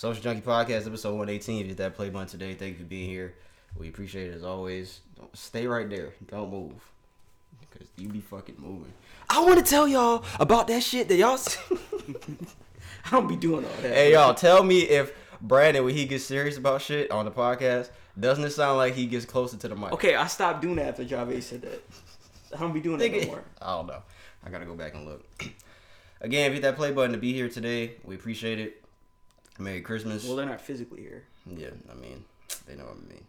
Social Junkie Podcast, episode 118. If you hit that play button today, thank you for being here. We appreciate it as always. Don't, stay right there. Don't move. Because you be fucking moving. I want to tell y'all about that shit that y'all. I don't be doing all that. hey, y'all, tell me if Brandon, when he gets serious about shit on the podcast, doesn't it sound like he gets closer to the mic? Okay, I stopped doing that after Jave said that. I don't be doing that no I don't know. I gotta go back and look. Again, hit that play button to be here today, we appreciate it. Merry Christmas. Well, they're not physically here. Yeah, I mean, they know what I mean.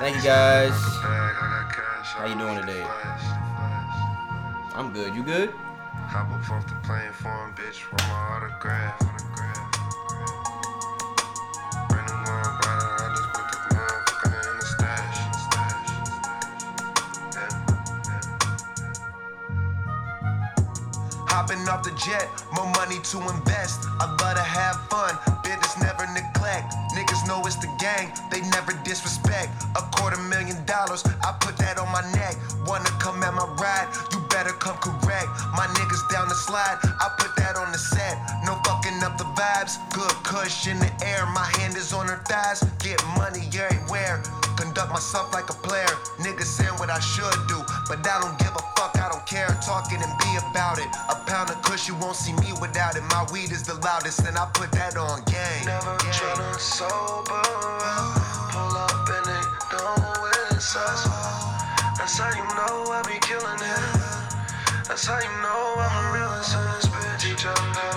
Thank you guys. How you doing today? I'm good. You good? Hop up off the plane for him, bitch, with my autograph. Jet, more money to invest. I love to have fun, business never neglect. Niggas know it's the gang, they never disrespect. A quarter million dollars, I put that on my neck. Wanna come at my ride, you better come correct. My niggas down the slide, I put that on the set. No fucking up the vibes, good cush in the air. My hand is on her thighs, get money everywhere. Conduct myself like a player. Niggas saying what I should do, but I don't give a fuck, I don't care. Talking and be about it. A pound of kush, you won't see me without it. My weed is the loudest, and I put that on game. Never tryna sober up. Pull up and they know it's us. That's how you know I be killing it. That's how you know I'm a real in this bitch.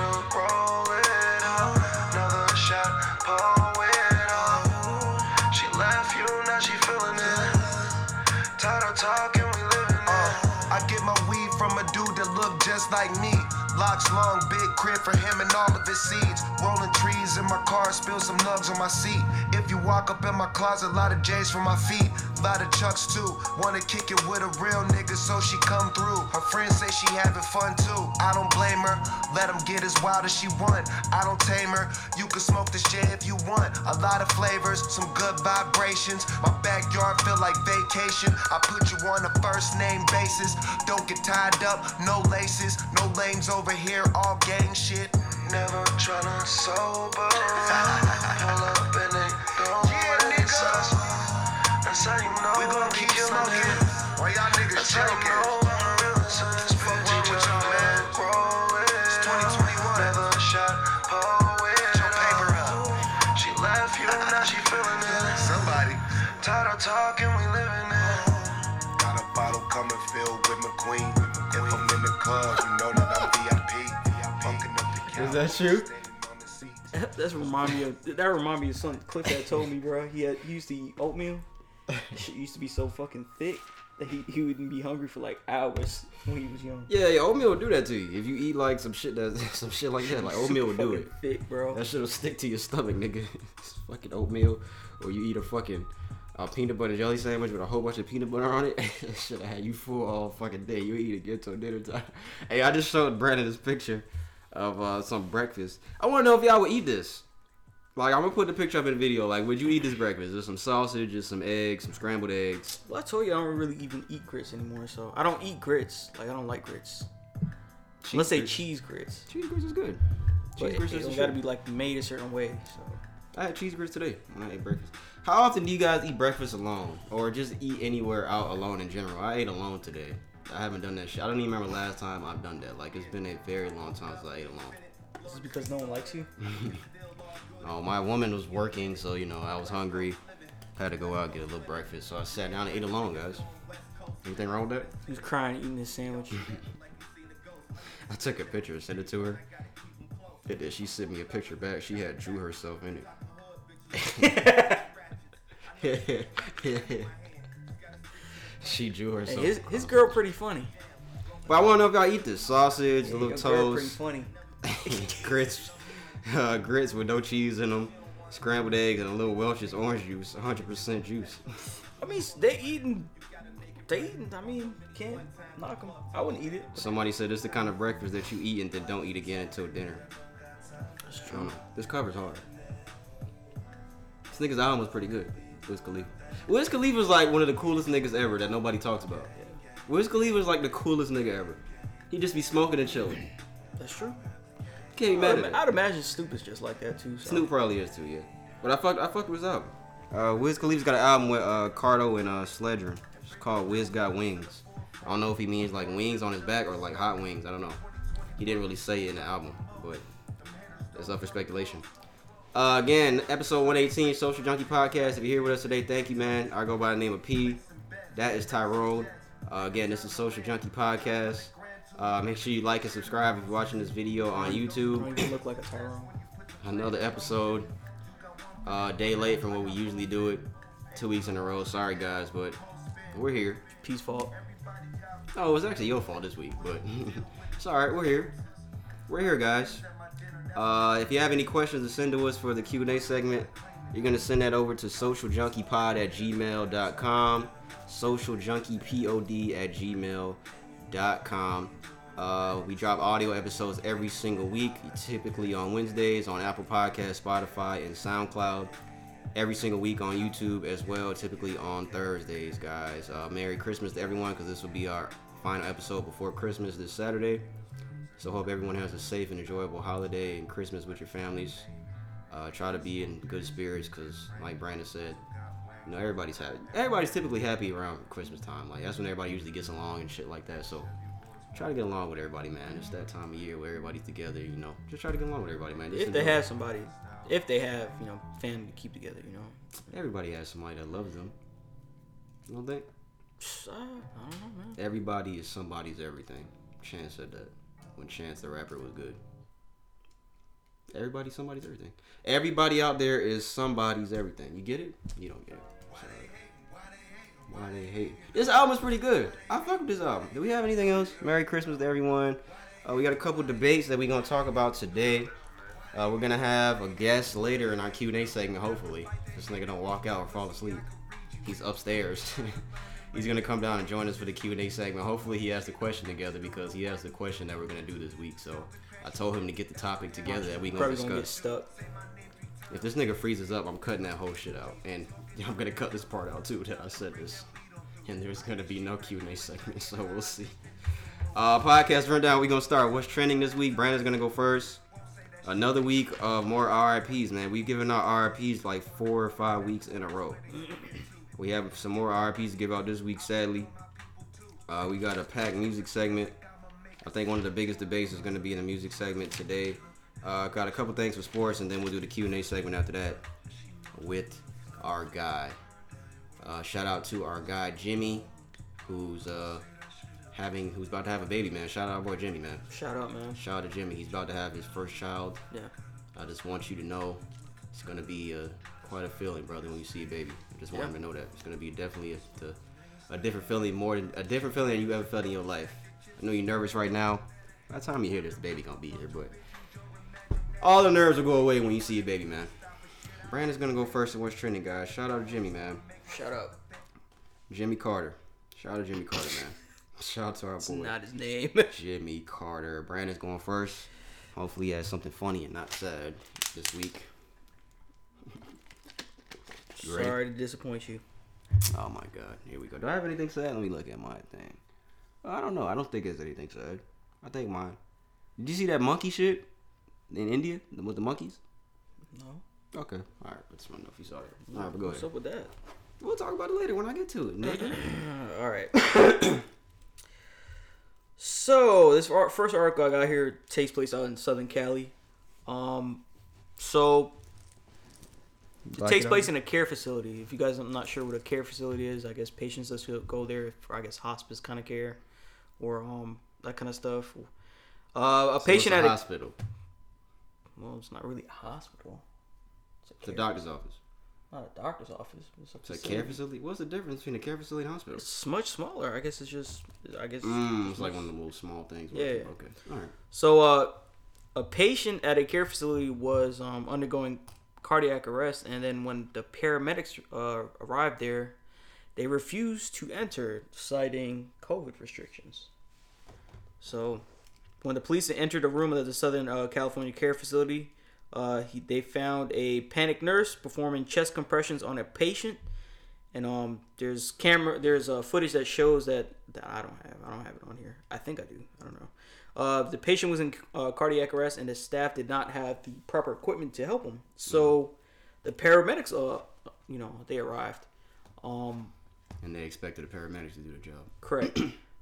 For him and all of his seeds. Rolling trees in my car, spill some nugs on my seat. If you walk up in my closet, a lot of J's for my feet. Lot of chucks too. Wanna kick it with a real nigga, so she come through. Her friends say she having fun too. I don't blame her. Let him get as wild as she want. I don't tame her. You can smoke this shit if you want. A lot of flavors, some good vibrations. My backyard feel like vacation. I put you on a first name basis. Don't get tied up, no laces, no lames over here, all gang shit. Never tryna sober. Pull up and they We I gon' keep smoking. Why y'all niggas That's you choking? know I'm a real in this Fuck bitch. wrong with y'all, man? Roll it It's up. 2021. Never shot, pull it Get your paper up. up. She left you, now she feeling it. Somebody. Tired of talking, we living it. Got a bottle coming filled with McQueen. If I'm in the club, you know that I'm VIP. Funkin' up the Is that true? That's remind me of that remind me of something Cliff had told me, bro. He had he used to eat oatmeal. Shit used to be so fucking thick that he, he wouldn't be hungry for like hours when he was young. Yeah, yeah, oatmeal will do that to you. If you eat like some shit that some shit like that, like oatmeal will do it. Thick, bro. That shit will stick to your stomach, nigga. It's fucking oatmeal, or you eat a fucking uh, peanut butter jelly sandwich with a whole bunch of peanut butter on it. that should have had you full all fucking day. You eat it get till dinner time. Hey, I just showed Brandon this picture of uh, some breakfast. I want to know if y'all would eat this. Like, I'm gonna put the picture up in the video. Like, would you eat this breakfast? There's some sausage, there's some eggs, some scrambled eggs. Well, I told you I don't really even eat grits anymore, so I don't eat grits. Like I don't like grits. Let's say cheese grits. Cheese grits is good. Cheese it, grits it is gotta be like made a certain way. So I had cheese grits today. when I ate breakfast. How often do you guys eat breakfast alone, or just eat anywhere out alone in general? I ate alone today. I haven't done that shit. I don't even remember last time I've done that. Like it's been a very long time since I ate alone. this is because no one likes you. Oh, my woman was working, so you know I was hungry. Had to go out and get a little breakfast, so I sat down and ate alone, guys. Anything wrong with that? He's crying eating this sandwich. I took a picture and sent it to her. And then she sent me a picture back. She had drew herself in it. she drew Hey, herself. his his girl pretty funny. But I want to know if y'all eat this sausage, a Yeah, little toast, pretty funny. grits, uh, grits with no cheese in them, scrambled eggs, and a little Welch's orange juice, 100% juice. I mean, they eating. They eating. I mean, can't knock them. I wouldn't eat it. Somebody said it's the kind of breakfast that you eat and then don't eat again until dinner. That's I don't. This cover's hard. This nigga's album was pretty good. Wiz Khalifa. Wiz Khalifa's like one of the coolest niggas ever that nobody talks about. Wiz Khalifa's like the coolest nigga ever. He just be smoking and chilling. That's true. Can't be mad I'd, at. I'd imagine Snoop is just like that too. So. Snoop probably is too, yeah. But I fucked I fucked with his album. Uh, Wiz Khalifa's got an album with uh, Cardo and uh, Sledger. It's called Wiz Got Wings. I don't know if he means like wings on his back or like hot wings. I don't know. He didn't really say it in the album, but it's up for speculation. Uh, again, episode 118, Social Junkie Podcast. If you're here with us today, thank you, man. I go by the name of P. That is Tyrone. Uh, again, this is Social Junkie Podcast. Uh, make sure you like and subscribe if you're watching this video on YouTube don't look like a Tyrone. another episode. Uh, day late from what we usually do it. Two weeks in a row. Sorry guys, but we're here. Peace fault. Oh, it was actually your fault this week, but it's all right. We're here. We're here, guys. Uh, if you have any questions to send to us for the Q&A segment, you're gonna send that over to socialjunkiepod at gmail.com. Socialjunkiepod at gmail.com. Uh, we drop audio episodes every single week, typically on Wednesdays on Apple Podcasts, Spotify, and SoundCloud. Every single week on YouTube as well, typically on Thursdays, guys. Uh, Merry Christmas to everyone, because this will be our final episode before Christmas this Saturday. So hope everyone has a safe and enjoyable holiday and Christmas with your families. Uh, try to be in good spirits, because like Brandon said, you know everybody's happy. Everybody's typically happy around Christmas time. Like that's when everybody usually gets along and shit like that. So try to get along with everybody, man. It's that time of year where everybody's together. You know, just try to get along with everybody, man. Just If they have somebody, if they have, you know, family to keep together, you know. everybody has somebody that loves them. You don't think? I don't know, man. Everybody is somebody's everything. Chance said that when Chance the rapper was good. Everybody, somebody's everything. Everybody out there is somebody's everything. You get it? You don't get it. Why they hate? This album is pretty good. I fuck with this album. Do we have anything else? Merry Christmas to everyone. Uh, we got a couple debates that we're gonna talk about today. Uh, we're gonna have a guest later in our Q and A segment. Hopefully, this nigga don't walk out or fall asleep. He's upstairs. He's gonna come down and join us for the Q and A segment. Hopefully, he has the question together because he has the question that we're gonna do this week. So I told him to get the topic together that we gonna Probably gonna get discuss. stuck. If this nigga freezes up, I'm cutting that whole shit out, and I'm gonna cut this part out too that I said this. And there's gonna be no Q and A segment, so we'll see. Uh, podcast rundown. We gonna start. What's trending this week? Brandon's gonna go first. Another week of more RIPS, man. We've given out RIPS like four or five weeks in a row. We have some more RIPS to give out this week, sadly. Uh, we got a packed music segment. I think one of the biggest debates is going to be in the music segment today. Uh, got a couple things for sports, and then we'll do the Q and A segment after that with our guy. Uh, shout out to our guy Jimmy, who's uh, having, who's about to have a baby, man. Shout out our boy Jimmy, man. Shout out, man. Shout out to Jimmy. He's about to have his first child. Yeah. I just want you to know it's gonna be uh, quite a feeling, brother, when you see a baby. I just want Yeah. him to know that it's gonna be definitely a, a different feeling, more than a different feeling than you ever felt in your life. I know you're nervous right now. By the time you hear this, the baby gonna be here, but all the nerves will go away when you see a baby, man. Brandon's gonna go first in what's trending, guys. Shout out to Jimmy, man. Shout out. Jimmy Carter. Shout out to Jimmy Carter, man. Shout out to our It's boy. not his name. Jimmy Carter. Brandon's going first. Hopefully, he has something funny and not sad this week. Sorry to disappoint you. Oh my God! Here we go. Do I have anything sad? Let me look at my thing. I don't know. I don't think there's anything sad. I think mine. Did you see that monkey shit in India with the monkeys? No. Okay. All right. Let's run if you saw it. All right, but go What's ahead. up with that? We'll talk about it later when I get to it. Nigga. All right. so this ar- first article I got here takes place out in Southern Cali. Um, so it Like takes it place out? in a care facility. If you guys are not sure what a care facility is, I guess patients that go there for I guess hospice kind of care, or um that kind of stuff. Uh, a So it's patient a at a hospital. well, it's not really a hospital. It's a, It's a care- doctor's office. Not a doctor's office. It's a, It's a care facility. What's the difference between a care facility and hospital? It's much smaller. I guess it's just. I guess. Mm, it's like one of the little small things. Yeah. Okay. All right. So, uh, a patient at a care facility was um, undergoing cardiac arrest, and then when the paramedics uh, arrived there, they refused to enter, citing COVID restrictions. So, when the police entered the room of the Southern uh, California care facility, uh, he, they found a panicked nurse performing chest compressions on a patient. And um, there's camera, there's uh, footage that shows that, that I don't have. I don't have it on here. I think I do. I don't know. Uh, the patient was in uh, cardiac arrest, and the staff did not have the proper equipment to help him. So the paramedics, uh, you know, they arrived. Um, And they expected the paramedics to do the job. correct.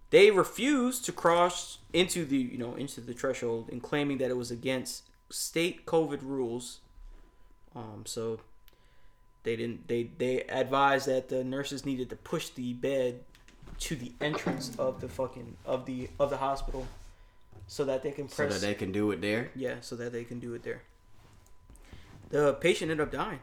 they refused to cross into the you know into the threshold, and claiming that it was against state COVID rules. Um, so they didn't. They they advised that the nurses needed to push the bed to the entrance of the fucking of the of the hospital, so that they can So press. that they can do it there. yeah, so that they can do it there. The patient ended up dying.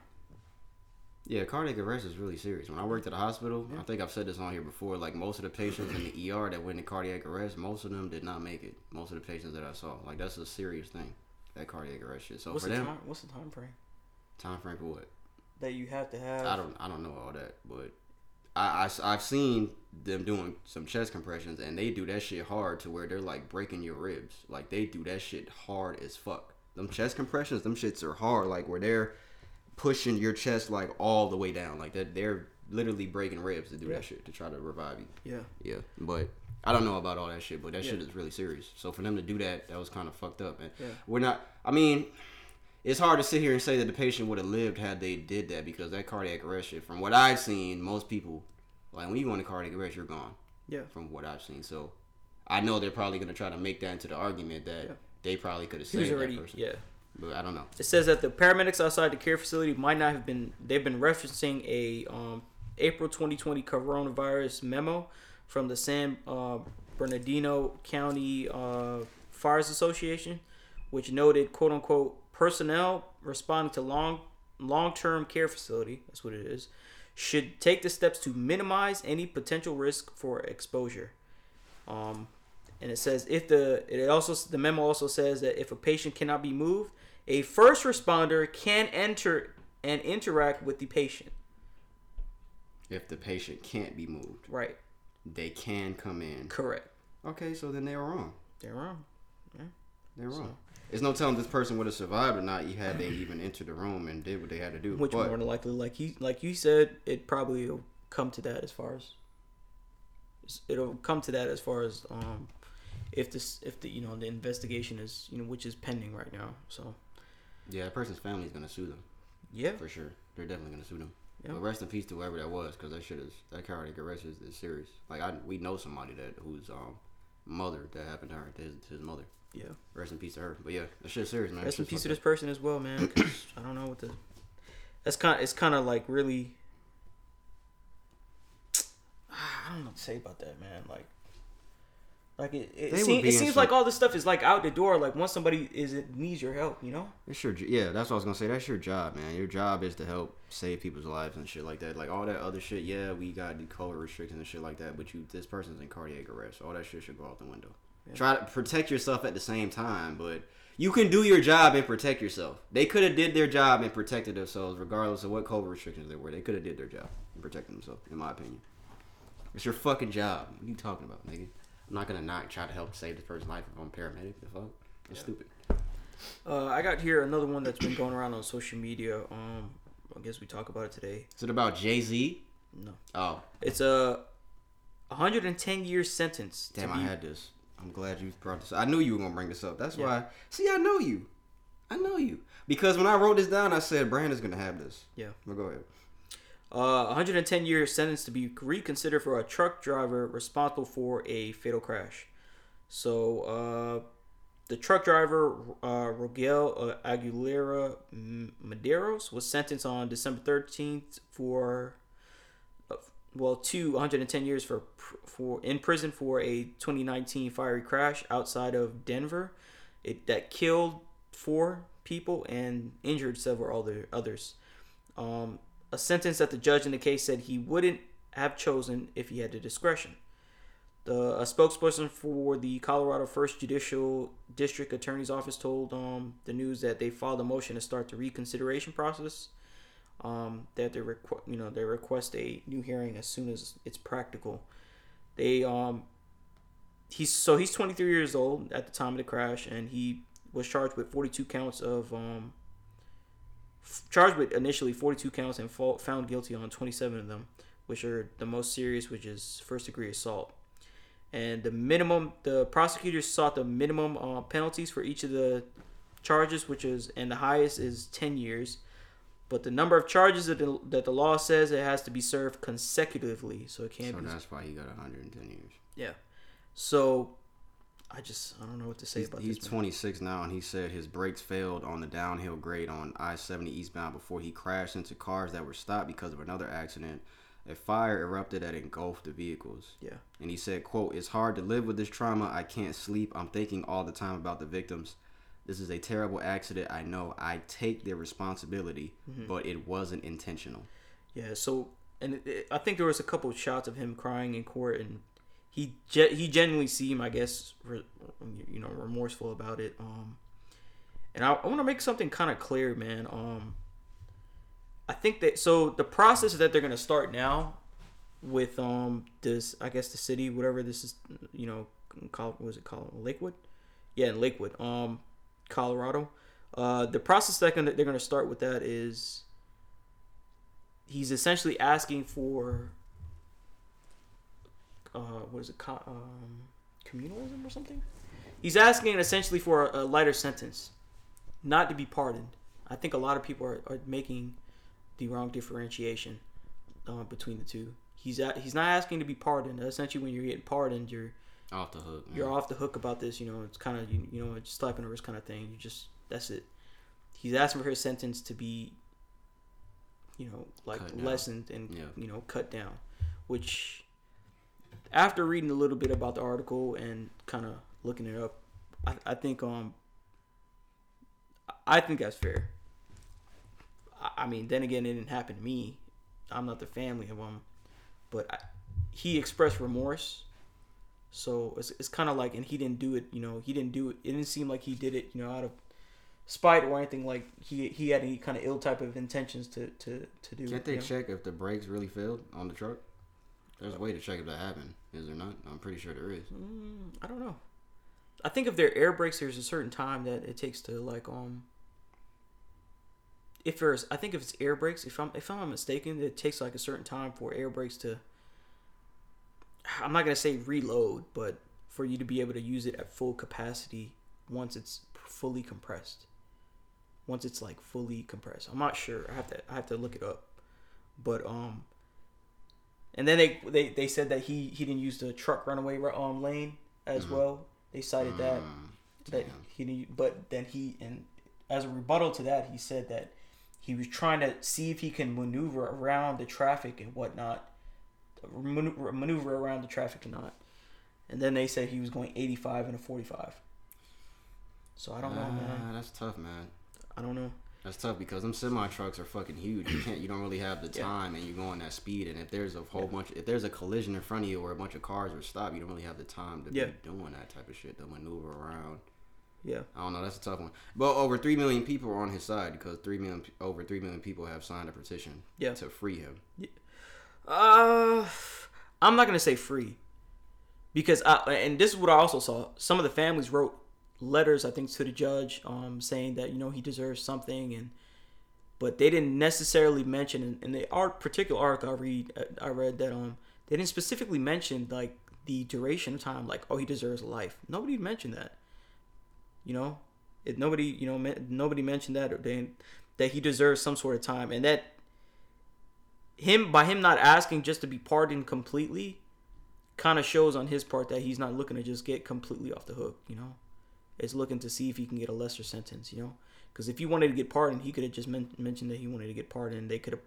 Yeah, cardiac arrest is really serious. When I worked at a hospital, I think I've said this on here before. Like most of the patients in the ER that went into cardiac arrest, most of them did not make it. Most of the patients that I saw, like that's a serious thing, that cardiac arrest shit. So What's for the them, time? What's the time frame time frame for what? that you have to have? I don't, I don't know all that, but I, I, have seen them doing some chest compressions, and they do that shit hard to where they're like breaking your ribs. Like they do that shit hard as fuck. Them chest compressions, them shits are hard. Like where they're pushing your chest like all the way down. Like that, they're literally breaking ribs to do Yeah. that shit to try to revive you. Yeah. Yeah, but I don't know about all that shit, but that Yeah. shit is really serious. So for them to do that, that was kind of fucked up. And Yeah. we're not. I mean, it's hard to sit here and say that the patient would have lived had they did that because that cardiac arrest shit. From what I've seen, most people like when you go into cardiac arrest, you're gone. Yeah. From what I've seen, so I know they're probably gonna try to make that into the argument that Yeah. they probably could have saved already that person. yeah. But I don't know. It says that the paramedics outside the care facility might not have been. They've been referencing a um, April 2020 coronavirus memo from the San uh, Bernardino County uh, Fires Association, which noted "quote unquote" personnel responding to long long term care facility. That's what it is. Should take the steps to minimize any potential risk for exposure. Um, and it says if the it also the memo also says that if a patient cannot be moved, a first responder can enter and interact with the patient. If the patient can't be moved, Right. They can come in. Correct. Okay, so then they were wrong. They're wrong. They're wrong. There's no telling this person would have survived or not. You had they even entered the room and did what they had to do. Which but, more than likely, like you like you said, it probably will come to that as far as it'll come to that as far as um if this if the you know the investigation is you know which is pending right now. So yeah, that person's family is gonna sue them yeah, for sure. They're definitely gonna sue them. Yeah. But rest in peace to whoever that was, because that shit is that cardiac arrest is, is serious. Like I, we know somebody that whose um mother that happened to her, to his, to his mother. yeah. Rest in peace to her. But yeah, that shit's serious, man. Rest in peace to this person as well, man. 'cause I don't know what the. That's kind. It's kind of like really. I don't know what to say about that, man. Like. Like it, it, They seem, it seems like all this stuff is like out the door. Like once somebody is it needs your help, you know. It's your yeah. That's what I was gonna say. That's your job, man. Your job is to help save people's lives and shit like that. Like all that other shit. Yeah, we got the COVID restrictions and shit like that. But you, this person's in cardiac arrest. All that shit should go out the window. Try to protect yourself at the same time, but you can do your job and protect yourself. They could have did their job and protected themselves, regardless of what COVID restrictions there were. They could have did their job and protected themselves, in my opinion. It's your fucking job. What are you talking about, nigga? I'm not gonna not try to help save this person's life if I'm a paramedic. The fuck? It's stupid. Uh, I got here another one that's been going around on social media. Um, I guess we talk about it today. Is it about Jay Z? No, Oh, it's a 110 year sentence. to Damn, I be- had this. I'm glad you brought this. up. I knew you were gonna bring this up. That's Yeah. why. See, I know you. I know you because when I wrote this down, I said Brandon's gonna have this. Yeah. But go ahead. Uh, 110 year sentence to be reconsidered for a truck driver responsible for a fatal crash. So, uh, the truck driver, uh, Rogel uh, Aguilera Mederos, was sentenced on December 13th for, uh, well, to 110 years for for in prison for a 2019 fiery crash outside of Denver. It that killed four people and injured several other others. Um, a sentence that the judge in the case said he wouldn't have chosen if he had the discretion. The a spokesperson for the Colorado First Judicial District Attorney's Office told um, the news that they filed a motion to start the reconsideration process. Um, that they requ- you know they request a new hearing as soon as it's practical. They um he's so he's 23 years old at the time of the crash and he was charged with 42 counts of um charged with initially 42 counts and found guilty on 27 of them, which are the most serious, which is first degree assault. and the minimum the prosecutors sought the minimum uh, penalties for each of the charges, which is and the highest is ten years. But the number of charges that the, that the law says it has to be served consecutively, so it can't So be. that's why he got 110 years. Yeah. So, I just I don't know what to say He's, about he's this. man. 26 now, and he said his brakes failed on the downhill grade on I-70 eastbound before he crashed into cars that were stopped because of another accident. A fire erupted that engulfed the vehicles. Yeah. And he said, "quote It's hard to live with this trauma. I can't sleep. I'm thinking all the time about the victims. This is a terrible accident. I know. I take the responsibility, Mm-hmm. but it wasn't intentional." Yeah, so and it, it- I think there was a couple of shots of him crying in court, and he he genuinely seemed, I guess, re- you know, remorseful about it. Um, and I, I want to make something kind of clear, man. Um, I think that so the process that they're gonna start now with um this, I guess the city, whatever this is, you know, call what was it called Lakewood? Yeah, in Lakewood, um, Colorado. Uh, the process that they're gonna start with that is he's essentially asking for uh, what is it co- um, communalism or something he's asking essentially for a, a lighter sentence not to be pardoned i think a lot of people are, are making the wrong differentiation uh, between the two he's at, he's not asking to be pardoned essentially when you're getting pardoned you're Off the hook. man. you're off the hook about this. You know, it's kind of you, you know, it's slapping the wrist kind of thing. You just that's it. He's asking for his sentence to be, you know, like Cut down. lessened and Yeah. you know cut down, which after reading a little bit about the article and kind of looking it up, I, I think um I think that's fair. I, I mean, then again, it didn't happen to me. I'm not the family of him, but I, he expressed remorse. So it's, it's kind of like, and he didn't do it. You know, he didn't do it. It didn't seem like he did it. You know, out of spite or anything. Like he he had any kind of ill type of intentions to to to do. Can't they you know? check if the brakes really failed on the truck? There's a way to check if that happened. Is there not? I'm pretty sure there is. Mm, I don't know. I think if there are air brakes, there's a certain time that it takes to like um. If there's, I think if it's air brakes, if I'm if I'm not mistaken, it takes like a certain time for air brakes to. I'm not gonna say reload, but for you to be able to use it at full capacity once it's fully compressed. Once it's like fully compressed, I'm not sure. I have to I have to look it up, but um. And then they they, they said that he he didn't use the truck runaway um lane as well. They cited that Mm, that damn. he didn't, but then he and as a rebuttal to that, he said that he was trying to see if he can maneuver around the traffic and whatnot, maneuver, maneuver around the traffic and not. And then they said he was going 85 and a 45. So I don't know, man. Ah, that's tough, man. I don't know. That's tough because them semi trucks are fucking huge. You can't, you don't really have the Yeah. time, and you're going that speed. And if there's a whole bunch, if there's a collision in front of you or a bunch of cars are stopped, you don't really have the time to Yeah. be doing that type of shit to maneuver around. Yeah. I don't know. That's a tough one. But over three million people are on his side because three million, over three million people have signed a petition Yeah. to free him. Uh, I'm not gonna say free, because I and this is what I also saw. Some of the families wrote letters, I think, to the judge, um, saying that you know he deserves something, and but they didn't necessarily mention in, the art particular article I read, uh, I read that um they didn't specifically mention like the duration of time, like oh he deserves life. Nobody mentioned that. You know, it nobody you know me, nobody mentioned that or they, that he deserves some sort of time, and that him by him not asking just to be pardoned completely kind of shows on his part that he's not looking to just get completely off the hook you know it's looking to see if he can get a lesser sentence you know because if he wanted to get pardoned he could have just men- mentioned that he wanted to get pardoned they could have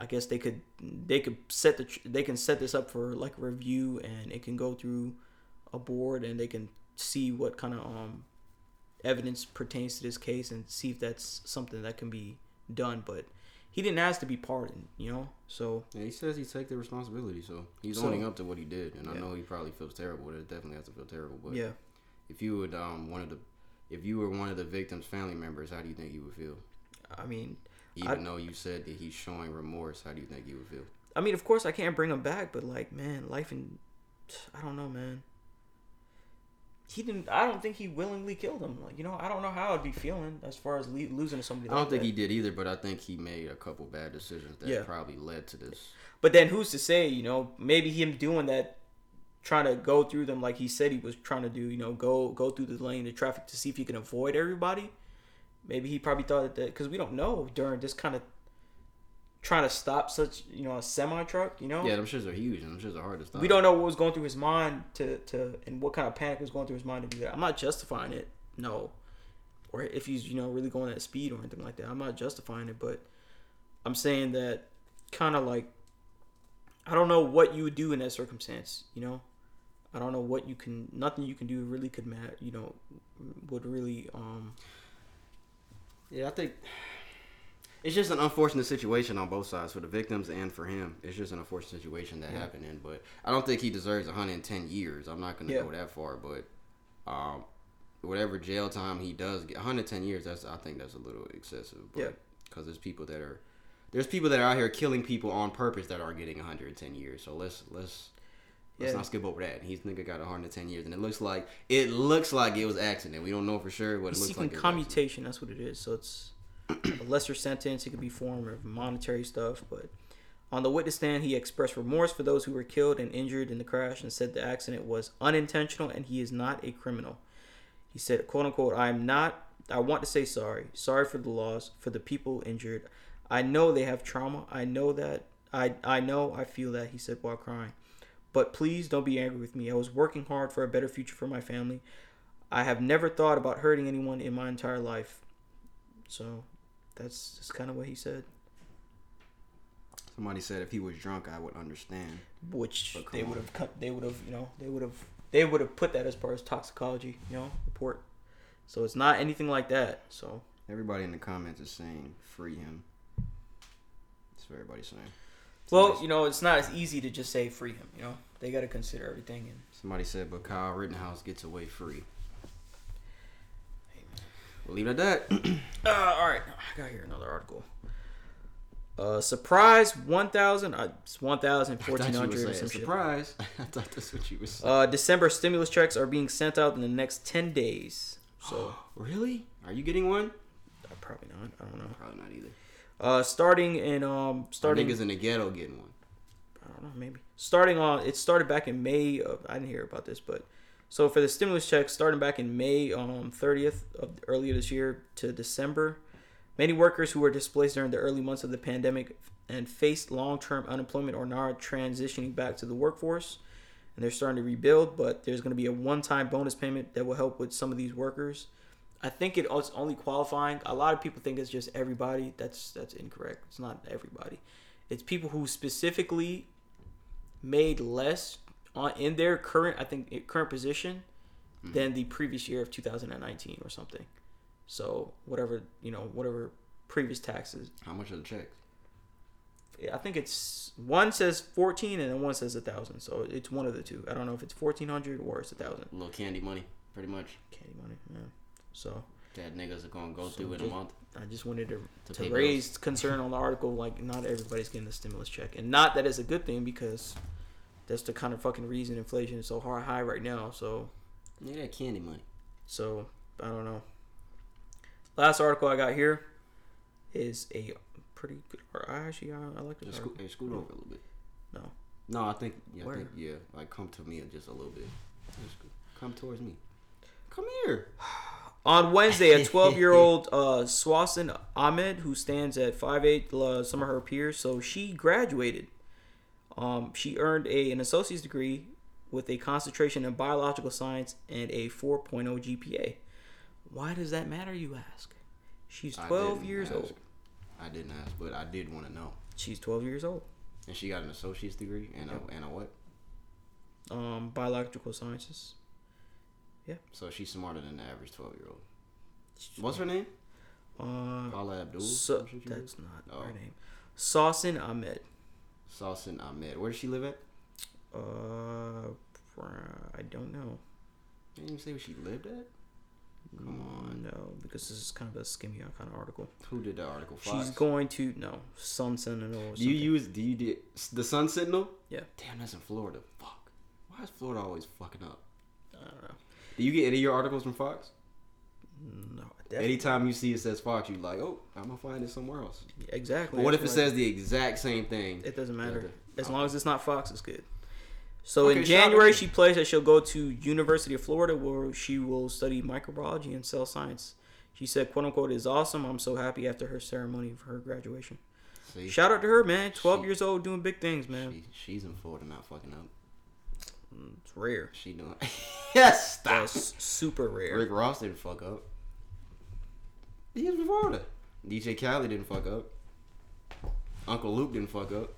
i guess they could they could set the tr- they can set this up for like a review and it can go through a board and they can see what kind of um evidence pertains to this case and see if that's something that can be done but he didn't ask to be pardoned, you know. So Yeah, he says he take the responsibility, so he's So- owning up to what he did, and I know he probably feels terrible. It definitely has to feel terrible. But yeah, if you would um one of the, if you were one of the victim's family members, how do you think you would feel? I mean, Even though you said that he's showing remorse, how do you think you would feel? I mean, of course I can't bring him back, but like, man, life and I don't know, man. He didn't. I don't think he willingly killed him. Like, you know, I don't know how I'd be feeling as far as le- losing to somebody. I don't like think that. he did either, but I think he made a couple bad decisions that Yeah. probably led to this. But then who's to say? You know, maybe him doing that trying to go through them like he said he was trying to do. You know, go go through the lane of traffic to see if he can avoid everybody. Maybe he probably thought that because we don't know during this kind of trying to stop such you know a semi truck. You know, Yeah, them shits are huge and them shits are hard to stop. we don't know what was going through his mind to to and what kind of panic was going through his mind to do that. I'm not justifying it, no, or if he's you know really going at speed or anything like that. I'm not justifying it, but I'm saying that kind of like I don't know what you would do in that circumstance. You know, I don't know what you can. Nothing you can do really could matter. You know, would really um Yeah, I think it's just an unfortunate situation on both sides for the victims and for him. It's just an unfortunate situation that happened in, but I don't think he deserves 110 years. I'm not gonna Yeah. go that far, but um, whatever jail time he does get, 110 years. That's I think that's a little excessive. But, Yeah. because there's people that are there's people that are out here killing people on purpose that are getting 110 years. So let's let's. Let's Yeah. not skip over that. He's nigga got 110 years, and it looks like it looks like it was accident. We don't know for sure, but it looks like it was accident. commutation. That's what it is. So it's a lesser sentence. It could be form of monetary stuff. But on the witness stand, he expressed remorse for those who were killed and injured in the crash and said the accident was unintentional and he is not a criminal. He said, "quote unquote," I am not. I want to say sorry. Sorry for the loss, for the people injured. I know they have trauma. I know that. I I know. I feel that. He said while crying. But please don't be angry with me. I was working hard for a better future for my family. I have never thought about hurting anyone in my entire life. So that's just kind of what he said, Somebody said if he was drunk, I would understand. which they would have cut. They would have, you know, they would have, they would have put that as part of toxicology, you know, report. So it's not anything like that. So Everybody in the comments is saying free him. That's what everybody's saying. Well, you know, it's not as easy to just say free him. You know, they got to consider everything. And somebody said, but Kyle Rittenhouse gets away free. We'll leave it at that. Uh, all right, I got here another article. Uh, surprise, 1,000, uh, it's 1,000, I thought you were 1,400 some surprise. I thought that's what you were saying. Uh, December stimulus checks are being sent out in the next 10 days. So, really? Are you getting one? uh, probably not. I don't know. Probably not either. Uh, starting in, um, Starting niggas in the ghetto getting one. I don't know, maybe. Starting on, it started back in May. Of, I didn't hear about this, but so for the stimulus check starting back in May, um, 30th of earlier this year to December, many workers who were displaced during the early months of the pandemic and faced long-term unemployment are now transitioning back to the workforce, and they're starting to rebuild. But there's going to be a one-time bonus payment that will help with some of these workers. I think it's only qualifying. A lot of people think it's just everybody. That's that's incorrect. It's not everybody. It's people who specifically made less on in their current I think current position mm-hmm. than the previous year of 2019 or something. So whatever you know, whatever previous taxes. How much are the checks? I think it's one says 14 and then one says a thousand. So it's one of the two. I don't know if it's 1400 or it's a thousand. A little candy money, pretty much. Candy money. Yeah. So That niggas are gonna go So through in a month. I just wanted to, To to, raise concern on the article. Like, not everybody's getting the stimulus check, and not that it's a good thing because that's the kind of fucking reason inflation is so hard high right now. So, Yeah, that candy money. so I don't know. Last article I got here is a pretty good. I actually I, I like this. Just hey, scoot over a little bit. No. No, I think yeah, I think yeah, like come to me just a little bit. Just come towards me. Come here. On Wednesday, a 12 year old uh, Swasin Ahmed, who stands at 5'8, uh, some of her peers, so she graduated. Um, she earned a, an associate's degree with a concentration in biological science and a 4.0 GPA. Why does that matter, you ask? She's 12 years ask. old. I didn't ask, but I did want to know. She's 12 years old. And she got an associate's degree and a and a what? Um, biological sciences. So she's smarter than the average twelve year old. What's her name? Uh, Paula Abdul. so, that's not Oh. her name. Sausin Ahmed. read? Sausin Ahmed. Where does she live at? Uh, I don't know. Didn't even say where she lived at. Come on. No, because this is kind of a skimmy kind of article. Who did the article? Fox. She's going to no Sun Sentinel. Or Do you use? Do you did the Sun Sentinel? Yeah. Damn, that's in Florida. Fuck. Why is Florida always fucking up? I don't know. Do you get any of your articles from Fox? No, definitely. Anytime you see it says Fox, you like, oh, I'm gonna find it somewhere else. exactly. But what if it says the exact same thing? It doesn't matter. As oh. long as it's not Fox, it's good. So Okay, in shout out to January, she pledged that she'll go to University of Florida, where she will study microbiology and cell science. She said, "quote unquote," is awesome. I'm so happy after her ceremony for her graduation. See, Shout out to her, man. Twelve She- years old, doing big things, man. she, she's in Florida, not fucking up. It's rare. She doing. yes. That's super rare. Rick Ross didn't fuck up. He was from Florida. DJ Khaled didn't fuck up. Uncle Luke didn't fuck up.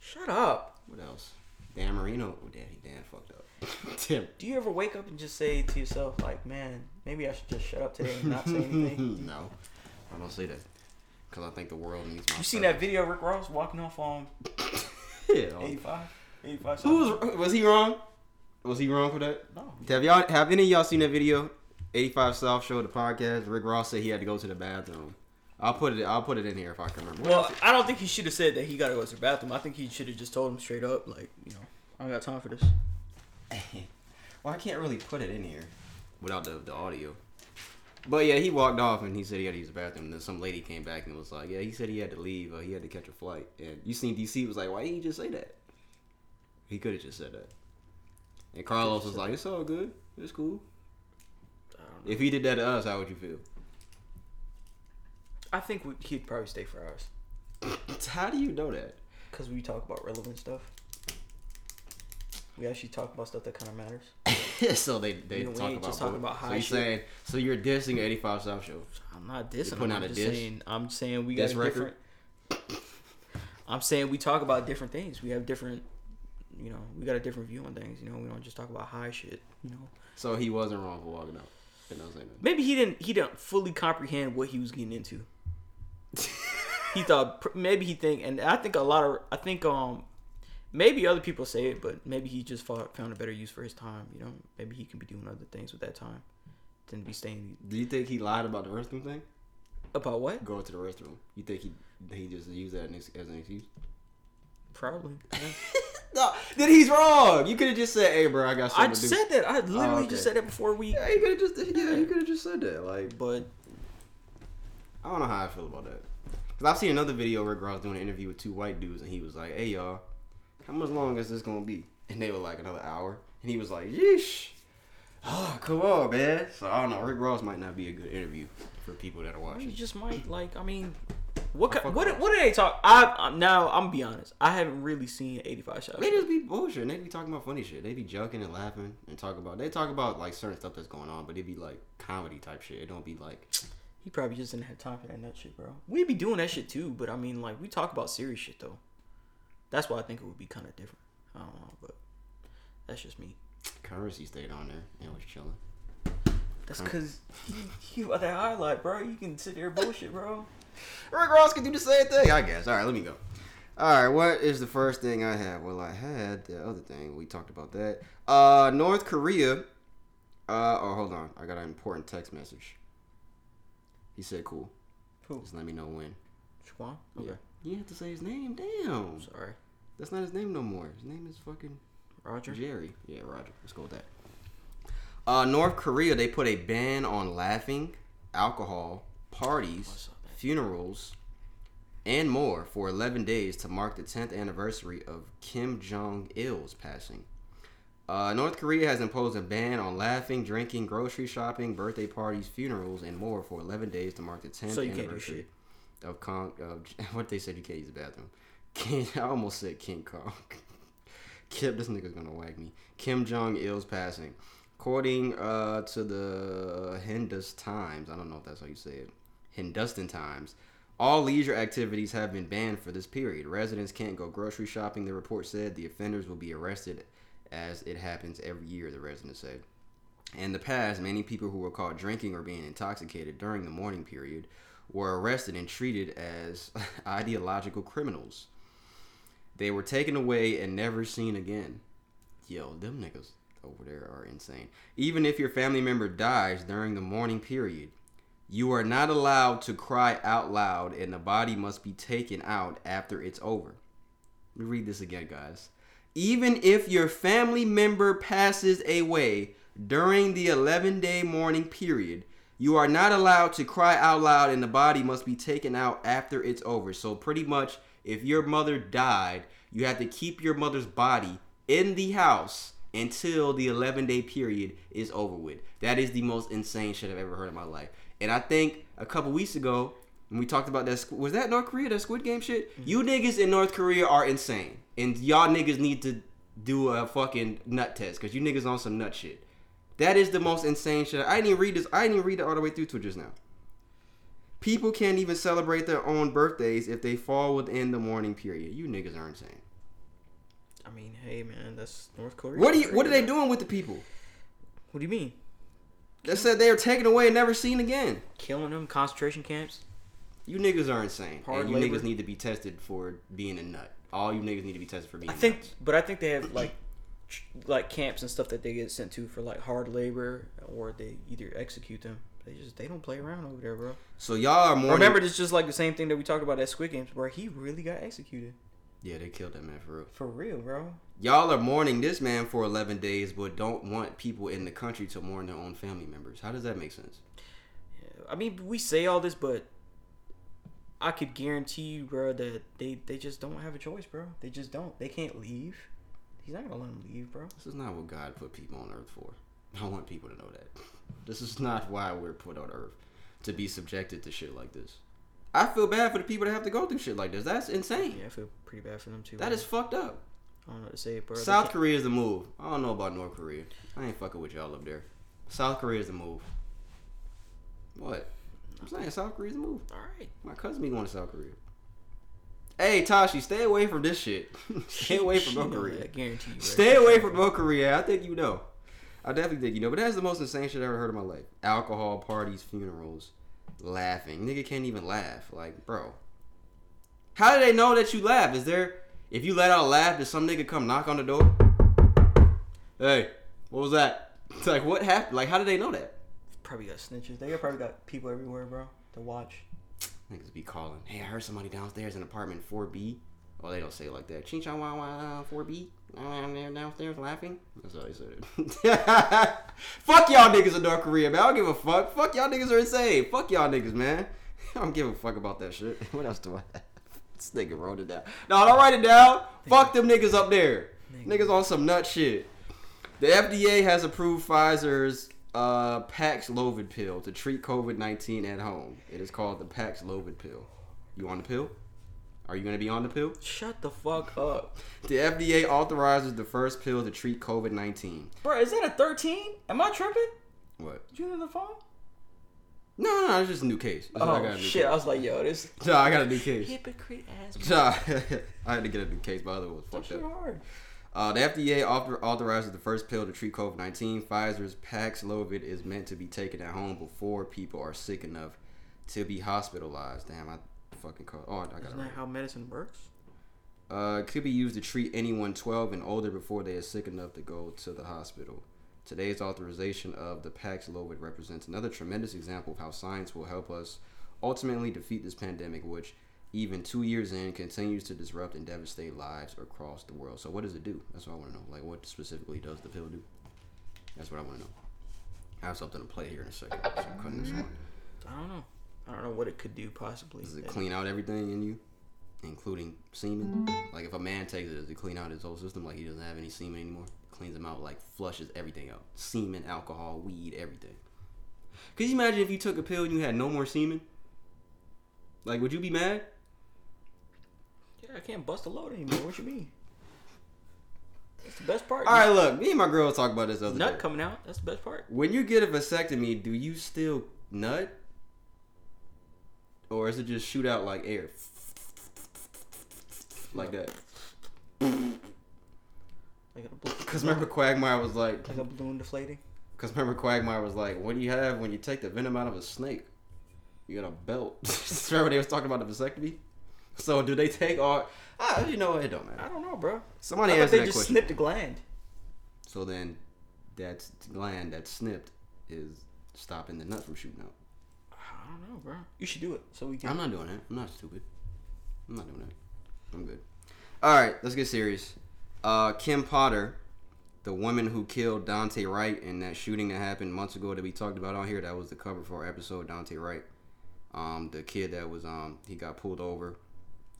Shut up. What else? Dan Marino. Oh, Dan, he Dan fucked up. Tim. Do you ever wake up and just say to yourself, like, man, maybe I should just shut up today and not say anything? no, I don't say that. Cause I think the world needs my. You seen that video of Rick Ross walking off on Yeah. 85? 85 Who was was he wrong? Was he wrong for that? No. Have y'all have any of y'all seen that video? 85 South Show the podcast. Rick Ross said he had to go to the bathroom. I'll put it. I'll put it in here if I can remember. Well, I don't think he should have said that he got to go to the bathroom. I think he should have just told him straight up, like, you know, I don't got time for this. well, I can't really put it in here without the, the audio. But yeah, he walked off and he said he had to use the bathroom. And then some lady came back and was like, "Yeah, he said he had to leave. Uh, he had to catch a flight." And you seen DC was like, "Why didn't you just say that?" He could have just said that. And Karlous was like, "It's all good. It's cool." I don't know. If he did that to us, how would you feel? I think we, he'd probably stay for ours How do you know that? because we talk about relevant stuff. We actually talk about stuff that kind of matters. so they they You know, we talk about just talking about so high you shit. saying so you're dissing 85 South Show. I'm not dissing. putting him. out I'm a diss? saying. I'm saying we got Diss a record? different. I'm saying we talk about different things. We have different. You know, we got a different view on things. You know, we don't just talk about high shit. You know, So he wasn't wrong for walking out. And I was saying maybe he didn't. He didn't fully comprehend what he was getting into. he thought maybe he think, and I think a lot of I think um maybe other people say it, but maybe he just fought, found a better use for his time. You know, maybe he can be doing other things with that time than be staying Do you think he lied about the restroom thing? about what? Going to the restroom. You think he he just used that as as an excuse? Probably. yeah. No, then he's wrong. You could have just said, "Hey, bro, I got I something to do." said that. I literally oh, okay. just said that before we. yeah, you could have just yeah, you could have just said that. Like, But I don't know how I feel about that. Cause I've seen another video where Rick Ross doing an interview with two white dudes, and he was like, "Hey, y'all, how much long is this gonna be?" And they were like, "Another hour." And he was like, "Yeesh." Oh, come on, man. So I don't know. Rick Ross might not be a good interview for people that are you watching. just might like. I mean, what what what do they talk? I I'm- now I'm be honest. I haven't really seen 85 South. They just be bullshit. They be talking about funny shit. They be joking and laughing and talk about. They talk about like certain stuff that's going on, but it be like comedy type shit. It don't be like. He probably just didn't have time for that nut shit, bro. We be doing that shit too, but I mean, like we talk about serious shit though. That's why I think it would be kind of different. I don't know, but that's just me. Currency stayed on there and was chilling. That's because you are that highlight, bro. You can sit there bullshit, bro. Rick Ross can do the same thing, I guess. All right, let me go. All right, what is the first thing I have? Well, I had the other thing. We talked about that. Uh, North Korea. Uh, oh, hold on. I got an important text message. He said, "Cool. Who? Just let me know when." Schwan? Yeah. You have to say his name. Damn. Sorry, That's not his name no more. His name is fucking Roger. Jerry. Yeah, Roger. Let's go with that. Uh, North Korea, they put a ban on laughing, alcohol, parties, What's up, man? Funerals, and more for 11 days to mark the 10th anniversary of Kim Jong il's passing. Uh, North Korea has imposed a ban on laughing, drinking, grocery shopping, birthday parties, funerals, and more for 11 days to mark the 10th So you can't do anniversary of Kong. Of, what they said you can't use the bathroom. King, I almost said King Kong. Kim, this nigga's gonna whack me. Kim Jong Il's passing. According uh, to the Hindus Times, I don't know if that's how you say it. Hindustan Times. All leisure activities have been banned for this period. Residents can't go grocery shopping. The report said the offenders will be arrested, as it happens every year. The residents said. In the past, many people who were caught drinking or being intoxicated during the mourning period were arrested and treated as ideological criminals. They were taken away and never seen again. Yo, them niggas over there are insane. Even if your family member dies during the mourning period, you are not allowed to cry out loud and the body must be taken out after it's over. Let me read this again, guys. Even if your family member passes away during the 11 day mourning period, you are not allowed to cry out loud and the body must be taken out after it's over. So, pretty much, if your mother died, You have to keep your mother's body in the house until the 11 day period is over with. That is the most insane shit I've ever heard in my life. And I think a couple weeks ago, when we talked about that, was that North Korea, that Squid Game shit? Mm-hmm. You niggas in North Korea are insane. And y'all niggas need to do a fucking nut test because you niggas on some nut shit. That is the most insane shit. I didn't even read this. I didn't even read it all the way through to just now. People can't even celebrate their own birthdays if they fall within the mourning period. You niggas are insane. I mean, hey man, that's North Korea. What are you? What are they doing with the people What do you mean? That said they are taken away and never seen again? Killing them? Concentration camps? You niggas are insane, Hard and you labor. niggas need to be tested for being a nut. All you niggas need to be tested for being. I think, nuts. but I think they have like, like camps and stuff that they get sent to for like hard labor, or they either execute them. They just they don't play around over there, bro. So y'all are mourning. Remember, this is just like the same thing that we talked about at Squid Games, where he really got executed Yeah, they killed that man for real. for real, bro. Y'all are mourning this man for 11 days, but don't want people in the country to mourn their own family members. How does that make sense? I mean, we say all this, but I could guarantee you, bro, that they they just don't have a choice, bro. They just don't. They can't leave. He's not gonna let them leave, bro. This is not what God put people on earth for. I want people to know that. This is not why we're put on earth to be subjected to shit like this. I feel bad for the people that have to go through shit like this. That's insane. Yeah, I feel pretty bad for them too. That bro. is fucked up. I don't know what to say, bro. South Korea is the move. I don't know about North Korea. I ain't fucking with y'all up there. South Korea is the move. What? I'm saying South Korea's the move. All right. My cousin be going to South Korea. Hey Tashi, stay away from this shit. stay away from North Korea. I guarantee you. Stay away from North Korea. I think you know. I definitely think you know. But that's the most insane shit I ever heard in my life. Alcohol parties, funerals, laughing. Nigga can't even laugh. Like, bro. How do they know that you laugh? Is there if you let out a laugh, does some nigga come knock on the door? Hey, what was that? It's like what happened? Like how did they know that? Probably got snitches. They probably got people everywhere, bro, to watch. Niggas be calling. Hey, I heard somebody downstairs in apartment 4B. Oh, they don't say it like that. Ching chong wow wow 4B. I'm there downstairs laughing. That's how they said it. fuck y'all niggas in North Korea, man. I don't give a fuck. Fuck y'all niggas are insane. Fuck y'all niggas, man. I don't give a fuck about that shit. What else do I have? This nigga wrote it down. No, don't write it down. Fuck them niggas up there. Niggas on some nut shit. The FDA has approved Pfizer's uh, Paxlovid pill to treat COVID 19 at home. It is called the Paxlovid pill. You on the pill? Are you going to be on the pill? Shut the fuck up, The FDA authorizes the first pill to treat COVID 19. bro. Is that a thirteen? Am I tripping? What? Did you on the phone? No, no, no, it's just a new case. It's- I got Oh a new shit! I was like, yo, this Nah, I got a new case. hypocrite ass. Nah, I had to get a new case, but other was That's fucked up. hard. Uh, the FDA author- authorizes the first pill to treat COVID 19. Pfizer's Paxlovid is meant to be taken at home before people are sick enough to be hospitalized. Damn, I fucking called. Oh, I got it Isn't right. that how medicine works? Uh, it could be used to treat anyone 12 and older before they are sick enough to go to the hospital. Today's authorization of the Paxlovid represents another tremendous example of how science will help us ultimately defeat this pandemic, which, even two years in, continues to disrupt and devastate lives across the world. So, what does it do? That's what I want to know. Like, what specifically does the pill do? That's what I want to know. I have something to play here in a second. So I'm cutting this on. I don't know. I don't know what it could do possibly. Does it clean out everything in you, including semen? Like if a man takes it, to clean out his whole system? Like he doesn't have any semen anymore? Cleans him out, like flushes everything out. Semen, alcohol, weed, everything. Could you imagine if you took a pill and you had no more semen? Like, would you be mad? Yeah, I can't bust a load anymore. What you mean? That's the best part. All right, look, me and my girl talked about this other nut day. coming out. That's the best part. When you get a vasectomy, do you still nut? Or is it just shoot out like air? Like that? A Because remember Quagmire was like, like a balloon deflating. Because remember, Quagmire was like, "What do you have when you take the venom out of a snake? You got a belt." remember they was talking about the vasectomy. So do they take all? Ah, you know? It don't matter. I don't know, bro. Somebody answer they that just question. snipped the gland. So then, that gland that's snipped is stopping the nut from shooting out. I don't know, bro. You should do it so we can. I'm not doing that. I'm not stupid. I'm not doing that. I'm good. All right, let's get serious. Uh, Kim Potter, the woman who killed Daunte Wright in that shooting that happened months ago that we talked about on here, that was the cover for our episode. Daunte Wright, um, the kid that was um he got pulled over,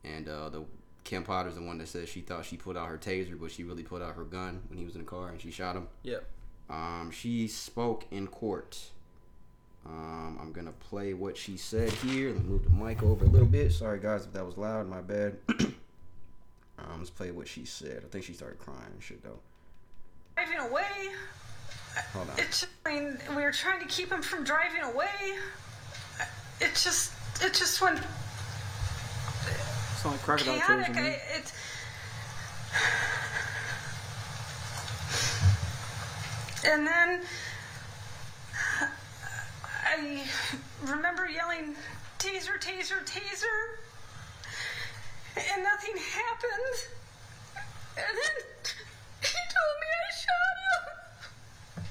and uh, the Kim Potter's the one that said she thought she pulled out her taser, but she really pulled out her gun when he was in the car and she shot him. Yep. Um, she spoke in court. Um, I'm gonna play what she said here. Let me move the mic over a little bit. Sorry guys if that was loud. My bad. um, let's play what she said. I think she started crying and shit though. driving away. Hold on. It just, I mean, we were trying to keep him from driving away. It just, it just went It's like crocodile tears chaotic. in I, me. it, and then I remember yelling, "Taser, taser, taser!" and nothing happened. And then he told me I shot him.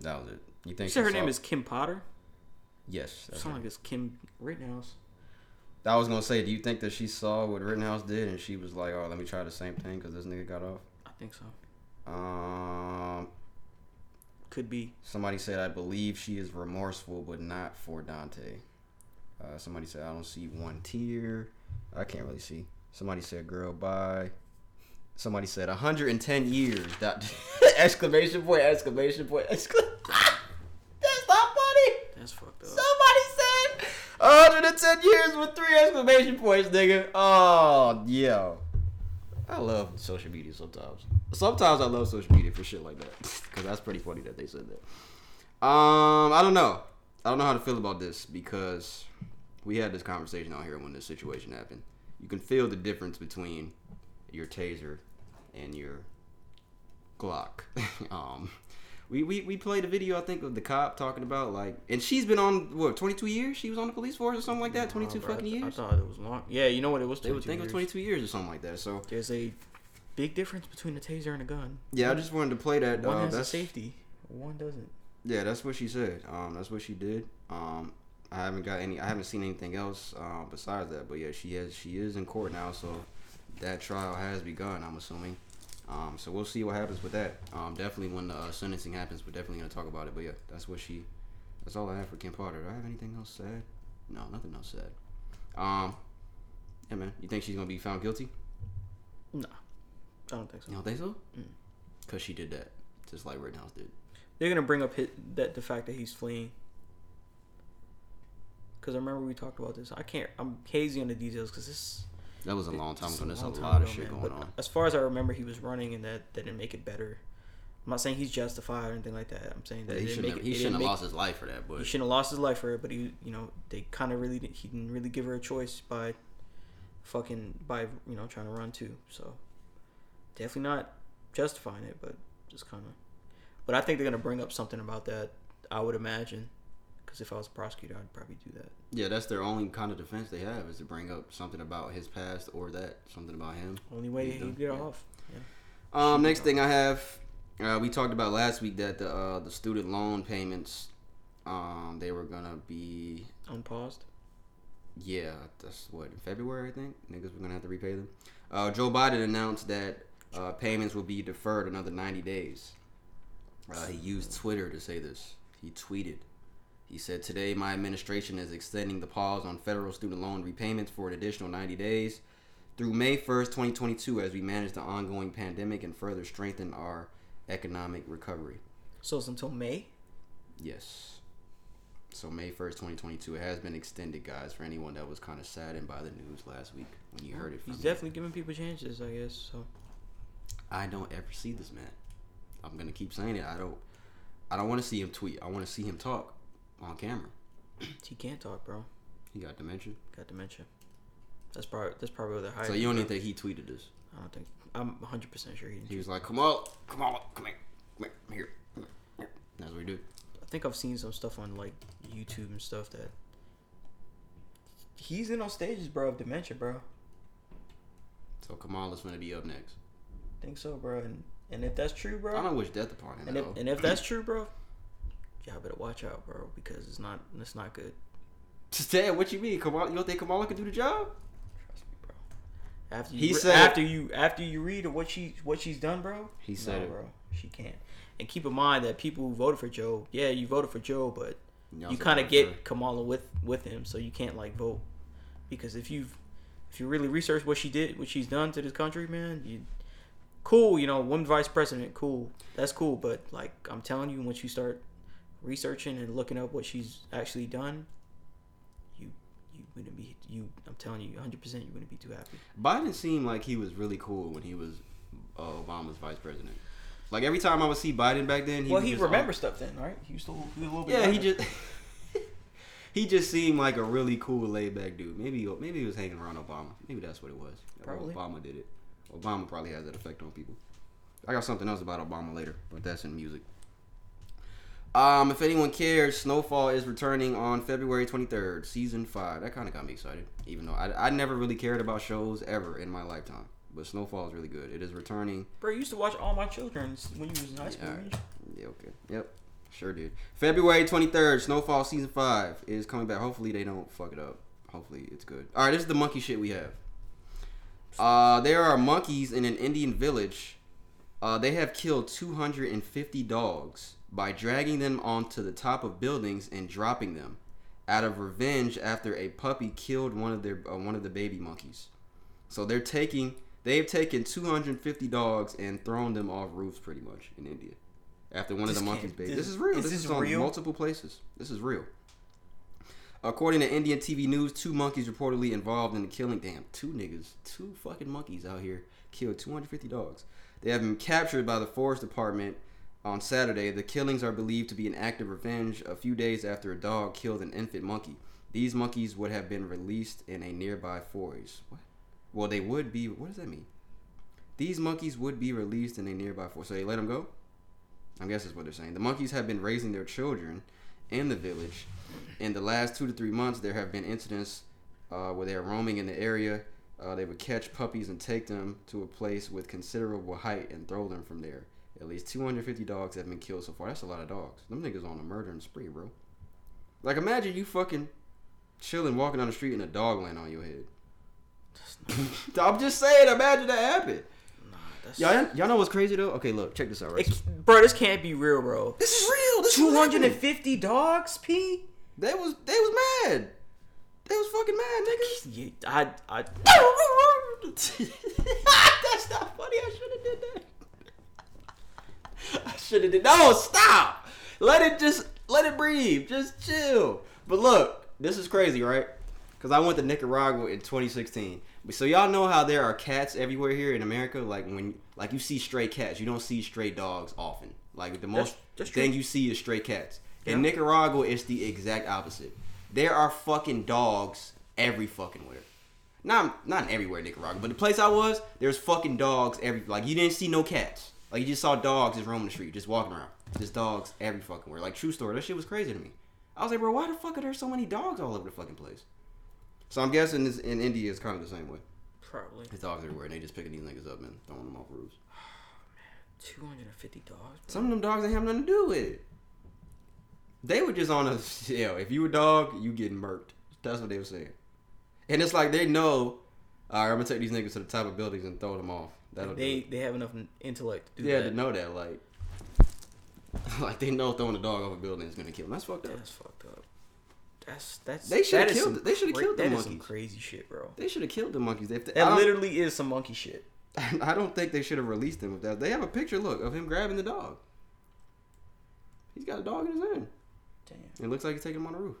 That was it. You think You said her she name is Kim Potter? Yes. that's Sound like it's Kim Rittenhouse. I was gonna say, do you think that she saw what Rittenhouse did and she was like, "Oh, let me try the same thing" because this nigga got off? I think so. Um, Could be. somebody said, "I believe she is remorseful, but not for Daunte." Uh, somebody said, "I don't see one tear." I can't really see. Somebody said, "Girl, bye." Somebody said, "110 years." Dot exclamation point! Exclamation point! Exclamation. That's not funny. That's fucked up. Somebody said 110 years with three exclamation points, nigga. Oh, yo. I love social media sometimes. Sometimes I love social media for shit like that. Because that's pretty funny that they said that. Um, I don't know. I don't know how to feel about this because we had this conversation out here when this situation happened. You can feel the difference between your taser and your Glock. um, we, we we played a video I think of the cop talking about like, and she's been on what 22 years. She was on the police force or something like that. 22 Nah, bro, fucking I, I years. thought it was long. Yeah, you know what? It was. They would 22 think it was years. 22 years or something like that. So There's a big difference between a taser and a gun. yeah, I just wanted to play that. One uh, has a that's safety, one doesn't. yeah, that's what she said. Um, that's what she did. Um, I haven't got any. I haven't seen anything else uh, besides that. But yeah, she has. She is in court now, so that trial has begun. I'm assuming. Um, so we'll see what happens with that. Um, definitely when the uh, sentencing happens, we're definitely gonna talk about it. But yeah, that's what she. That's all I have for Kim Potter. Do I have anything else sad? No, nothing else said. Um, yeah, man. You think she's gonna be found guilty? No, I don't think so. You don't think so? Cause she did that, just like Rittenhouse did. They're gonna bring up hit, that the fact that he's fleeing. Because I remember we talked about this. I can't. I'm hazy on the details because this. That was a long time ago. There's a lot of shit man. going But on. As far as I remember, he was running, and that, that didn't make it better. I'm not saying he's justified or anything like that. I'm saying that Yeah, he shouldn't make have, it- he shouldn't have lost his life for that, but He shouldn't have lost his life for it, but he, you know, they kind of really, he didn't really give her a choice by, fucking, by you know, trying to run too. So, definitely not justifying it, but just kind of. But I think they're gonna bring up something about that. I would imagine, because if I was a prosecutor, I'd probably do that. yeah, that's their only kind of defense they have is to bring up something about his past or that something about him. Only way he get yeah. off. Yeah. Um, next thing I have, uh, we talked about last week that the uh, the student loan payments, um, they were gonna be Unpaused. yeah, that's what in February I think niggas were gonna have to repay them. Uh, Joe Biden announced that uh, payments will be deferred another 90 days. Uh, he used Twitter to say this. He tweeted. He said, Today, my administration is extending the pause on federal student loan repayments for an additional 90 days through May 1st, 2022, as we manage the ongoing pandemic and further strengthen our economic recovery. So it's until May. Yes. So, May 1st, 2022. It has been extended, guys, for anyone that was kind of saddened by the news last week when you heard it from He's me. definitely giving people chances, I guess. So I don't ever see this man. I'm gonna keep saying it. I don't. I don't want to see him tweet. I want to see him talk on camera. he can't talk, bro. He got dementia. Got dementia. That's probably that's probably they're hiding. So you don't even think he tweeted this? I don't think. I'm 100 percent sure he didn't. He was like, "Come on, come on, come here, come here, come here." Come here. That's what he did. I think I've seen some stuff on like YouTube and stuff that he's in on stages, bro, of dementia, bro. So Kamala's gonna be up next. think so, bro. And and if that's true, bro, I don't wish death upon him and if and if that's true, bro, y'all better watch out, bro, because it's not it's not good. Damn, what you mean? Kamala, you don't think Kamala can do the job? Trust me, bro. After you He re- said- after you after you read what she what she's done, bro. He said no, it. bro. She can't. And keep in mind that people who voted for Joe, yeah, you voted for Joe, but You you kind of get Kamala with with him, so you can't like vote because if you've if you really research what she did, what she's done to this country, man, you cool. You know, woman vice president, cool. That's cool. But like I'm telling you, once you start researching and looking up what she's actually done, you you wouldn't be you. I'm telling you, 100 percent, you wouldn't be too happy. Biden seemed like he was really cool when he was uh, Obama's vice president. Like every time I would see Biden back then, he well, he just remembers stuff then, right? He was still he was a little bit. Yeah, he just he just seemed like a really cool, laid back dude. Maybe maybe he was hanging around Obama. Maybe that's what it was. Probably. Obama did it. Obama probably has that effect on people. I got something else about Obama later, but that's in music. Um, if anyone cares, Snowfall is returning on February 23rd, season five. That kind of got me excited, even though I, I never really cared about shows ever in my lifetime. But Snowfall is really good. It is returning Bro, you used to watch all my children when you was in high school. yeah, didn't yeah, okay. Yep. Sure did. February 23rd, Snowfall Season 5 is coming back. Hopefully they don't fuck it up. Hopefully it's good. Alright, this is the monkey shit we have. Uh, there are monkeys in an Indian village. Uh, they have killed 250 dogs by dragging them onto the top of buildings and dropping them out of revenge after a puppy killed one of their uh, one of the baby monkeys. So they're taking they've taken 250 dogs and thrown them off roofs pretty much in India after one This of the monkeys baby. this- This, is real. is this, this is on real? multiple places. This is real. According to Indian TV news, two monkeys reportedly involved in the killing. Damn, two niggas, two fucking monkeys out here killed 250 dogs. They have been captured by the forest department on Saturday. The killings are believed to be an act of revenge a few days after a dog killed an infant monkey. These monkeys would have been released in a nearby forest. What? Well, they would be. What does that mean? These monkeys would be released in a nearby forest. So they let them go? I guess that's what they're saying. The monkeys have been raising their children in the village. In the last two to three months, there have been incidents uh, where they are roaming in the area. Uh, they would catch puppies and take them to a place with considerable height and throw them from there. At least 250 dogs have been killed so far. That's a lot of dogs. Them niggas on a murdering spree, bro. Like, imagine you fucking chilling, walking down the street, and a dog land on your head. I'm just saying, imagine that happened. Nah, that's, Y'all, y'all know what's crazy though? Okay, look, check this out, right? It, bro, this can't be real, bro. This is real. This is Two what's hundred and happening. fifty dogs, P. They was they was mad. They was fucking mad, niggas. Yeah, I, I, That's not funny. I should have did that. I should have did. No, stop. Let it just let it breathe. Just chill. But look, this is crazy, right? Because I went to Nicaragua in 2016. So y'all know how there are cats everywhere here in America. Like when like you see stray cats, you don't see stray dogs often. Like the most that's true. thing you see is stray cats. In Yeah. Nicaragua, it's the exact opposite. There are fucking dogs every fucking where. Not not everywhere in Nicaragua, but the place I was, there's fucking dogs every like you didn't see no cats. Like you just saw dogs just roaming the street, just walking around. Just dogs every fucking where. Like true story, that shit was crazy to me. I was like, bro, why the fuck are there so many dogs all over the fucking place? So I'm guessing this in India is kind of the same way. probably There's dogs everywhere, and they just picking these niggas up and throwing them off roofs. Oh, two hundred and fifty dogs. Some of them dogs ain't have nothing to do with it. They were just on a yeah. If you a dog, you getting murked. That's what they were saying. And it's like they know. All right, I'm gonna take these niggas to the top of buildings and throw them off. That'll They they have enough intellect to do Yeah, that. to know that, like, like they know throwing a dog off a building is gonna kill them. That's fucked up. That's fucked up. That's that's They shoulda killed- some they shoulda killed the That is some crazy shit, bro. They should have killed the monkeys. They, That literally is some monkey shit. I don't think they should have released them with that. They have a picture, look, of him grabbing the dog. He's got a dog in his hand. Damn. It looks like he's taking him on the roof.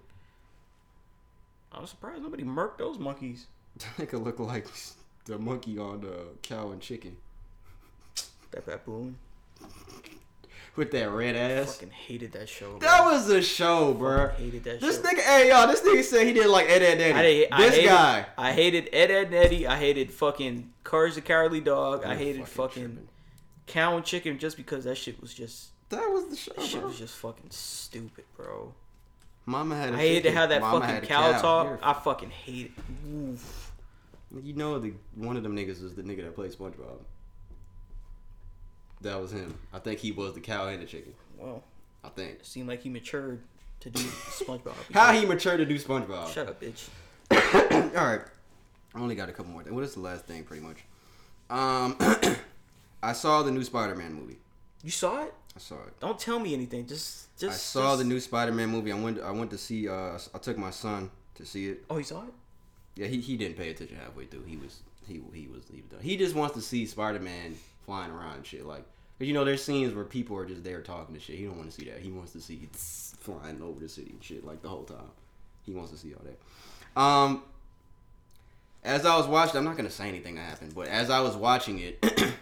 I'm surprised nobody murked those monkeys. That could look like the monkey on the cow and chicken That baboon. with that red ass. Fucking hated that show. Bro. That was a show, bro. Fucking hated that This show. nigga, hey y'all, this nigga said he didn't like Ed Ed I, Eddie. did, I This hated, guy. I hated Ed Edd n Eddy. I hated fucking Courage the Cowardly Dog. I hated fucking, tripping. Cow and Chicken just because that shit was just That was the show, that shit bro. was just fucking stupid, bro. Mama had. A I hated to have that Mama fucking a cow, talk. I fucking hate it. Oof. You know, the one of them niggas is the nigga that played SpongeBob. That was him. I think he was the cow and the chicken. Well, I think. it seemed like he matured to do SpongeBob. How he matured to do SpongeBob. Shut up, bitch. All right. I only got a couple more things. What is the last thing, pretty much? Um, I saw the new Spider-Man movie. You saw it? I saw it. Don't tell me anything. Just, just. I saw just- the new Spider-Man movie. I went. I went to see. Uh, I took my son to see it. Oh, he saw it? Yeah, he, he didn't pay attention halfway through. He was he he was he was done. He just wants to see Spider Man flying around and shit. Like, cause you know there's scenes where people are just there talking and shit. He don't want to see that. He wants to see flying over the city and shit like the whole time. He wants to see all that. Um, as I was watching, I'm not gonna say anything that happened, but as I was watching it,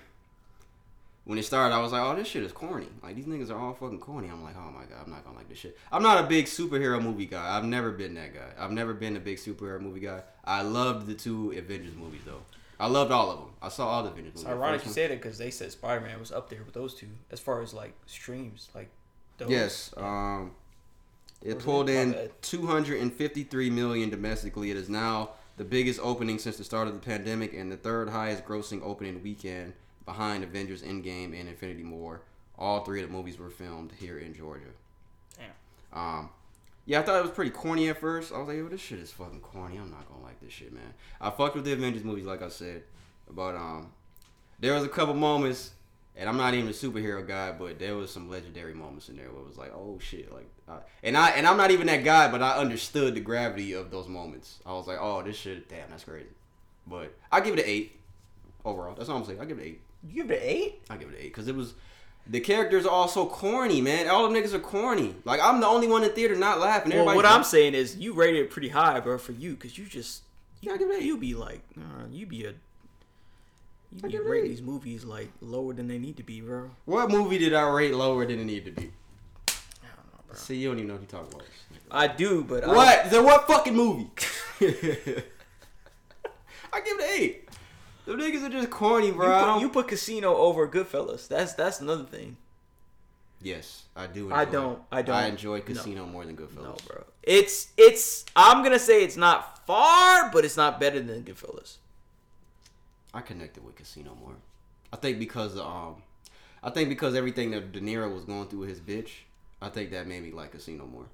when it started, I was like, "Oh, this shit is corny. Like these niggas are all fucking corny." I'm like, "Oh my god, I'm not gonna like this shit." I'm not a big superhero movie guy. I've never been that guy. I've never been a big superhero movie guy. I loved the two Avengers movies though. I loved all of them. I saw all the Avengers It's movies. The ironic you said it because they said Spider Man was up there with those two as far as like streams. Like, those. Yes. Um, it Was it? pulled in 253 million domestically. It is now the biggest opening since the start of the pandemic and the third highest grossing opening weekend behind Avengers Endgame and Infinity War. All three of the movies were filmed here in Georgia. Damn. Um, yeah, I thought it was pretty corny at first. I was like, yo, this shit is fucking corny. I'm not gonna like this shit, man. I fucked with the Avengers movies, like I said, but um, there was a couple moments, and I'm not even a superhero guy, but there was some legendary moments in there where it was like, oh shit, like, uh, and I and I'm not even that guy, but I understood the gravity of those moments. I was like, oh, this shit, damn, that's crazy. But I give it an eight overall. That's all I'm saying. I give it an eight. You give it an eight? I give it an eight because it was the characters are all so corny, man. All them niggas are corny. Like I'm the only one in theater not laughing. Well, Everybody what I'm saying is you rated it pretty high, bro, for you because you just you, Yeah, I give it an eight. you be like uh, you be a you I be give rate eight. these movies like lower than they need to be, bro. What movie did I rate lower than it needed to be? I don't know, bro. See, you don't even know what you're talking about. I do, but I- What? Then what fucking movie? I give it an eight. The niggas are just corny, bro. I put, you put Casino over Goodfellas. That's that's another thing. yes, I do. I don't- I don't. I enjoy No. Casino more than Goodfellas. No, bro. It's it's. I'm gonna say it's not far, but it's not better than Goodfellas. I connected with Casino more. I think because um, I think because everything that De Niro was going through with his bitch, I think that made me like Casino more.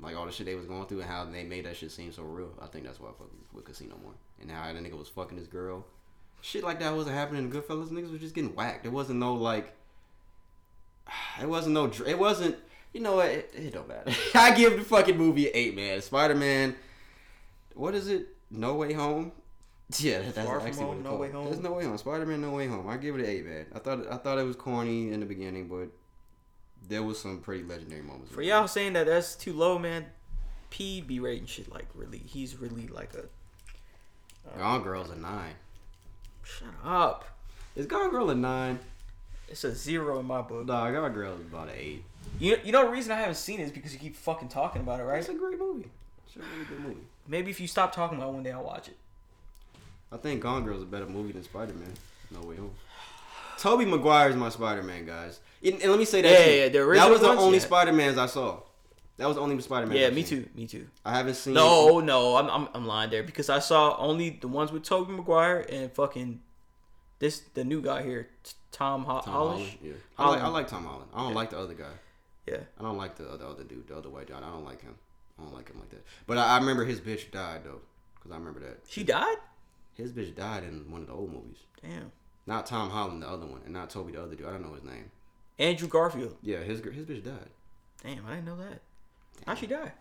Like all the shit they was going through and how they made that shit seem so real. I think that's why I fuck with- with Casino more. And how that nigga was fucking his girl. Shit like that wasn't happening in Goodfellas. Niggas was just getting whacked. There wasn't no like. It wasn't no. It wasn't. You know what? It, it don't matter. I give the fucking movie an eight, man. Spider Man. What is it? No Way Home. Yeah, that's Far From actually Home, what it's No called. Way Home? There's No Way Home. Spider Man No Way Home. I give it an eight, man. I thought I thought it was corny in the beginning, but there was some pretty legendary moments. For y'all saying that that's too low, man. P be rating shit like really. He's really like a. Gone Girl's a nine. Shut up. Is Gone Girl a nine? It's a zero in my book. Nah, Gone Girl is about an eight. You you know the reason I haven't seen it is because you keep fucking talking about it, right? It's a great movie. It's a really good movie. Maybe if you stop talking about it one day, I'll watch it. I think Gone Girl is a better movie than Spider Man. No Way Home. Tobey Maguire is my Spider Man, guys. And, and let me say that. Yeah, yeah, the that was the only. Spider Mans I saw. That was the only Spider Man. Yeah, me too. Me too. I haven't seen. No, no, I'm, I'm I'm lying there because I saw only the ones with Tobey Maguire and fucking this the new guy here, Tom, Ho- Tom Holland. Yeah, I like I like Tom Holland. I don't like the other guy. Yeah, I don't like the other, other dude, the other white guy. I don't like him. I don't like him like that. But I, I remember his bitch died though, because I remember that she died. his bitch died in one of the old movies. Damn. Not Tom Holland, the other one, and not Tobey, the other dude. I don't know his name. Andrew Garfield. Yeah, his his bitch died. Damn, I didn't know that. How she die?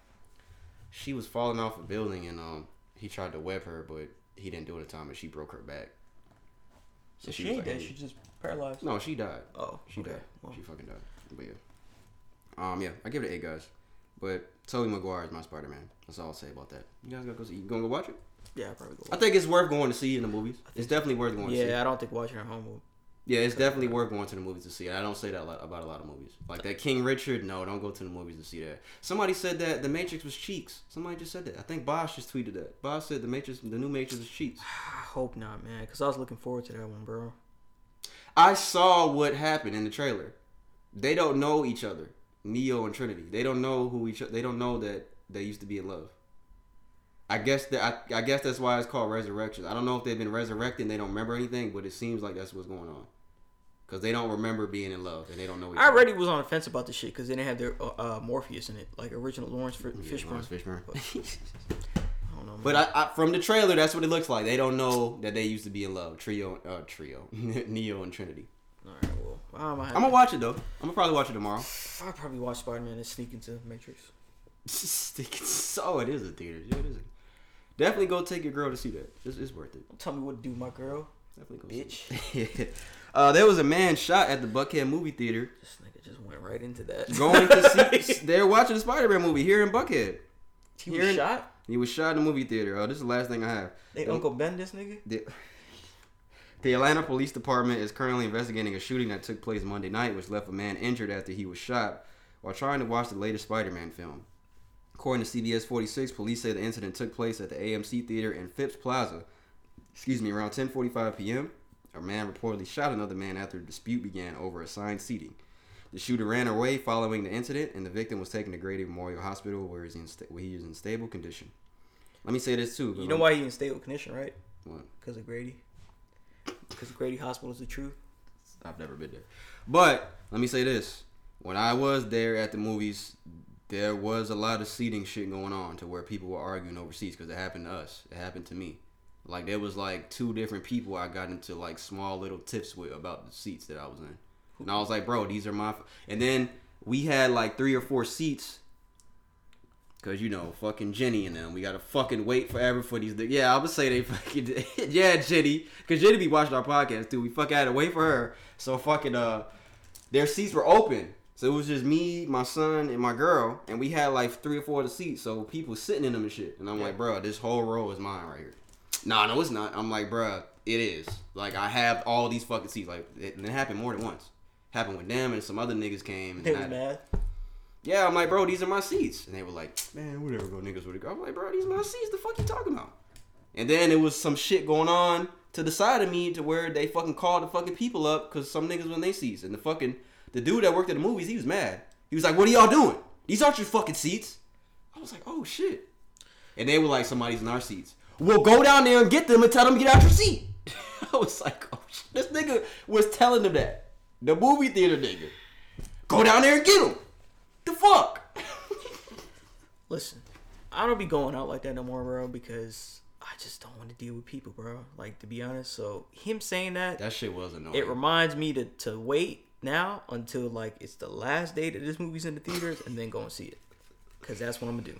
She was falling off a building, and um, he tried to web her, but he didn't do it in time, and she broke her back. So she, was ain't like, dead. hey. She just paralyzed. No, she died. Oh, She okay. died. Well, She fucking died. But yeah. Um, yeah, I give it an eight, guys. But Tobey Maguire is my Spider Man. That's all I'll say about that. You guys gonna go see? You gonna go watch it? yeah, I probably go. I think it's worth going to see in the movies. It's definitely worth going to see. yeah, I don't think watching at home will. Yeah, it's definitely worth going to the movies to see. I don't say that a lot, about a lot of movies. Like that King Richard, no, don't go to the movies to see that. Somebody said that The Matrix was cheeks. Somebody just said that. I think Bosch just tweeted that. Bosch said the Matrix, the new Matrix is cheeks. I hope not, man, because I was looking forward to that one, bro. I saw what happened in the trailer. They don't know each other, Neo and Trinity. They don't know who each. They don't know that they used to be in love. I guess that I, I guess that's why it's called resurrection. I don't know if they've been resurrected and they don't remember anything, but it seems like that's what's going on. Cause they don't remember being in love and they don't know. I already was on the fence about this shit because they didn't have their uh, uh, Morpheus in it, like original Lawrence F- Yeah, Fishburne. Lawrence Fishburne. I don't know, man. But I, I, from the trailer, that's what it looks like. They don't know that they used to be in love. Trio, uh, trio, Neo and Trinity. All right, well, I'm I'm gonna watch it though. I'm gonna probably watch it tomorrow. I'll probably watch Spider Man and sneak into Matrix. so it is a theater. Yeah, it is. A, Definitely go take your girl to see that. It's, it's worth it. Tell me what to do, my girl. Definitely go. Bitch. Uh, there was a man shot at the Buckhead movie theater This nigga just went right into that. going to see. They're watching the Spider-Man movie here in Buckhead. he was Hearing- shot. He was shot in the movie theater. Oh, this is the last thing I have. They The- Uncle Ben this nigga. The, the Atlanta Police Department is currently investigating a shooting that took place Monday night, which left a man injured after he was shot while trying to watch the latest Spider-Man film. According to CBS 46, police say the incident took place at the AMC Theater in Phipps Plaza. Excuse me, around 10:45 p.m. A man reportedly shot another man after a dispute began over assigned seating. The shooter ran away following the incident, and the victim was taken to Grady Memorial Hospital, where he's in sta- where he is in stable condition. Let me say this too. You know why he in stable condition, right? What? Because of Grady. Because Grady Hospital is the truth. I've never been there. But let me say this: when I was there at the movies, there was a lot of seating shit going on to where people were arguing over seats because it happened to us. It happened to me. Like there was like two different people I got into like small little tips with about the seats that I was in, and I was like, bro, these are my. F-. And then we had like three or four seats. Cause you know, fucking Jenny and them, we gotta fucking wait forever for these. Yeah, I would say they fucking yeah, Jenny, cause Jenny be watching our podcast too. We fucking had to wait for her, so fucking uh, their seats were open, so it was just me, my son, and my girl, and we had like three or four of the seats, so people sitting in them and shit. And I'm like, bro, this whole row is mine right here. Nah, no, it's not. I'm like, bro, it is. Like I have all these fucking seats. Like it, it happened more than once. Happened with them and some other niggas came. And They was mad. yeah, I'm like, bro, these are my seats. And they were like, man, whatever, go niggas with it. I'm like, bro, these are my seats. The fuck you talking about? And then it was some shit going on to the side of me to where they fucking called the fucking people up because some niggas in their seats. And the fucking, the dude that worked at the movies, he was mad. He was like, what are y'all doing? These aren't your fucking seats. I was like, oh shit. And they were like, somebody's in our seats. Well, go down there and get them and tell them to get out your seat. I was like, oh shit. This nigga was telling them that. The movie theater nigga. Go down there and get them. The fuck? Listen, I don't be going out like that no more, bro, because I just don't want to deal with people, bro. Like to be honest. So him saying that, That shit was annoying. it reminds me to to wait now until like it's the last day that this movie's in the theaters and then go and see it, because that's what I'm gonna do.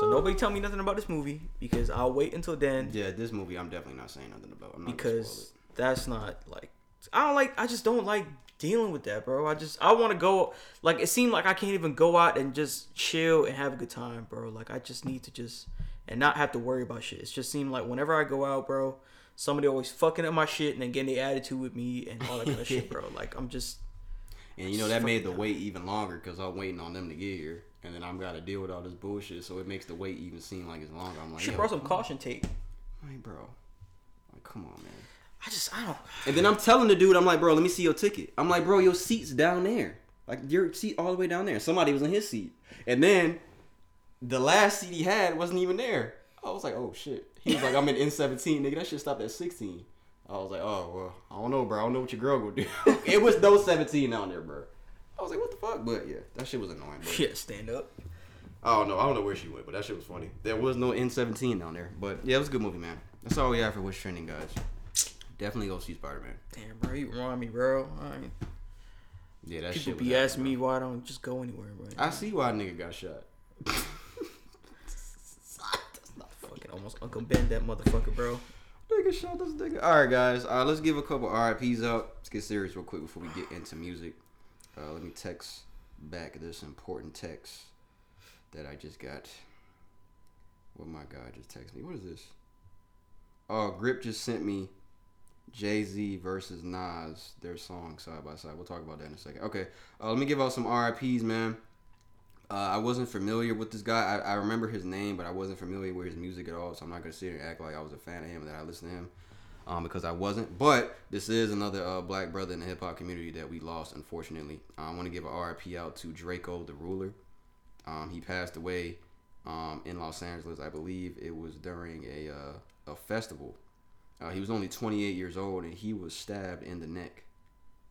So nobody tell me nothing about this movie because I'll wait until then yeah, this movie I'm definitely not saying nothing about. I'm not because that's not like I don't like I just don't like dealing with that, bro. I just I want to go like it seemed like I can't even go out and just chill and have a good time, bro. Like I just need to just and not have to worry about shit. It just seemed like whenever I go out, bro, somebody always fucking up my shit and then getting the attitude with me and all that kind of shit, bro. Like I'm just And you know that made the wait even longer because I'm waiting on them to get here, and then I'm gotta deal with all this bullshit. So it makes the wait even seem like it's longer. I'm like, should brought some caution tape. like, bro, like, come on, man. I just I don't. And then I'm telling the dude, I'm like, bro, let me see your ticket. I'm like, bro, your seat's down there. Like your seat all the way down there. Somebody was in his seat. And then the last seat he had wasn't even there. I was like, oh shit. He was like, I'm in N17, nigga. That shit stopped at 16. I was like, oh well, I don't know, bro. I don't know what your girl gonna do. it was no 17 down there, bro. I was like, what the fuck? But yeah, that shit was annoying. Bro. Yeah, stand up. I don't know. I don't know where she went, but that shit was funny. There was no N17 down there. But yeah, it was a good movie, man. That's all we have for What's Trending, guys. Definitely go see Spider Man. Damn, bro, you remind me, bro. I ain't, Yeah, that people shit be asking me why I don't just go anywhere, bro. I see why a nigga got shot. That's not fucking almost Uncle Ben that motherfucker, bro. nigga shot this nigga. All right, guys. Uh, let's give a couple RIPS out. Let's get serious real quick before we get into music. Uh, let me text back this important text that I just got. What my guy just texted me. What is this? Oh, Grip just sent me Jay Z versus Nas, their song side by side. We'll talk about that in a second. Okay, uh, let me give out some RIPS, man. Uh, I wasn't familiar with this guy. I, I remember his name, but I wasn't familiar with his music at all. So I'm not gonna sit here and act like I was a fan of him and that I listened to him, um, because I wasn't. But this is another uh, black brother in the hip hop community that we lost, unfortunately. Uh, I want to give a RIP out to Drakeo the Ruler. Um, he passed away um, in Los Angeles, I believe it was during a uh, a festival. Uh, he was only 28 years old, and he was stabbed in the neck,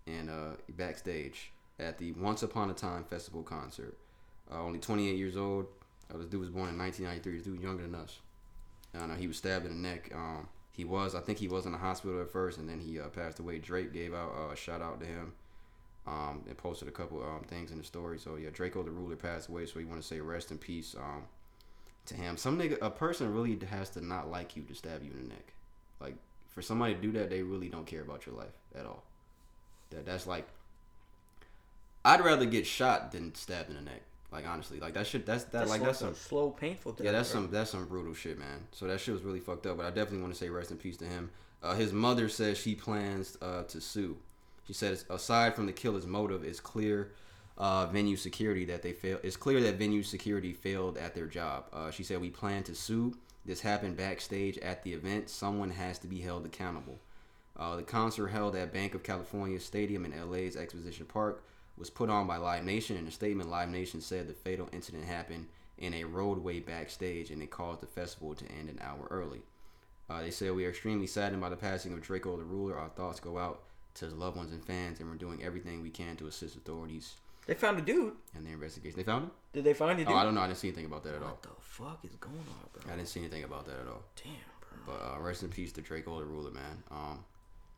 and uh, backstage at the Once Upon a Time festival concert. Uh, only 28 years old. Uh, this dude was born in 1993. This dude younger than us. He was stabbed in the neck. Um, he was, I think, he was in the hospital at first, and then he uh, passed away. Drake gave out uh, a shout out to him. Um, and posted a couple um, things in the story. So yeah, Drakeo the Ruler passed away. So we want to say rest in peace. Um, to him. Some nigga, a person really has to not like you to stab you in the neck. Like for somebody to do that, they really don't care about your life at all. That that's like, I'd rather get shot than stabbed in the neck. Like honestly, like that shit. That's that That's like that's some some slow, painful. Death, yeah, that's bro. some that's some brutal shit, man. So that shit was really fucked up. But I definitely want to say rest in peace to him. Uh, his mother says she plans uh, to sue. She says aside from the killer's motive, it's clear uh, venue security that they failed. It's clear that venue security failed at their job. Uh, she said we plan to sue. This happened backstage at the event. Someone has to be held accountable. Uh, the concert held at Banc of California Stadium in LA's Exposition Park was put on by Live Nation. In a statement, Live Nation said the fatal incident happened in a roadway backstage and it caused the festival to end an hour early. Uh, they said we are extremely saddened by the passing of Drakeo the Ruler. Our thoughts go out to his loved ones and fans, and we're doing everything we can to assist authorities They found a dude. in their investigation. They found him? Did they find a dude? Oh, I don't know. I didn't see anything about that at all. What the fuck is going on, bro? I didn't see anything about that at all. Damn, bro. But uh, rest in peace to Drakeo the Ruler, man. Um,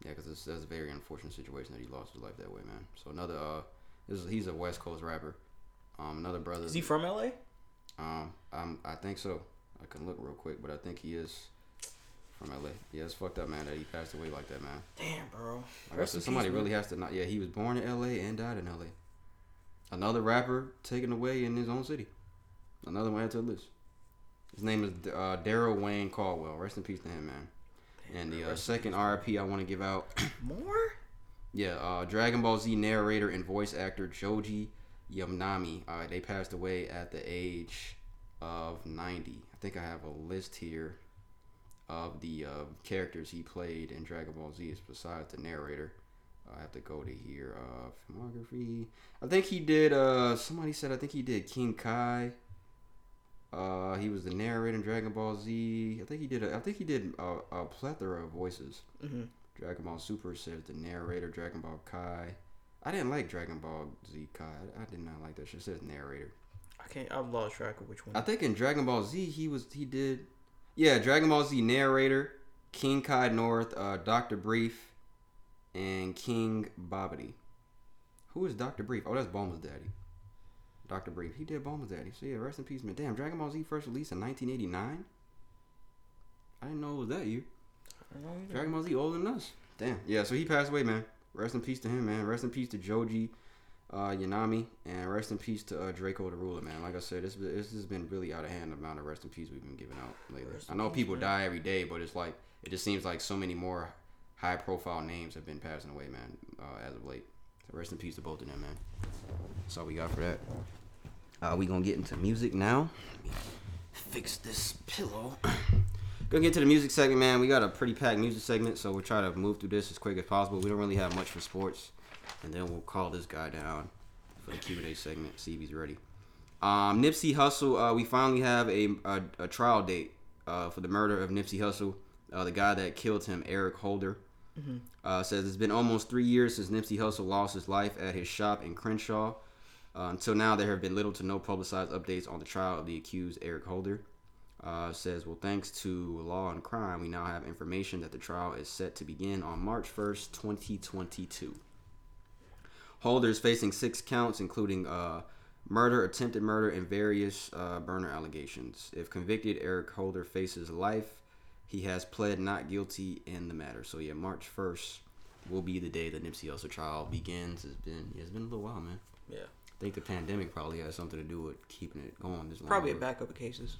yeah, because that's a very unfortunate situation that he lost his life that way, man. So another, uh, is, he's a West Coast rapper. Um, another brother. Is he from LA? Um, I'm, I think so. I can look real quick, but I think he is from LA. Yeah, it's fucked up, man, that he passed away like that, man. Damn, bro. Like I said, somebody really has to not. Yeah, he was born in LA and died in LA. Another rapper taken away in his own city. Another one added to the list. His name is uh, Darrell Wayne Caldwell. Rest in peace to him, man. And the uh, second RIP I want to give out, More? Yeah, uh, Dragon Ball Z narrator and voice actor Joji Yanami. Uh, they passed away at the age of 90. I think I have a list here of the uh, characters he played in Dragon Ball Z besides the narrator. I have to go to here. Uh, filmography. I think he did. Uh, somebody said I think he did King Kai. Uh, he was the narrator in Dragon Ball Z. I think he did. A, I think he did a, a plethora of voices. Mhm. Dragon Ball Super says the narrator. Dragon Ball Kai. I didn't like Dragon Ball Z Kai. I, I did not like that shit. It says narrator. I can't. I've lost track of which one. I think in Dragon Ball Z he was he did yeah Dragon Ball Z narrator King Kai North uh, Doctor Brief and King Babidi. Who is Doctor Brief? Oh, that's Bulma's daddy. Doctor Brief. He did Bulma's daddy. So yeah, rest in peace, man. Damn, Dragon Ball Z first released in 1989. I didn't know it was that year. I don't know either. Dragon Ball Z older than us. Damn. Yeah, so he passed away, man. Rest in peace to him, man. Rest in peace to Joji uh, Yanami, and rest in peace to uh, Drakeo the Ruler, man. Like I said, this this has been really out of hand the amount of rest in peace we've been giving out lately. Rest I know people man. die every day, but it's like it just seems like so many more high profile names have been passing away, man, uh, as of late. So rest in peace to both of them, man. That's all we got for that. Uh, we gonna get into music now. Let me fix this pillow. Gonna get to the music segment, man. We got a pretty packed music segment, so we'll try to move through this as quick as possible. We don't really have much for sports, and then we'll call this guy down for the Q and A segment. See if he's ready. Um, Nipsey Hussle, uh, we finally have a, a, a trial date uh, for the murder of Nipsey Hussle, uh, the guy that killed him, Eric Holder. Uh, says it's been almost three years since Nipsey Hussle lost his life at his shop in Crenshaw. Uh, until now, there have been little to no publicized updates on the trial of the accused Eric Holder. Uh, says, well, thanks to Law and Crime, we now have information that the trial is set to begin on March 1st, 2022. Holder is facing six counts, including uh, murder, attempted murder, and various uh, burner allegations. If convicted, Eric Holder faces life. He has pled not guilty in the matter. So yeah, March 1st will be the day the Nipsey Hussle trial begins. It's been yeah, it's been a little while, man. Yeah. I think the pandemic probably has something to do with keeping it going this long. Probably a backup of cases.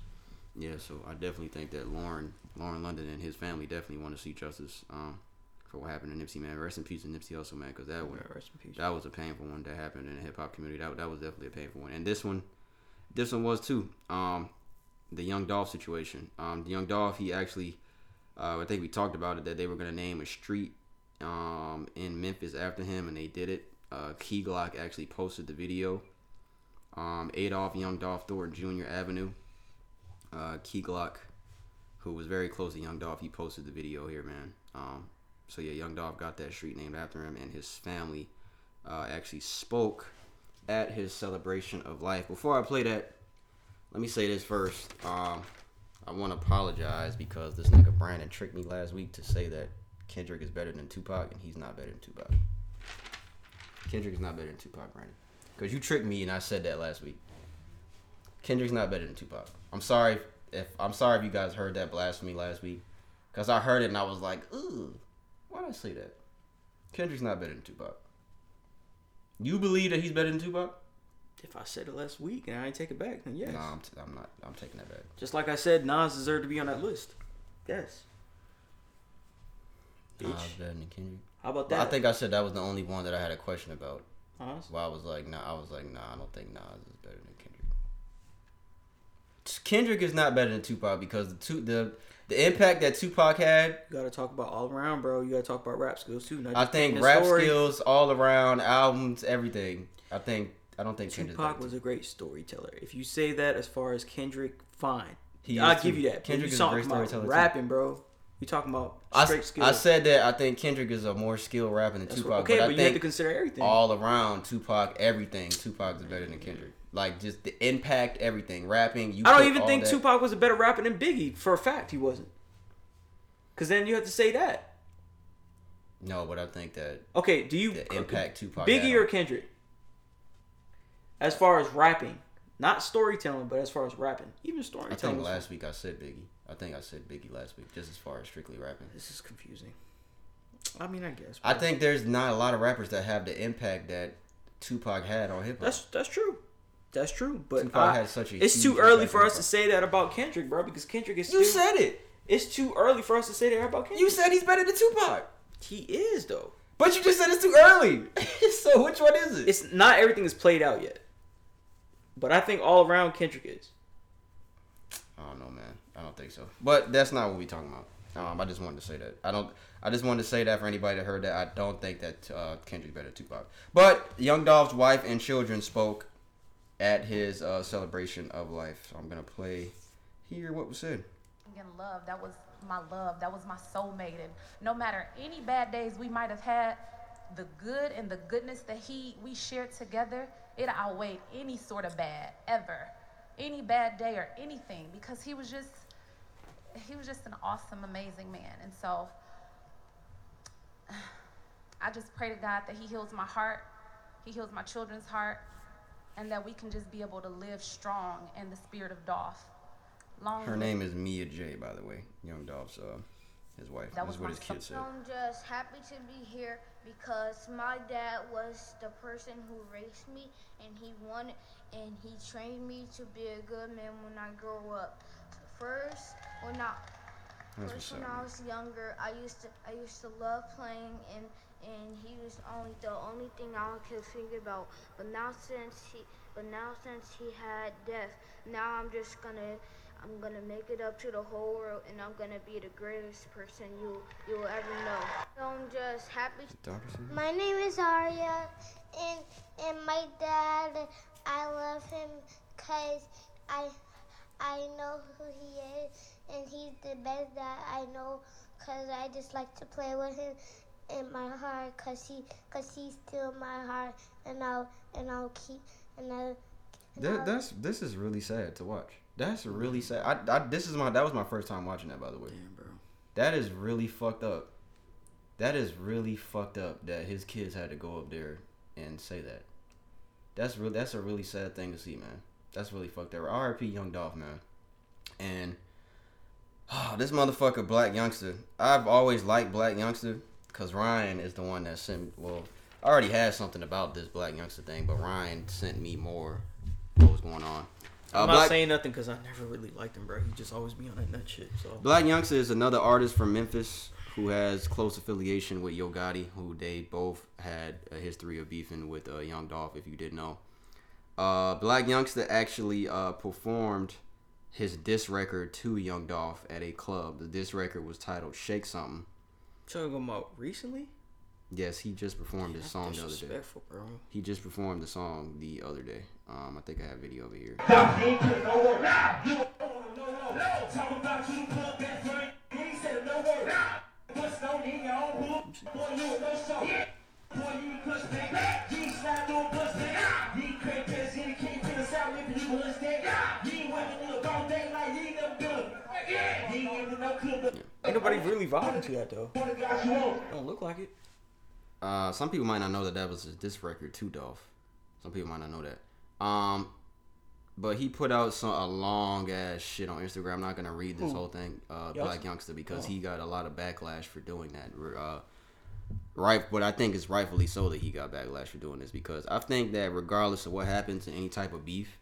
Yeah, so I definitely think that Lauren, Lauren London, and his family definitely want to see justice um, for what happened to Nipsey, man. Rest in peace to Nipsey Hussle, man, because that one, rest in peace. that was a painful one that happened in the hip hop community. That that was definitely a painful one, and this one, this one was too. Um, the Young Dolph situation. Um, the Young Dolph, he actually, uh, I think we talked about it that they were gonna name a street um, in Memphis after him, and they did it. Uh, Key Glock actually posted the video. Um, Adolph Young Dolph Thornton Jr. Avenue uh, Key Glock, who was very close to Young Dolph, he posted the video here, man. Um, so yeah, Young Dolph got that street named after him, and his family uh, actually spoke at his celebration of life. Before I play that, let me say this first. Um, I want to apologize because this nigga Brandon tricked me last week to say that Kendrick is better than Tupac, and he's not better than Tupac. Kendrick is not better than Tupac, Brandon. Because you tricked me and I said that last week. Kendrick's not better than Tupac. I'm sorry if I'm sorry if you guys heard that blasphemy last week, because I heard it and I was like, ooh, why did I say that? Kendrick's not better than Tupac. You believe that he's better than Tupac? If I said it last week and I ain't take it back, then yes. No, I'm, t- I'm not. I'm taking that back. Just like I said, Nas deserved to be on that list. Yes. Nas better than Kendrick. How about that? I think I said that was the only one that I had a question about. Nas? Well, I was like, nah. I was like, nah. I don't think Nas is better than Kendrick. Kendrick is not better than Tupac because the two the the impact that Tupac had. You gotta talk about all around, bro. You gotta talk about rap skills too. I think rap story. skills all around, albums, everything. I think I don't think Tupac better was a great storyteller. If you say that as far as Kendrick, fine. He I'll give too. you that. Kendrick Kendrick is you a great storyteller, too. rapping, bro. You talking about I, straight s- skills. I said that I think Kendrick is a more skilled rapper than That's Tupac, what- okay, but but, I you have to consider everything. all around Tupac, everything Tupac is better than Kendrick. Like just the impact, everything, rapping. You I don't even think that- Tupac was a better rapper than Biggie. For a fact, he wasn't. Cause then you have to say that. No, but I think that Okay, do you the impact Tupac. Biggie or Kendrick? As far as rapping, not storytelling, but as far as rapping, even storytelling. I think last week I said Biggie. I think I said Biggie last week, just as far as strictly rapping. This is confusing. I mean, I guess. I think there's not a lot of rappers that have the impact that Tupac had on hip hop. that's that's true. That's true. But Tupac I- had such a it's too early for us to say that about Kendrick, bro. Because Kendrick is You still- said it. It's too early for us to say that about Kendrick. You said he's better than Tupac. he is though. But you just said it's too early. so which one is it? It's not everything is played out yet. But I think all around Kendrick is. I don't know, man. I don't think so. But that's not what we're talking about. Um, I just wanted to say that. I don't. I just wanted to say that for anybody that heard that. I don't think that uh, Kendrick better than Tupac. But Young Dolph's wife and children spoke at his uh, celebration of life. So I'm gonna play here what was said. Again, love, that was my love. That was my soulmate. And no matter any bad days we might have had, the good and the goodness that he we shared together, it outweighed any sort of bad ever. Any bad day or anything. Because he was just he was just an awesome, amazing man. And so I just pray to God that he heals my heart, he heals my children's heart, and that we can just be able to live strong in the spirit of Dolph. Long Her name is Mia Jaye, by the way. Young Dolph's uh, his wife. That That's was what his kid said. I'm just happy to be here because my dad was the person who raised me and he wanted and he trained me to be a good man when I grow up. First, when I That's first when. I was younger, I used to I used to love playing and and he was only the only thing I could think about. But now since he but now since he had death, now I'm just gonna I'm gonna make it up to the whole world and I'm gonna be the greatest person you you will ever know. So I'm just happy Dawkerson? My name is Arya, and and my dad, I love him because I I know who he is, and he's the best dad I know because I just like to play with him in my heart because he cause he's still my heart, and I'll and I'll keep and I. and That, I'll- that's this is really sad to watch. That's really sad. I, I this is my that was my first time watching that by the way. Damn, bro. That is really fucked up. That is really fucked up that his kids had to go up there and say that. That's really that's a really sad thing to see, man. That's really fucked up. R.I.P. Young Dolph, man. And oh, this motherfucker, Blac Youngsta. I've always liked Blac Youngsta because Ryan is the one that sent. Well, I already had something about this Blac Youngsta thing, but Ryan sent me more. What was going on? Uh, I'm not Black- saying nothing because I never really liked him, bro. He just always be on that nut shit. So Blac Youngsta is another artist from Memphis who has close affiliation with Yo Gotti, who they both had a history of beefing with uh, Young Dolph, if you didn't know. Uh, Blac Youngsta actually uh, performed his diss record to Young Dolph at a club. The diss record was titled Shake Something. Talking about recently. Yes, he just performed his song the other day. Bro. He just performed the song the other day. Um, I think I have video over here. Ain't nobody really vibing to that though. Don't look like it. Uh, some people might not know that that was his diss record to Dolph. Some people might not know that. Um, but he put out some a long ass shit on Instagram. I'm not gonna read this Who? whole thing. Uh, Youngsta? Black Youngster because Oh. he got a lot of backlash for doing that. Uh, right, but I think it's rightfully so that he got backlash for doing this because I think that regardless of what happens in any type of beef,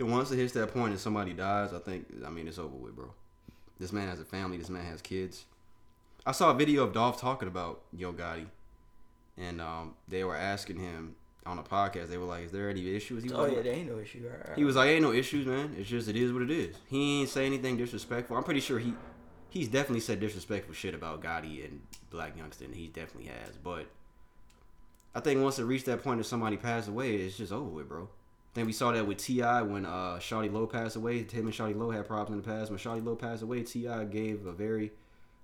once it hits that point and somebody dies, I think I mean it's over with, bro. This man has a family. This man has kids. I saw a video of Dolph talking about Yo Gotti, and um, they were asking him on a podcast. They were like, "Is there any issues?" He was Oh like, yeah, there ain't no issue. Right. he was like, "Ain't no issues, man. It's just it is what it is." He ain't say anything disrespectful. I'm pretty sure he he's definitely said disrespectful shit about Gotti and Blac Youngsta. He definitely has. But I think once it reached that point that somebody passed away, it's just over with, bro. I think we saw that with T.I. when uh Shawty Lo passed away. Him and Shawty Lo had problems in the past. When Shawty Lo passed away, T.I. gave a very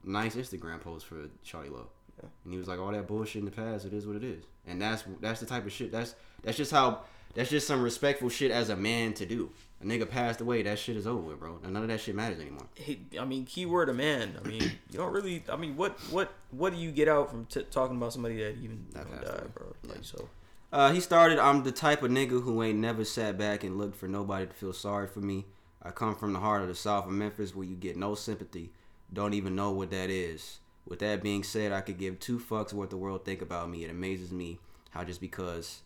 nice Instagram post for Shawty Lo. Yeah. And he was like, "All that bullshit in the past, it is what it is." And that's that's the type of shit. That's that's just how. That's just some respectful shit as a man to do. A nigga passed away. That shit is over with, bro. None of that shit matters anymore. He, I mean, keyword a man. I mean, you don't really. I mean, what what what do you get out from t- talking about somebody that even That you know, passed away. died, bro? Like so. Uh, he started. I'm the type of nigga who ain't never sat back and looked for nobody to feel sorry for me. I come from the heart of the South of Memphis, where you get no sympathy. Don't even know what that is. With that being said, I could give two fucks what the world think about me. It amazes me how just because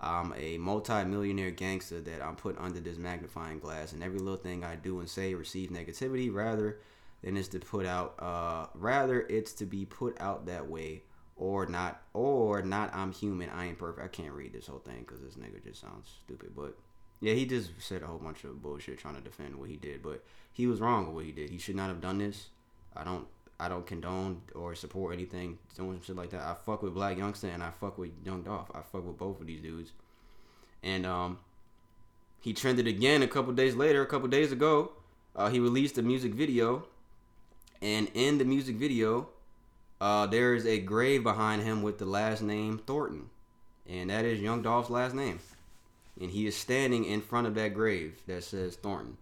I'm a multi-millionaire gangster that I'm put under this magnifying glass, and every little thing I do and say receive negativity rather than it's to put out. Uh, rather it's to be put out that way or not or not i'm human i ain't perfect. I can't read this whole thing because this nigga just sounds stupid but yeah he just said a whole bunch of bullshit trying to defend what he did but he was wrong with what he did. He should not have done this. I don't i don't condone or support anything doing shit like that. I fuck with blac youngsta and i fuck with young dolph. I fuck with both of these dudes. And um he trended again a couple days later a couple days ago. Uh, he released a music video. And in the music video uh, there is a grave behind him with the last name Thornton, and that is Young Dolph's last name. And he is standing in front of that grave that says Thornton.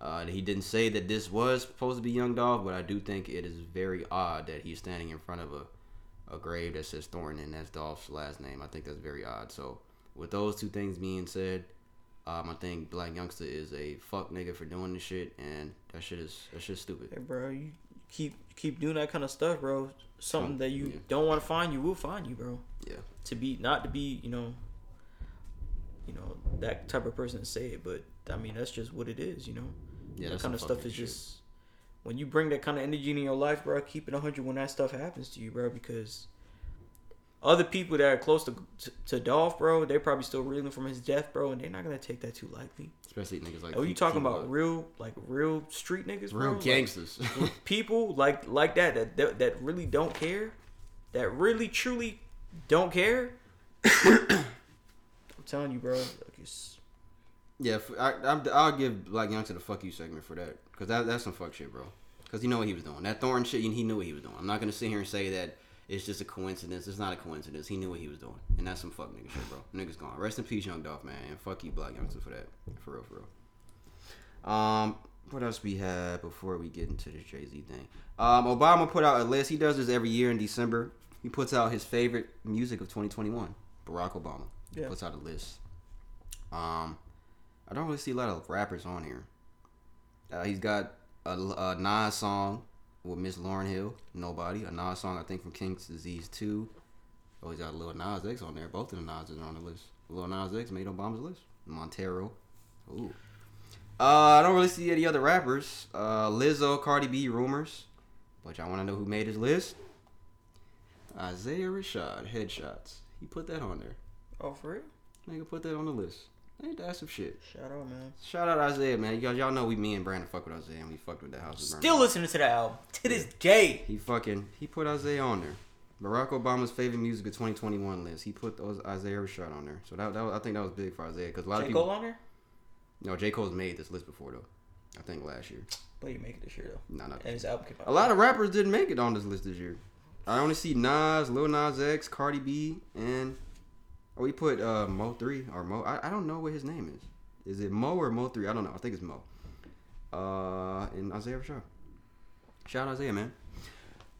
Uh, he didn't say that this was supposed to be Young Dolph, but I do think it is very odd that he's standing in front of a, a grave that says Thornton and that's Dolph's last name. I think that's very odd. So, with those two things being said, um, I think Blac Youngsta is a fuck nigga for doing this shit, and that shit is that shit's stupid. Hey, bro, you keep keep doing that kind of stuff, bro. Something that you yeah. don't want to find, you will find you, bro. Yeah. To be not to be, you know, you know that type of person to say it, but I mean that's just what it is, you know. Yeah, that kind of stuff is shit. just when you bring that kind of energy in your life, bro. Keep it hundred when that stuff happens to you, bro, because other people that are close to to, to Dolph, bro, they're probably still reeling from his death, bro, and they're not gonna take that too lightly. Especially niggas like. Oh, you talking about real, like real street niggas, bro? real Like, gangsters? people like like that, that that that really don't care, that really truly don't care. I'm telling you, bro. Like it's, Yeah, I, I'm, I'll give Blac Youngsta the fuck you segment for that because that, that's some fuck shit, bro. Because you know what he was doing. That Thorn shit, he knew what he was doing. I'm not gonna sit here and say that it's just a coincidence. It's not a coincidence. He knew what he was doing, and that's some fuck nigga shit, bro. Niggas gone. Rest in peace, Young Dolph, man, and fuck you, Blac Youngsta, for that. For real, for real. Um, what else we have before we get into this Jay Z thing? Um, Obama put out a list. He does this every year in December. He puts out his favorite music of 2021. Barack Obama. He Yeah. puts out a list. Um, I don't really see a lot of rappers on here. Uh, he's got a, a Nas song with Miss Lauryn Hill, Nobody. A Nas song, I think, from King's Disease 2. Oh, he's got a Lil Nas X on there. Both of the Nas are on the list. Lil Nas X made Obama's list. Montero. Ooh. Uh, I don't really see any other rappers. Uh, Lizzo, Cardi B, Rumors. But y'all want to know who made his list? Isaiah Rashad, Headshots. He put that on there. oh for real. Nigga put that on the list. Ain't that some shit? Shout out, man. Shout out Isaiah, man. Y'all, y'all know we, me and Brandon fuck with Isaiah, and we fucked with the house. Still listening to the album to this day. He fucking he put Isaiah on there. Barack Obama's favorite music of 2021 list. He put those Isaiah Rashad on there. So that, that was, I think that was big for Isaiah because a lot J of people. J Cole on there, No, J Cole's made this list before though. I think last year. but you make it this year though, No, not and his album came out. A lot of rappers didn't make it on this list this year. I only see Nas, Lil Nas X, Cardi B, and we put uh, Mo three or Mo. I, I don't know what his name is. Is it Mo or Mo three? I don't know. I think it's Mo. Uh, and Isaiah Rashad. Shout out to Isaiah, man.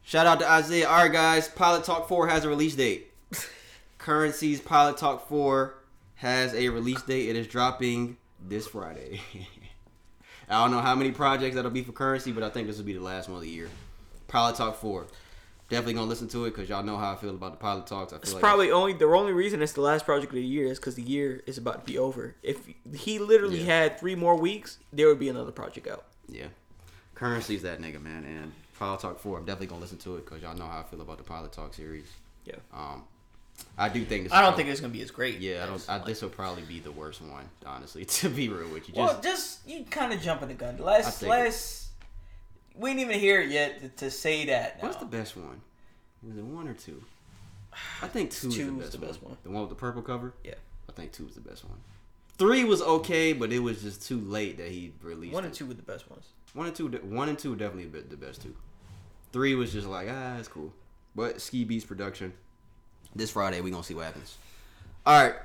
Shout out to Isaiah. All right, guys. Pilot Talk Four has a release date. Curren$y's Pilot Talk Four has a release date. It is dropping this Friday. I don't know how many projects that'll be for Curren$y, but I think this will be the last one of the year. Pilot Talk Four. Definitely gonna listen to it because y'all know how I feel about the Pilot Talks. I feel It's like probably only the only reason it's the last project of the year is because the year is about to be over. If he literally Yeah. had three more weeks, there would be another project out. Yeah. Curren$y's that nigga, man. And Pilot Talk 4, I'm definitely going to listen to it because y'all know how I feel about the Pilot Talk series. Yeah. Um, I do think this I don't will- think it's gonna be as great. Yeah, I don't. I, like- this will probably be the worst one, honestly, to be real with you. Just, well, just you kind of jumping the gun. I Last think last, we didn't even hear it yet to, to say that. Now. what's the best one? Is it one or two? I think two, is the best, one. one. The one with the purple cover? Yeah. I think two is the best one. Three was okay, but it was just too late that he released One it. and two were the best ones. One and two, one and two definitely a bit the best two. Three was just like ah, it's cool. But Ski Beatz production. This Friday we gonna see what happens. All right.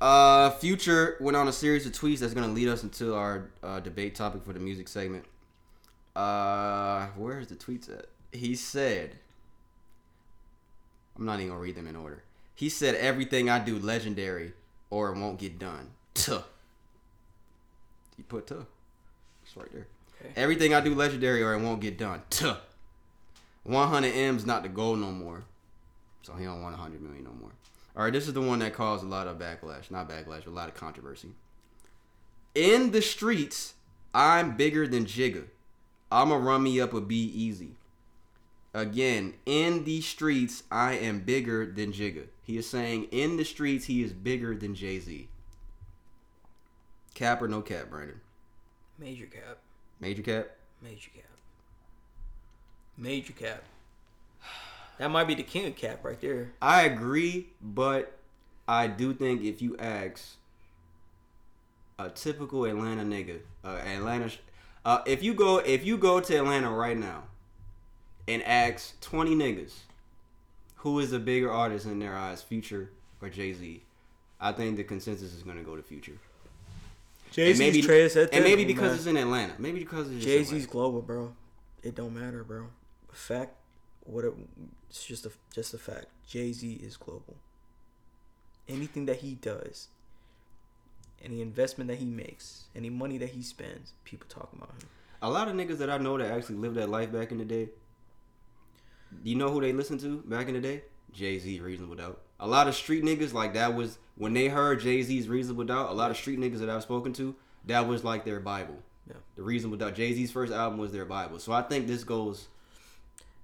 Uh, Future went on a series of tweets that's gonna lead us into our uh, debate topic for the music segment. Uh, where's the tweets at? He said, I'm not even gonna read them in order. He said everything I do legendary or it won't get done. Tuh. He put tuh. It's right there. Okay. Everything I do legendary or it won't get done. Tuh. 100 M's not the goal no more. So he don't want 100 million no more. All right, this is the one that caused a lot of backlash. Not backlash, but a lot of controversy. In the streets, I'm bigger than Jigga. I'ma run me up a B easy. Again, in the streets, I am bigger than Jigga. He is saying in the streets, he is bigger than Jay Z. Cap or no cap, Brandon? Major cap. Major cap? Major cap. Major cap. That might be the king of cap right there. I agree, but I do think if you ask a typical Atlanta nigga, uh, Atlanta, uh, if you go if you go to Atlanta right now and ask twenty niggas who is a bigger artist in their eyes, Future or Jay Z, I think the consensus is gonna go to Future. Jay And maybe, trash at and maybe because man. it's in Atlanta. Maybe because it's Jay Z's Atlanta. global, bro. It don't matter, bro. Fact, what? It, it's just a just a fact. Jay Z is global. Anything that he does, any investment that he makes, any money that he spends, people talk about him. a lot of niggas that I know that actually lived that life back in the day. Do you know who they listened to back in the day? Jay Z, Reasonable Doubt. A lot of street niggas like that was when they heard Jay Z's Reasonable Doubt. A lot of street niggas that I've spoken to, that was like their Bible. Yeah. The Reasonable Doubt. Jay Z's first album was their Bible. So I think this goes.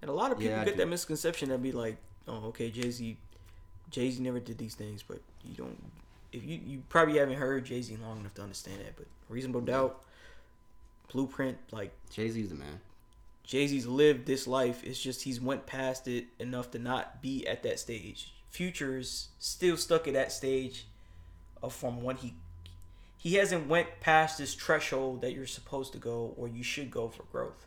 And a lot of people Yeah, get that misconception that be like, oh, okay, Jay Z, Jay Z never did these things, but you don't. If you you probably haven't heard Jay Z long enough to understand that, but reasonable doubt, blueprint, like Jay Z's the man. Jay Z's lived this life. It's just he's went past it enough to not be at that stage. Future's still stuck at that stage of from when he he hasn't went past this threshold that you're supposed to go or you should go for growth.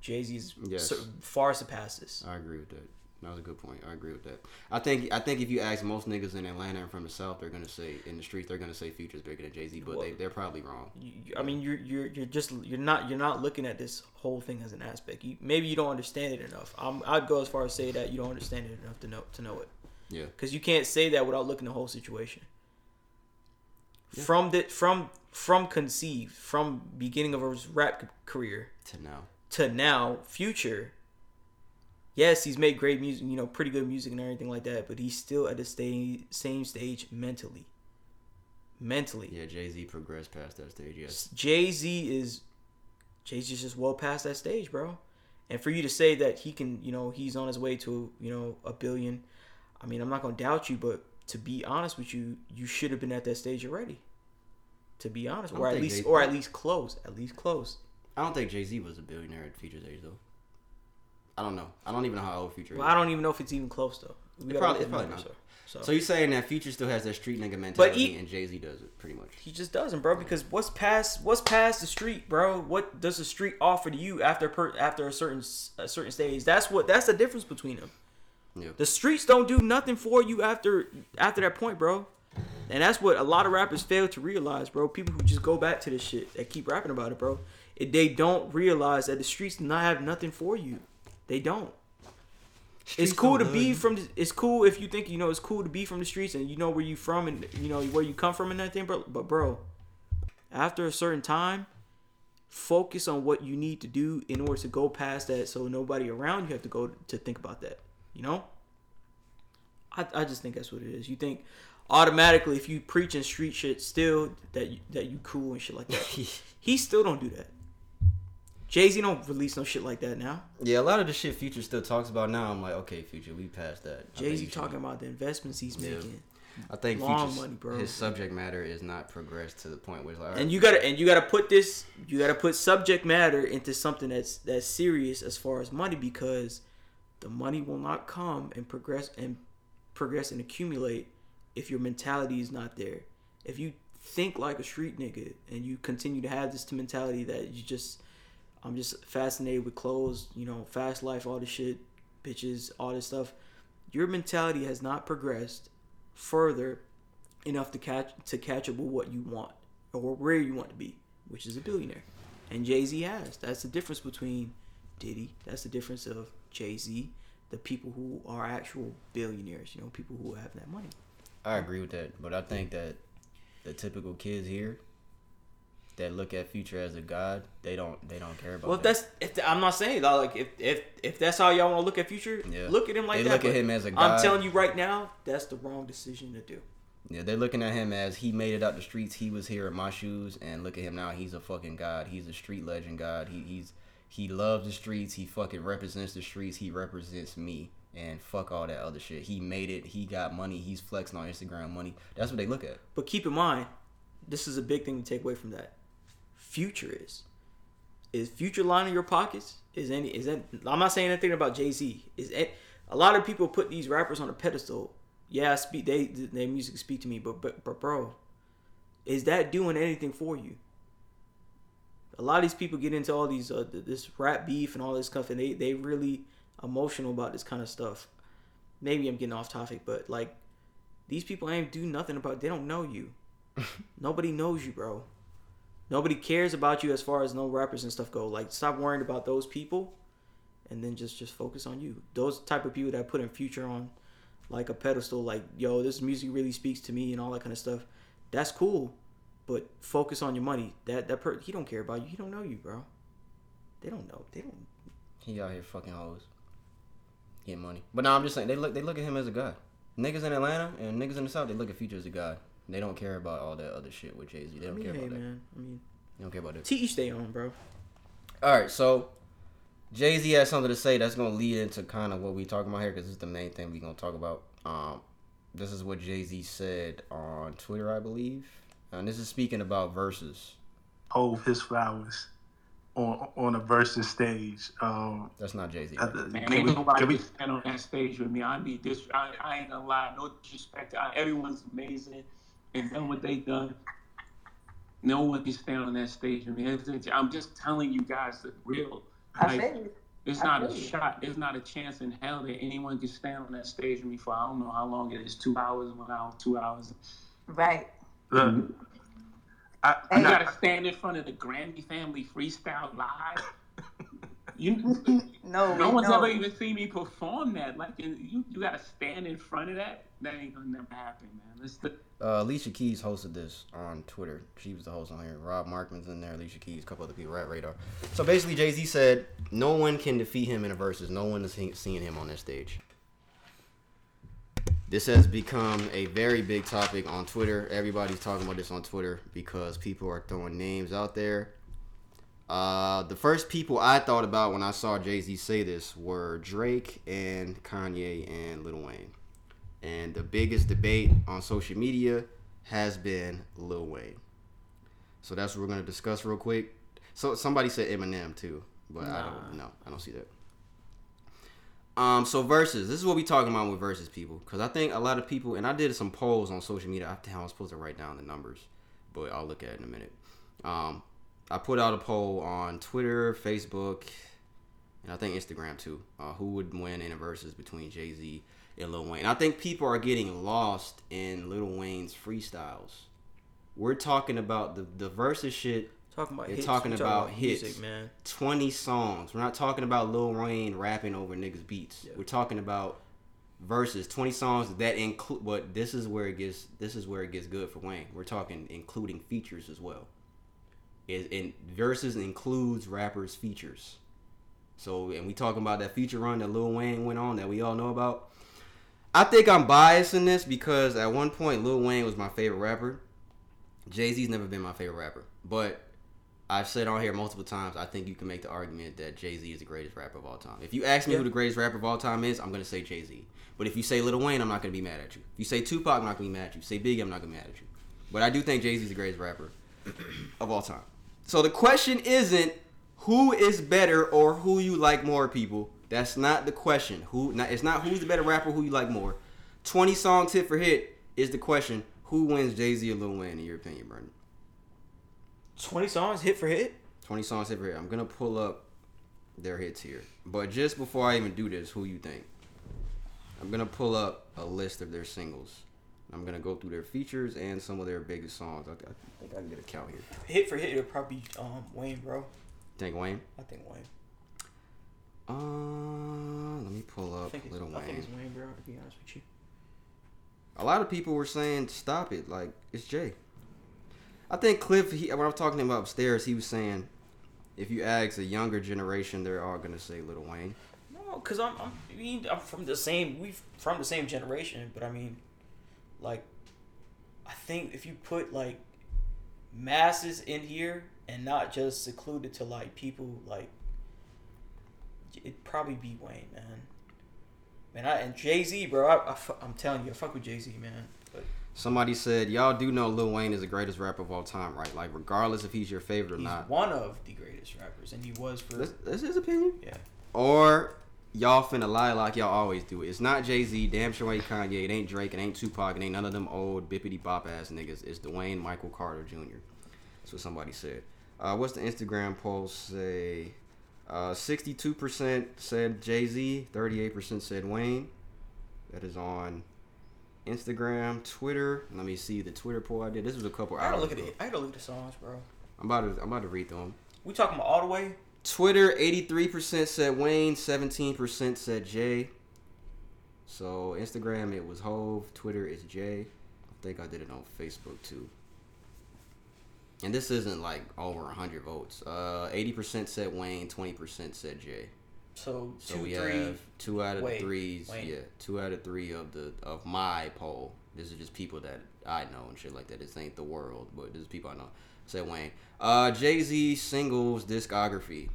Jay Z's Yes. far surpasses. I agree with that. That was a good point. I agree with that. I think I think if you ask most niggas in Atlanta and from the South, they're gonna say in the streets they're gonna say Future's bigger than Jay Z, but Well- they they're probably wrong. You, I mean, you're you're you're just you're not you're not looking at this whole thing as an aspect. You, maybe you don't understand it enough. I'm, I'd go as far as say that you don't understand it enough to know to know it. Yeah. because you can't say that without looking the whole situation. From the from from conceived from beginning of his rap career To now. to now, Future. Yes, he's made great music, you know, pretty good music and everything like that, but he's still at the sta- same stage mentally. Mentally, Yeah, Jay Z progressed past that stage. Yes. Jay Z is Jay Z's just well past that stage, bro. And for you to say that he can, you know, he's on his way to, you know, a billion. I mean, I'm not gonna doubt you, but to be honest with you, you should have been at that stage already. To be honest, or at least, Jay- or at least close, at least close. I don't think Jay Z was a billionaire at Future's age though. I don't know. I don't even know how old Future Well, is. I don't even know if it's even close though. We It probably, it's probably not. So, So you're saying that Future still has that street nigga mentality, he- and Jay Z does it pretty much. he just doesn't, bro. Because what's past what's past the street, bro? What does the street offer to you after per, after a certain a certain stage? That's what that's the difference between them. Yeah. The streets don't do nothing for you after after that point, bro. And that's what a lot of rappers fail to realize, bro. People who just go back to this shit that keep rapping about it, bro. It, they don't realize that the streets do not have nothing for you. They don't. Streets it's cool to be from. The, it's cool if you think you know. It's cool to be from the streets and you know where you from and you know where you come from and everything, bro. But bro, After a certain time, focus on what you need to do in order to go past that so nobody around you have to go to think about that. You know? I, I just think that's what it is. You think automatically if you preaching street shit still that you, that you cool and shit like that. he still don't do that. Jay Z don't release no shit like that now. Yeah, a lot of the shit Future still talks about now. I'm like, okay, Future, we passed that. Jay Z talking about the investments he's Yeah. making. I think long money, bro. his subject matter is not progressed to the point where it's like, and you gotta and you gotta put this you gotta put subject matter into something that's that's serious as far as money because the money will not come and progress and progress and accumulate if your mentality is not there if you think like a street nigga and you continue to have this mentality that you just i'm just fascinated with clothes you know fast life all this shit bitches all this stuff your mentality has not progressed further enough to catch to catch up with what you want or where you want to be, which is a billionaire. And Jay Z has. That's the difference between Diddy. That's the difference of Jay Z, the people who are actual billionaires. You know, people who have that money. I agree with that, but I think that the typical kids here that look at Future as a god, they don't they don't care about. Well, if that. that's if I'm not saying that like if if if that's how y'all want to look at future, Yeah. look at him like They that. look at him as a god. I'm telling you right now, that's the wrong decision to do. Yeah, they're looking at him as he made it out the streets. He was here in my shoes, and look at him now. He's a fucking god. He's a street legend god. He he's he loves the streets. He fucking represents the streets. He represents me. And fuck all that other shit. He made it. He got money. He's flexing on Instagram money. That's what they look at. But keep in mind, this is a big thing to take away from that. Future is. Is future lining your pockets? Is any is that I'm not saying anything about Jay Z. Is it, a lot of people put these rappers on a pedestal. Yeah, I speak they their music speak to me, but but, but bro, is that doing anything for you? A lot of these people get into all these uh, this rap beef and all this stuff, and they they really emotional about this kind of stuff. Maybe I'm getting off topic, but like these people ain't do nothing about. They don't know you. Nobody knows you, bro. Nobody cares about you as far as no rappers and stuff go. Like, stop worrying about those people, and then just just focus on you. Those type of people that put in future on like a pedestal, like yo, this music really speaks to me and all that kind of stuff. That's cool, but focus on your money. That that per- he don't care about you. He don't know you, bro. They don't know. They don't. He out here fucking hoes, getting money. But no, I'm just saying they look they look at him as a god. Niggas in Atlanta and niggas in the South, they look at Future as a god. They don't care about all that other shit with Jay Z. They don't mean, care hey about that. I mean, They don't care about that. to each their own, bro. All right, so Jay Z has something to say that's gonna lead into kind of what we talking about here because this is the main thing we gonna talk about. Um, this is what Jay Z said on Twitter, I believe, and this is speaking about Verzuz. Hove his flowers on on a Verzuz stage. Um, That's not Jay Z. uh, Man, can ain't we- nobody we- stand on that stage with me. I need this. I, I ain't gonna lie, no disrespect. I, everyone's amazing and done what they done. No one can stand on that stage with me. It's- it's- I'm just telling you guys the real. I Like, feel it's I not a you. shot. There's not a chance in hell that anyone can stand on that stage with me for I don't know how long it is. Two hours, one hour, two hours. Right. Look, I, I You gotta stand in front of the Grammy Family Freestyle Live. You, No, no one's no. ever even seen me perform that. Like, you, you gotta stand in front of that. That ain't gonna never happen, man. It's the, Uh, Alicia Keys hosted this on Twitter. She was the host on here. Rob Markman's in there. Alicia Keys, a couple other people. Rap Radar. So basically, Jay Z said no one can defeat him in a Verzuz. No one is see- seeing him on this stage. This has become a very big topic on Twitter. Everybody's talking about this on Twitter because people are throwing names out there. Uh, the first people I thought about when I saw Jay Z say this were Drake and Kanye and Lil Wayne. And the biggest debate on social media has been Lil Wayne. So that's what we're gonna discuss real quick. So somebody said Eminem too, but I don't know. I don't see that. Um, so Verzuz. This is what we talking about with Verzuz people, because I think a lot of people, and I did some polls on social media. I I was supposed to write down the numbers, but I'll look at it in a minute. Um, I put out a poll on Twitter, Facebook, and I think Instagram too. Uh, who would win in a Verzuz between Jay Z and Lil Wayne? And I think people are getting lost in Lil Wayne's freestyles. We're talking about the the Verzuz shit. Talking about You're hits, talking about, about hits. music, man. Twenty songs. We're not talking about Lil Wayne rapping over niggas' beats. We're talking about Verzuz. Twenty songs that include. But this is where it gets. This is where it gets good for Wayne. We're talking including features as well. Is in Verzuz includes rappers features. So and we talking about that feature run that Lil Wayne went on that we all know about. I think I'm biased in this because at one point Lil Wayne was my favorite rapper. Jay Z's never been my favorite rapper, but I've said on here multiple times. I think you can make the argument that Jay Z is the greatest rapper of all time. If you ask me Yeah. who the greatest rapper of all time is, I'm gonna say Jay Z. But if you say Lil Wayne, I'm not gonna be mad at you. If you say Tupac, I'm not gonna be mad at you. Say Biggie, I'm not gonna be mad at you. But I do think Jay Z is the greatest rapper of all time. So the question isn't who is better or who you like more, people. That's not the question. Who? Not, it's not who's the better rapper, who you like more. Twenty songs hit for hit is the question. Who wins, Jay Z or Lil Wayne, in your opinion, Brandon? Twenty songs hit for hit. 20 songs hit for hit. I'm gonna pull up their hits here. But just before I even do this, who you think? I'm gonna pull up a list of their singles. I'm gonna go through their features and some of their biggest songs. I, I think I can get a count here. Hit for hit, it'll probably be um, Wayne, bro. Think Wayne? I think Wayne. Uh, let me pull up Little I think Wayne. it's Wayne, bro. To be honest with you. A lot of people were saying, "Stop it!" Like it's Jay. I think Cliff. He, when I was talking to him upstairs, he was saying, if you ask a younger generation, they're all gonna say Little Wayne. No, cause I'm, I'm I mean I'm from the same we from the same generation, but I mean, like, I think if you put like masses in here and not just secluded to like people like, it'd probably be Wayne, man. Man, I and Jay Z, bro. I, I I'm telling you, I fuck with Jay Z, man. But Somebody said, y'all do know Lil Wayne is the greatest rapper of all time, right? Like, regardless if he's your favorite or not. he's not. one of the greatest rappers, and he was for That's, that's his opinion. yeah. Or y'all finna lie like y'all always do. It. It's not Jay Z, damn sure ain't Kanye, it ain't Drake, it ain't Tupac, it ain't none of them old bippity bop ass niggas. It's Dwayne Michael Carter Jr. That's what somebody said. Uh, what's the Instagram post say? Uh, 62% said Jay Z, 38% said Wayne. That is on Instagram, Twitter. Let me see the Twitter poll I did. This was a couple I gotta hours look at ago. it. I gotta look at the songs, bro. I'm about to I'm about to read through them. We talking about all the way. Twitter, 83% said Wayne, 17% said Jay. So Instagram, it was Hove. Twitter is Jay. I think I did it on Facebook too. And this isn't like over 100 votes. Uh, 80% said Wayne, 20% said Jay. So So two, we three. have two out of the threes. Wayne. Yeah, two out of three of the of my poll. This is just people that I know and shit like that. This ain't the world, but this is people I know. Said Wayne. Uh, Jay Z singles discography.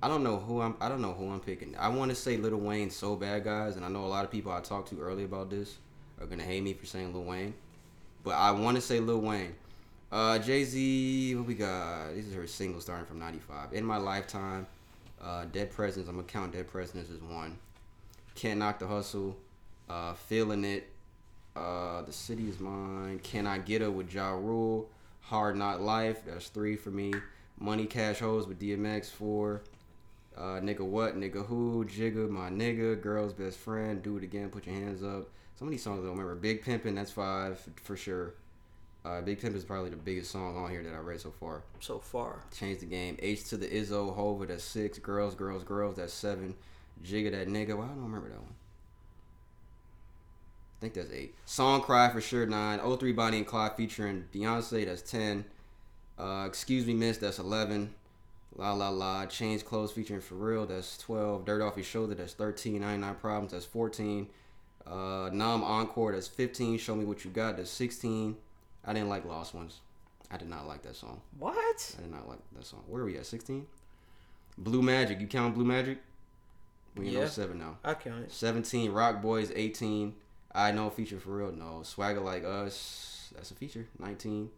I don't know who I'm. I don't know who I'm picking. I want to say Little Wayne so bad, guys, and I know a lot of people I talked to earlier about this are gonna hate me for saying Lil Wayne, but I want to say Lil Wayne. Uh, Jay Z, what we got? These are her singles starting from '95. In my lifetime, uh, Dead Presidents. I'm gonna count Dead Presidents as one. Can't knock the hustle. Uh, feeling it. Uh, the city is mine. Can I get her with Ja Rule? Hard Knock Life. That's three for me. Money Cash Hoes with DMX four. Uh, nigga what? Nigga who? Jigga my nigga. Girl's best friend. Do it again. Put your hands up. Some of these songs I don't remember. Big Pimpin'. That's five for sure. Uh, Big Pimp is probably the biggest song on here that I read so far. So far. Change the game. H to the Izzo, Hova, that's six. Girls, girls, girls, that's seven. Jigga that nigga. Well, I don't remember that one. I think that's eight. Song Cry for sure, nine. 03 Bonnie and Clyde featuring Beyonce, that's 10. Uh, Excuse Me Miss, that's 11. La La La. Change Clothes featuring For Real, that's 12. Dirt Off Your Shoulder, that's 13. 99 Problems, that's 14. Uh, Numb/Encore, that's 15. Show Me What You Got, that's 16. I didn't like Lost Ones. I did not like that song. What? I did not like that song. Where are we at? 16? Blue Magic. You count Blue Magic? We Yeah. 07 now. I count it. 17. Roc Boys, 18. I know feature for real. No. Swagger Like Us. That's a feature. 19.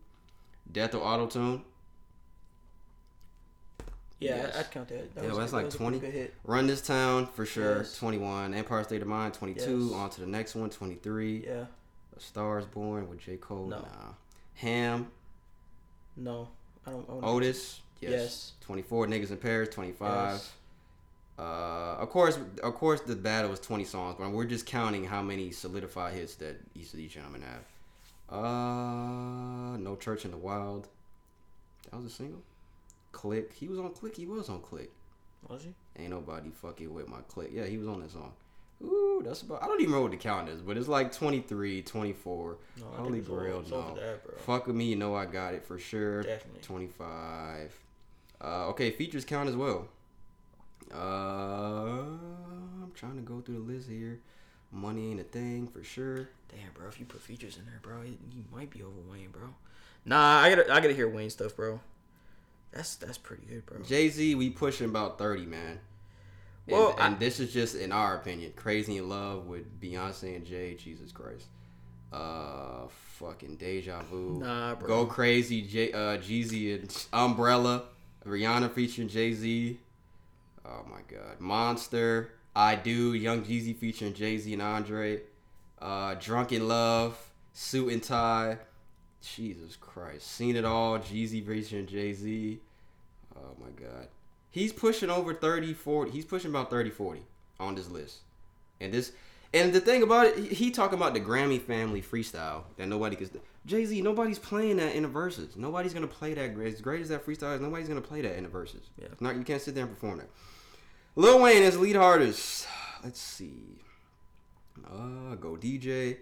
Death of Auto Tune. Yeah, Yes. I'd count that. that Yeah, that's that like 20. Hit. Run This Town for sure. Yes. 21. Empire State of Mind, 22. Yes. On to the next one, 23. Yeah. A Star is Born with J. Cole. No. Nah. Ham. No, I don't. I don't Otis. Yes. Yes. 24 niggas in Paris, 25. Uh, of course, of course, the battle was 20 songs, but we're just counting how many solidified hits that each of these gentlemen have. Uh, No Church in the Wild. That was a single. Clique. He was on Clique. He was on Clique. Was he? Ain't nobody fucking with my Clique. Yeah, he was on that song. Ooh, that's about. I don't even know what the count is, but it's like 23, 24. No, I Holy Grail, no. that. Fuck with me, you know I got it for sure. Definitely. 25. Uh, okay, features count as well. Uh, I'm trying to go through the list here. Money ain't a thing for sure. Damn, bro, if you put features in there, bro, you might be over Wayne, bro. Nah, I gotta, I gotta hear Wayne stuff, bro. That's that's pretty good, bro. Jay Z, we pushing about 30, man. And, Well, I- and this is just in our opinion. Crazy in Love with Beyonce and Jay. Jesus Christ. Uh, fucking Deja Vu. Nah, bro. Go Crazy. J, uh, Jeezy and Umbrella. Rihanna featuring Jay Z. Oh my God. Monster. I Do. Young Jeezy featuring Jay Z and Andre. Uh, Drunk in Love. Suit and Tie. Jesus Christ. Seen It All. Jeezy featuring Jay Z. Oh my God. He's pushing over 30, 40. He's pushing about 30, 40 on this list. And this, and the thing about it, he, talking about the Grammy family freestyle that nobody can. Jay Z, nobody's playing that in the Verzuz. Nobody's gonna play that. great- As great as that freestyle is, nobody's gonna play that in the Verzuz. Yeah. It's not you can't sit there and perform that. Lil Wayne is lead artist. Let's see. Uh, go DJ.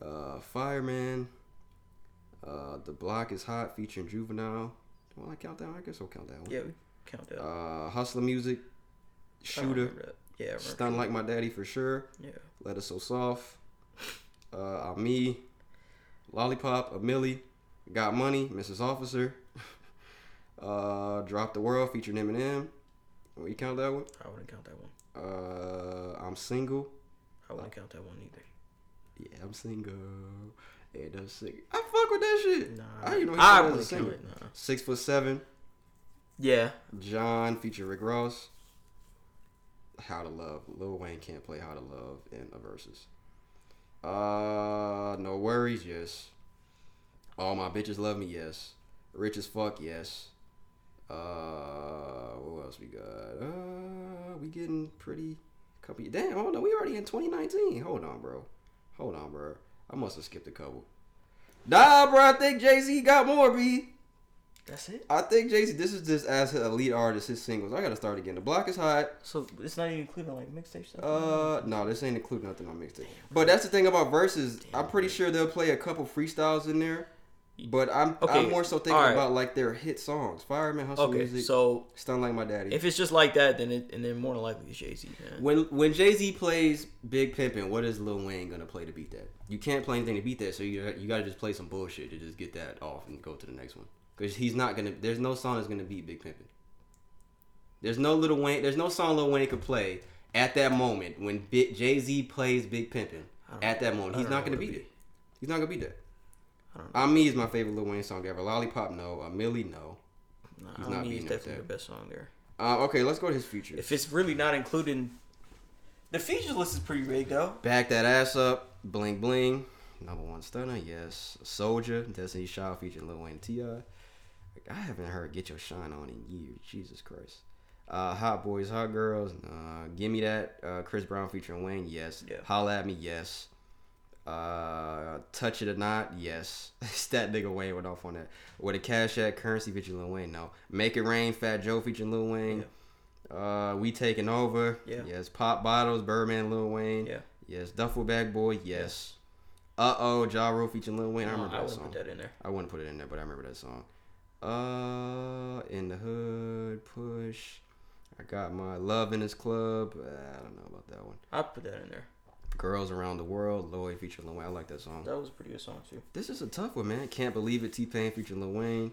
Uh, Fireman. Uh, the block is hot featuring Juvenile. Do I count that? one? I guess I'll count that one. Yeah, we count that. Uh, Hustler Music, Shooter. Yeah, Stun Like My Daddy for sure. Yeah. Let Us So Soft, uh, Me, Lollipop, A Millie, Got Money, Mrs. Officer, uh, Drop the World featuring Eminem. Will you count that one? I wouldn't count that one. Uh, I'm Single. I wouldn't count that one either. Yeah, I'm single. Yeah, that's sick. I fuck with that shit. Nah, I didn't know he I was a wouldn't singer. count it, nah. Six foot seven. Yeah. John feature Rick Ross. How to Love. Lil Wayne can't play How to Love in a Verzuz. Uh, no worries. Yes. All my bitches love me. Yes. Rich as fuck. Yes. Uh, what else we got? Uh, we getting pretty. Couple. Damn. Hold on. We already in 2019. Hold on, bro. Hold on, bro. I must have skipped a couple. Nah, bro. I think Jay Z got more. B. That's it. I think Jay Z. This is just as a lead artist, his singles. I gotta start again. The block is hot. So it's not even including like mixtape stuff. Uh, no, this ain't including nothing on mixtape. But that's the thing about Verzuz. I'm pretty sure they'll play a couple freestyles in there. But I'm Okay, I'm more so thinking alright. about like their hit songs. Fireman, Hustle Okay, Music, so Stun Like My Daddy. if it's just like that, then it and then more than likely it's Jay Z, when when Jay Z plays Big Pimpin', what is Lil Wayne gonna play to beat that? You can't play anything to beat that, so you you gotta just play some bullshit to just get that off and go to the next one. Because he's not gonna. There's no song that's gonna beat Big Pimpin'. There's no Lil Wayne. There's no song Lil Wayne could play at that moment when Jay Z plays Big Pimpin'. At that moment, he's don't gonna beat it. He's not gonna beat that. I don't I'm Me is my favorite Lil Wayne song ever. Lollipop, no. A Millie, no. Nah, He's I not mean, beating it's it with definitely that. the best song there. Uh, okay, let's go to his features. If it's really not including, the features list is pretty big though. Back that ass up, bling bling. Number one stunner, yes. Soldier, Destiny Child featuring Lil Wayne Ti. I haven't heard "Get Your Shine On" in years. Jesus Christ. Uh, hot boys, hot girls. Uh, give me that. Uh, Chris Brown featuring Wayne, yes. Yeah. Holla at me, yes. Uh, touch it or not, yes. that nigga Wayne went off on that. With a cash at Curren$y featuring Lil Wayne, no. Make it rain, Fat Joe featuring Lil Wayne. Uh, we taking over. Yeah. Yes. Pop bottles, Birdman, Lil Wayne. Yeah. Yes. Duffel bag boy. Yes. Uh oh, Ja Rule featuring Lil Wayne. I remember I that wouldn't song. put that in there. I wouldn't put it in there, but I remember that song. Uh, in the hood, push. I got my love in this club. Uh, I don't know about that one. I put that in there. Girls around the world. Lloyd featuring Lil Wayne. I like that song. That was a pretty good song too. This is a tough one, man. Can't believe it. T Pain featuring Lil Wayne.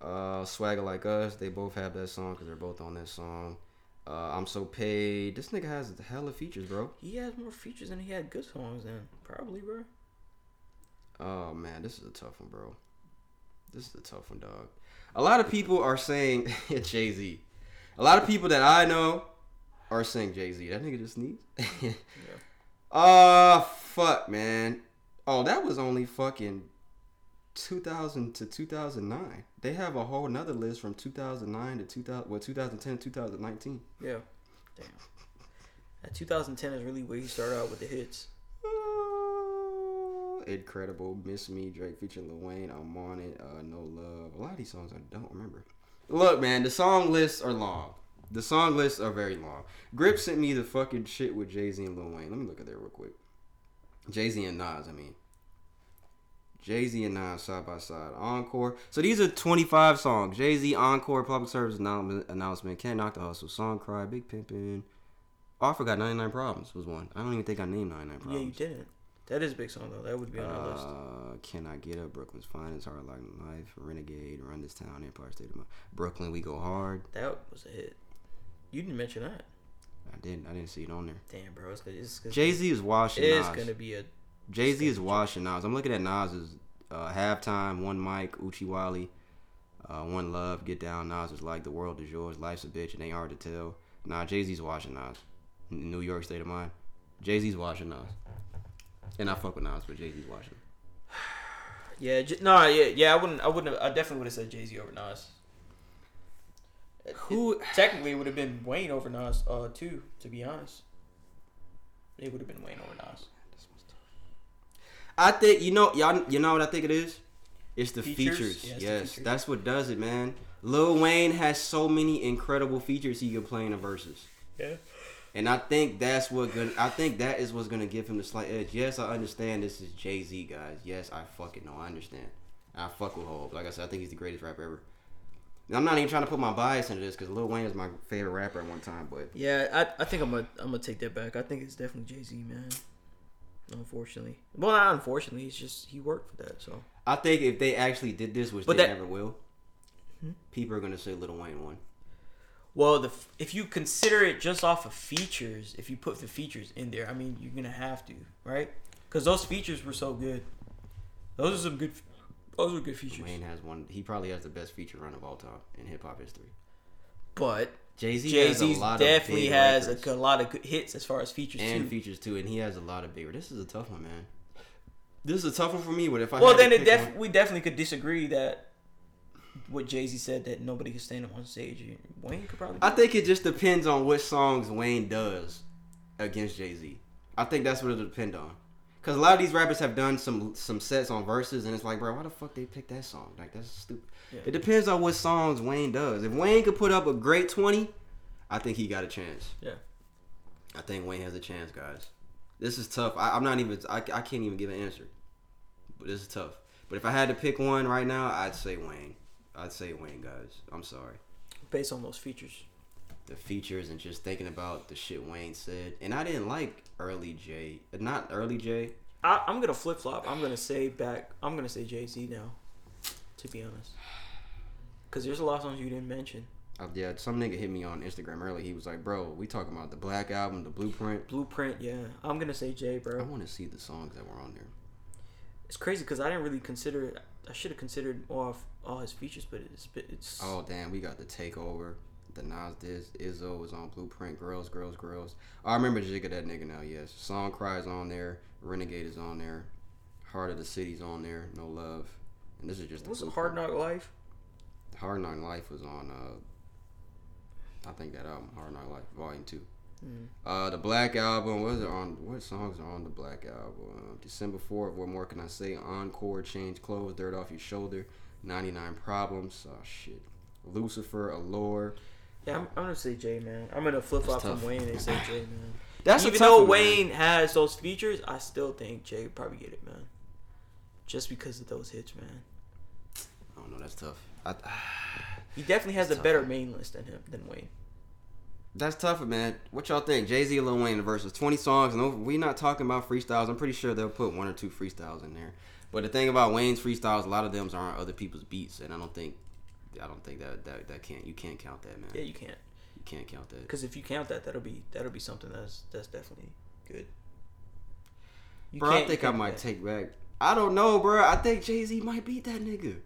Uh, Swagger like us. They both have that song because they're both on that song. Uh, I'm so paid. This nigga has a hell of features, bro. He has more features than he had good songs in. Probably, bro. Oh man, this is a tough one, bro. This is a tough one, dog. A lot of people are saying Jay Z. A lot of people that I know are saying Jay Z. That nigga just sneezed. Uh fuck, man. Oh, that was only fucking 2000 to 2009. They have a whole nother list from 2009 to 2000, well, 2010 to 2019. Yeah. Damn. That 2010 is really where he started out with the hits. Incredible, Miss Me, Drake featuring Lil Wayne, I'm on it, uh, No Love. A lot of these songs I don't remember. Look, man, the song lists are long. The song lists are very long. Grip sent me the fucking shit with Jay Z and Lil Wayne. Let me look at that real quick. Jay Z and Nas, I mean. Jay Z and Nas side by side. Encore. So these are 25 songs. Jay Z, Encore, Public Service announcement, announcement Can't Knock the Hustle, Song Cry, Big Pimpin'. Oh, I forgot 99 Problems was one. I don't even think I named 99 Problems. Yeah, you didn't. That is a big song though. That would be on our list. Uh, Can I Get Up? Brooklyn's Finest, Hard Like Life, Renegade, Run This Town, Empire State of Mind. Brooklyn, We Go Hard. That was a hit. You didn't mention that. I didn't. I didn't see it on there. Damn, bro. It's, it's, it's Jay Z is washing It's gonna be a Jay Z is washing Nas. I'm looking at Nas's uh, halftime, one mic, Oochie Wally, uh, one love, get down. Nas is like the world is yours, life's a bitch, it ain't hard to tell. Nah, Jay Z's washing Nas. New York State of Mind. Jay Z's washing Nas. And I fuck with Nas, but Jay Z's washing. Yeah, j- no, yeah, yeah. I wouldn't. I wouldn't. Have, I definitely would have said Jay Z over Nas. It- Who- it- technically it would have been Wayne over Nas, uh, too. To be honest, it would have been Wayne over Nas. I think you know y'all. You know what I think it is? It's the Features? features. Yeah, it's yes, the features. that's what does it, man. Lil Wayne has so many incredible features he can play in the verses. Yeah. And I think that's what gonna. I think that is what's gonna give him the slight edge. Yes, I understand this is Jay Z, guys. Yes, I fucking know. I understand. I fuck with Hov. Like I said, I think he's the greatest rapper ever. And I'm not even trying to put my bias into this because Lil Wayne is my favorite rapper at one time. But Yeah, I, I think I'm gonna I'm gonna take that back. I think it's definitely Jay Z, man. Unfortunately, well, not unfortunately. It's just he worked for that. So I think if they actually did this, which But they that- never will, Hmm? people are gonna say Lil Wayne won. Well, the if you consider it just off of features, if you put the features in there, I mean, you're gonna have to, right? Because those features were so good. Those are some good. Those are good features. Wayne has one. He probably has the best feature run of all time in hip hop history. But Jay Z has a Z lot definitely has a, records. lot of good hits as far as features and too. features too, and he has a lot of bigger. This is a tough one, man. This is a tough one for me. But if I well, then it def- we definitely could disagree that what Jay Z said that nobody could stand up on stage. Wayne could probably. I think it just depends on what songs Wayne does against Jay Z. I think that's what it'll depend on. Cause a lot of these rappers have done some some sets on verses, and it's like, bro, why the fuck they pick that song? Like that's stupid. Yeah. It depends on what songs Wayne does. If Wayne could put up a great twenty, I think he got a chance. Yeah. I think Wayne has a chance, guys. This is tough. I, I'm not even. I, I can't even give an answer. But this is tough. But if I had to pick one right now, I'd say Wayne. I'd say Wayne, guys. I'm sorry. based on those features. The features and just thinking about the shit Wayne said, and I didn't like early J. Not early J. I, I'm gonna flip flop. I'm gonna say back. I'm gonna say Jay Z now. To be honest, because there's a lot of songs you didn't mention. Uh, yeah, some nigga hit me on Instagram early. He was like, "Bro, we talking about the Black album, the Blueprint." Blueprint, yeah. I'm gonna say Jay, bro. I want to see the songs that were on there. It's crazy because I didn't really consider. I should have considered more of all his features, but it's it's. Oh damn, we got the takeover. The Nas Diz, Izzo was on Blueprint. Girls, girls, girls. I remember Jigga that nigga now. Yes, Song Cries on there. Renegade is on there. Heart of the City's on there. No love. And this is just the What's Hard Knock Life? Hard Knock Life was on. uh I think that album, Hard Knock Life, Volume Two. Mm. Uh, the Black Album. What is it on? What songs are on the Black Album? December fourth. What more can I say? Encore, Change Clothes, Dirt Off Your Shoulder, Ninety Nine Problems. Oh shit. Lucifer, Allure. Yeah, I'm, I'm gonna say Jay, man. I'm gonna flip flop from. Wayne and say Jay, man. That's even though one, man. Wayne has those features, I still think Jay would probably get it, man. Just because of those hits, man. I don't know. That's tough. I, He definitely has a tough, better man. main list than him than Wayne. That's tough, man. What y'all think? Jay Z and Lil Wayne versus twenty songs. No, we not talking about freestyles. I'm pretty sure they'll put one or two freestyles in there. But the thing about Wayne's freestyles, a lot of them are on other people's beats, and I don't think, I don't think that that that can't you can't count that, man. Yeah, you can't. You can't count that. Because if you count that, that'll be that'll be something that's that's definitely good. You bro, I think I might that. take back. I don't know, bro. I think Jay Z might beat that nigga.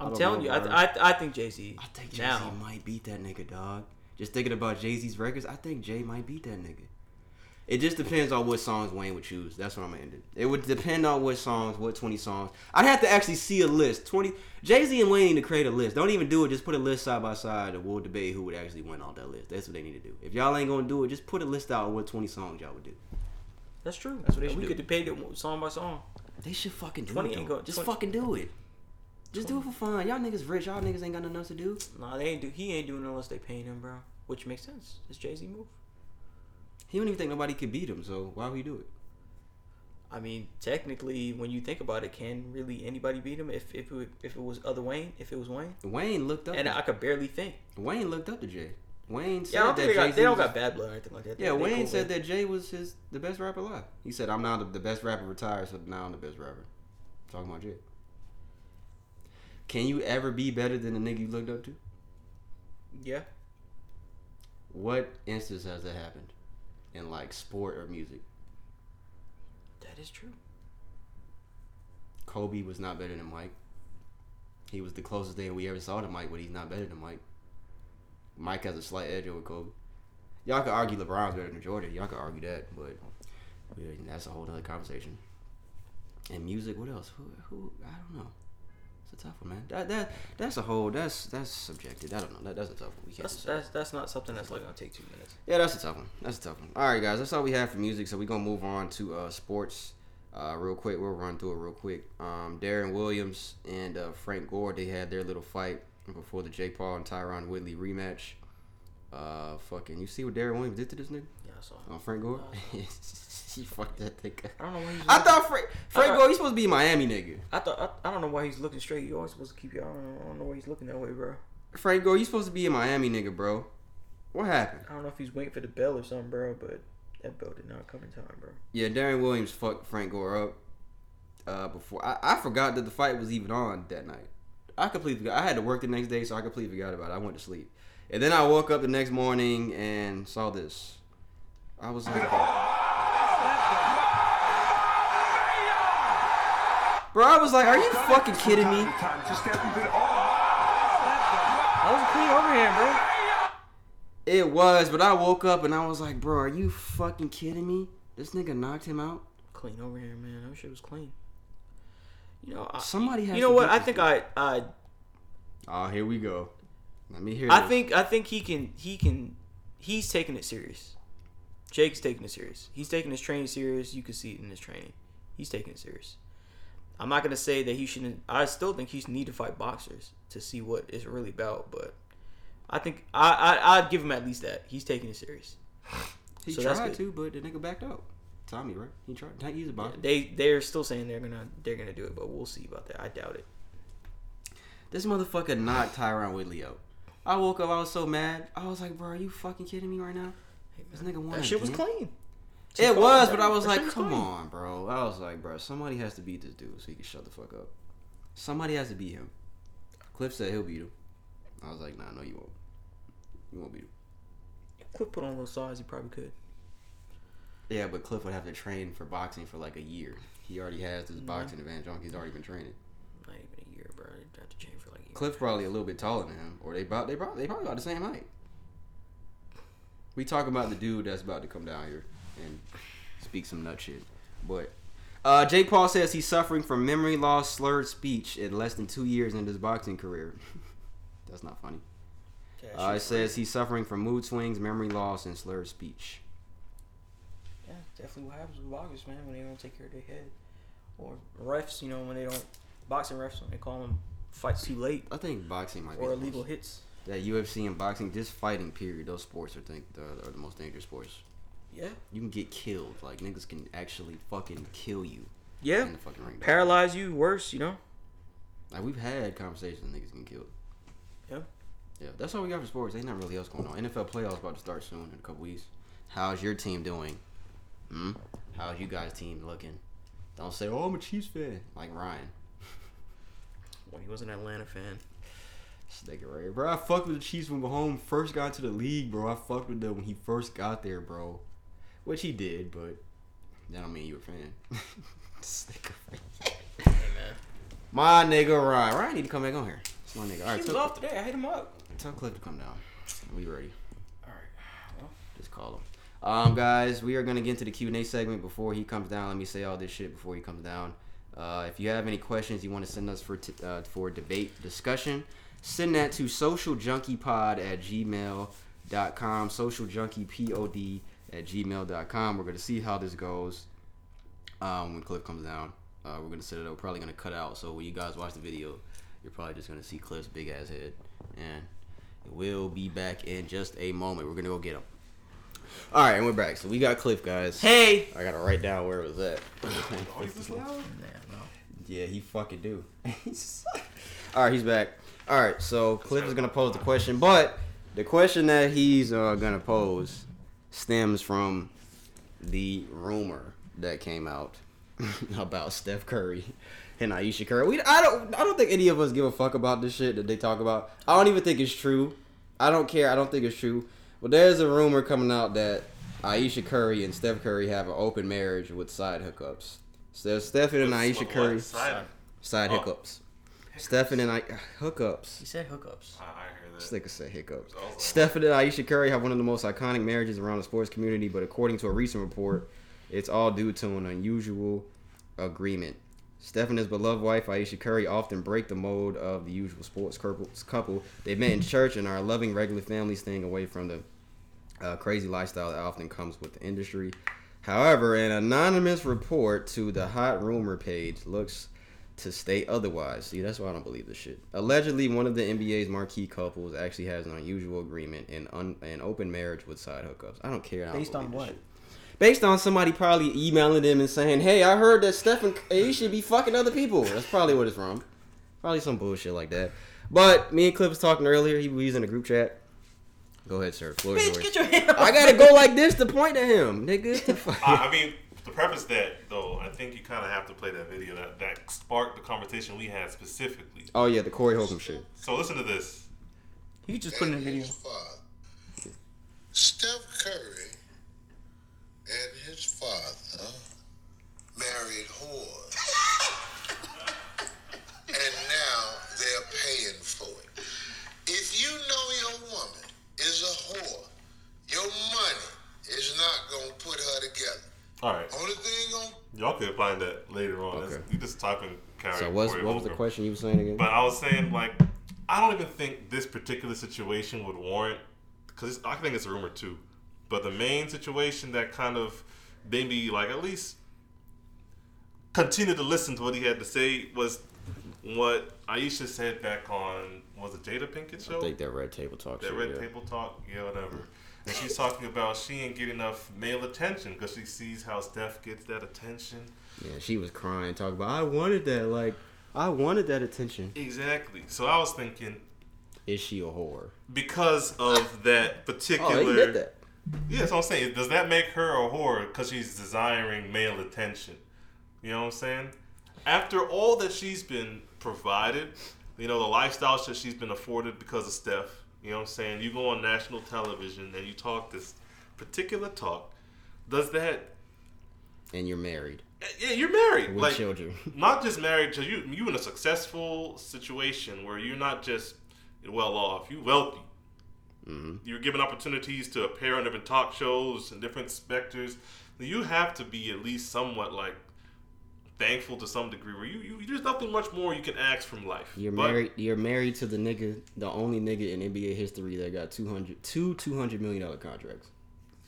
I I'm telling know, you, I, th- I, I think Jay Z. I think Jay Z might beat that nigga, dog. Just thinking about Jay Z's records, I think Jay might beat that nigga. It just depends on what songs Wayne would choose. That's what I'm gonna end it. It would depend on what songs, what 20 songs. I'd have to actually see a list. 20 Jay Z and Wayne need to create a list. Don't even do it. Just put a list side by side, and we'll debate who would actually win on that list. That's what they need to do. If y'all ain't gonna do it, just put a list out of what 20 songs y'all would do. That's true. That's what they And should we do. could debate it song by song. They should fucking do 20 it. ain't though. go- just 20 fucking do it. Just do it for fun. Y'all niggas rich. Y'all niggas ain't got nothing else to do. Nah, they ain't do. He ain't doing it unless they paying him, bro. which makes sense. It's Jay Z move. He don't even think nobody could beat him, so why would he do it? I mean, technically, when you think about it, can really anybody beat him? If if it, if it was other Wayne, if it was Wayne, Wayne looked up. and I could barely think. Wayne looked up to Jay. Wayne said Yeah, I don't that think they, got, Jay-Z they don't got bad blood or anything like that. Yeah, they Wayne cool said with- that Jay was his the best rapper alive. He said, "I'm now the, the best rapper retired, so now I'm the best rapper." Talking about Jay. Can you ever be better than the nigga you looked up to? Yeah, What instance has that happened in like sport or music? that is true. Kobe was not better than Mike. He was the closest thing we ever saw to Mike, but he's not better than Mike. Mike has a slight edge over Kobe. Y'all could argue LeBron's better than Jordan. Y'all could argue that, but that's a whole other conversation. And music, what else? Who, who? I don't know. It's a tough one, man. That that that's a whole. That's that's subjective. I don't know. That, that's a tough one. We can't. That's that's that's not something that's like gonna take two minutes. Yeah, that's a tough one. That's a tough one. All right, guys, that's all we have for music. So we're gonna move on to uh, sports uh, real quick. We'll run through it real quick. Um, Deron Williams and uh, Frank Gore they had their little fight before the Jake Paul and Tyron Woodley rematch. Uh, fucking, you see what Deron Williams did to this nigga? Yeah, I saw. On Frank Gore, he fucked that up. I don't know why he's. I thought Frank Frank I thought- Gore, he's supposed to be a Miami nigga. I thought I, I don't know why he's looking straight. You always supposed to keep your. I don't, know, I don't know why he's looking that way, bro. Frank Gore, you supposed to be a Miami nigga, bro. What happened? I don't know if he's waiting for the bell or something, bro. But that bell did not come in time, bro. Yeah, Deron Williams fucked Frank Gore up. Uh, before I, I forgot that the fight was even on that night. I completely forgot. I had to work the next day, so I completely forgot about it. I went to sleep, and then I woke up the next morning and saw this. I was like, bro, I was like, are you fucking kidding me? That was a clean overhand, bro. It was, but I woke up and I was like, bro, are you fucking kidding me? This nigga knocked him out. Clean overhand, man. That shit was clean. You know, I, Somebody has. you know to what? I think dude. I I Oh, here we go. Let me hear. I this. think I think he can he can he's taking it serious. Jake's taking it serious. He's taking his training serious. You can see it in his training. He's taking it serious. I'm not gonna say that he shouldn't. I still think he should need to fight boxers to see what it's really about. But I think I, I I'd give him at least that. He's taking it serious. He So tried to, but the nigga backed out. Tommy, right? He tried. He's a boxer. They they're still saying they're gonna they're gonna do it, but we'll see about that. I doubt it. This motherfucker knocked Tyron Woodley out. I woke up. I was so mad. I was like, bro, are you fucking kidding me right now? This nigga won. That shit was clean. It was, but I was like, come on, bro. I was like, bro, somebody has to beat this dude so he can shut the fuck up. Somebody has to beat him. Cliff said he'll beat him. I was like, nah, no, you won't. You won't beat him. Cliff put on a little size. He probably could. Yeah, but Cliff would have to train for boxing for like a year. He already has this mm-hmm. boxing advantage on. He's already been training. Not even a year, bro. They have to change for like a year. Cliff's probably a little bit taller than him, or they about they probably they probably about the same height. We talk about the dude that's about to come down here and speak some nut shit, but uh, Jake Paul says he's suffering from memory loss, slurred speech in less than two years in his boxing career. that's not funny. Yeah, Uh, it says he's suffering from mood swings, memory loss, and slurred speech. Yeah, definitely what happens with boxers, man, when they don't take care of their head. Or refs, you know, when they don't boxing refs when they call them fights too late I think boxing might be or the illegal hits. That UFC and boxing, just fighting period, those sports are think are the most dangerous sports. Yeah. You can get killed. Like niggas can actually fucking kill you. Yeah. In the fucking ring. Paralyze you worse, you know? Like we've had conversations, niggas getting killed. Yeah. Yeah, that's all we got for sports. Ain't nothing really else going on. NFL playoffs about to start soon in a couple weeks. How's your team doing? Hmm. How's you guys' team looking? Don't say, "Oh, I'm a Chiefs fan," like Ryan. When he was an Atlanta fan. This nigga right here, bro. I fucked with the Chiefs when Mahomes first got to the league, bro. I fucked with them when he first got there, bro. Which he did, but that don't mean you're a fan. this nigga right Hey. My nigga Ryan. Ryan need to come back on here. It's my nigga. All right, he was off today. I hit him up. tell Cliff to come down. We ready. Alright. Well, Just call him. Um, guys, we are gonna get into the Q and A segment before he comes down. Let me say all this shit before he comes down. Uh, if you have any questions you want to send us for t- uh, for debate discussion, send that to socialjunkiepod at gmail.com. Socialjunkiepod at gmail.com. We're gonna see how this goes. Um, when Cliff comes down, uh, we're gonna set it up. We're probably gonna cut out. So when you guys watch the video, you're probably just gonna see Cliff's big ass head, and We'll be back in just a moment. We're gonna go get him. All right, and we're back. So we got Cliff, guys. Hey. I gotta write down where it was at. Oh, is this loud? Yeah, he fucking do. All right, he's back. All right, so Cliff is gonna pose the question, but the question that he's uh, gonna pose stems from the rumor that came out about Steph Curry and Aisha Curry. We, I don't, I don't think any of us give a fuck about this shit that they talk about. I don't even think it's true. I don't care. I don't think it's true. But there's a rumor coming out that Aisha Curry and Steph Curry have an open marriage with side hookups. So Stephen and Aisha With Curry what? Side? side Oh. hookups. Stephen and I hookups. He said hookups. I, I heard that. This nigga said hiccups. I Stephen and Aisha Curry have one of the most iconic marriages around the sports community, but according to a recent report, it's all due to an unusual agreement. Steph and his beloved wife Aisha Curry often break the mold of the usual sports couple. They met in church and are a loving regular family, staying away from the uh, crazy lifestyle that often comes with the industry. However, an anonymous report to the hot rumor page looks to state otherwise. See, that's why I don't believe this shit. Allegedly, one of the NBA's marquee couples actually has an unusual agreement in un- an open marriage with side hookups. I don't care. I don't Based on what? shit. Based on somebody probably emailing them and saying, "Hey, I heard that Stephen A should be fucking other people." That's probably what it's from. Probably some bullshit like that. But me and Cliff was talking earlier. He was in a group chat. Go ahead, sir. Floor Bitch, yours. get your hand I gotta go like this to point at him, nigga. The fuck? I, I mean, to preface that though, I think you kind of have to play that video that, that sparked the conversation we had specifically. oh yeah, the Corey Holcomb shit. So listen to this. You just put in a video. Steph Curry and his father married whores. and now they're paying for it. If you know your woman is a whore, your money is not going to put her together. All right, Only thing on y'all can find that later on. That's- Okay. You just type in Carrie. So what's Corey what was the question you were saying again? But I was saying like, I don't even think this particular situation would warrant because I think it's a rumor too. But the main situation that kind of made me like at least continue to listen to what he had to say was what Aisha said back on was it Jada Pinkett show? I think that Red Table Talk that shit. red yeah. table talk, yeah, whatever. And she's talking about she ain't getting enough male attention because she sees how Steph gets that attention. Yeah, she was crying, talking about I wanted that, like I wanted that attention. Exactly. So I was thinking Is she a whore? because of that oh, particular. Oh, he did that. Yeah, that's what I'm saying. Does that make her a whore because she's desiring male attention? You know what I'm saying? After all that she's been provided, you know, the lifestyle that she's been afforded because of Steph, you know what I'm saying? You go on national television and you talk this particular talk. Does that. And you're married Yeah, you're married. with like, children. not just married to you you in a successful situation where you're not just well off you wealthy hmm you're given opportunities to appear on different talk shows and different specters you have to be at least somewhat like thankful to some degree where you, you there's nothing much more you can ask from life You're But- married. You're married to the nigga, the only nigga in NBA history that got 200, two two hundred million dollar contracts.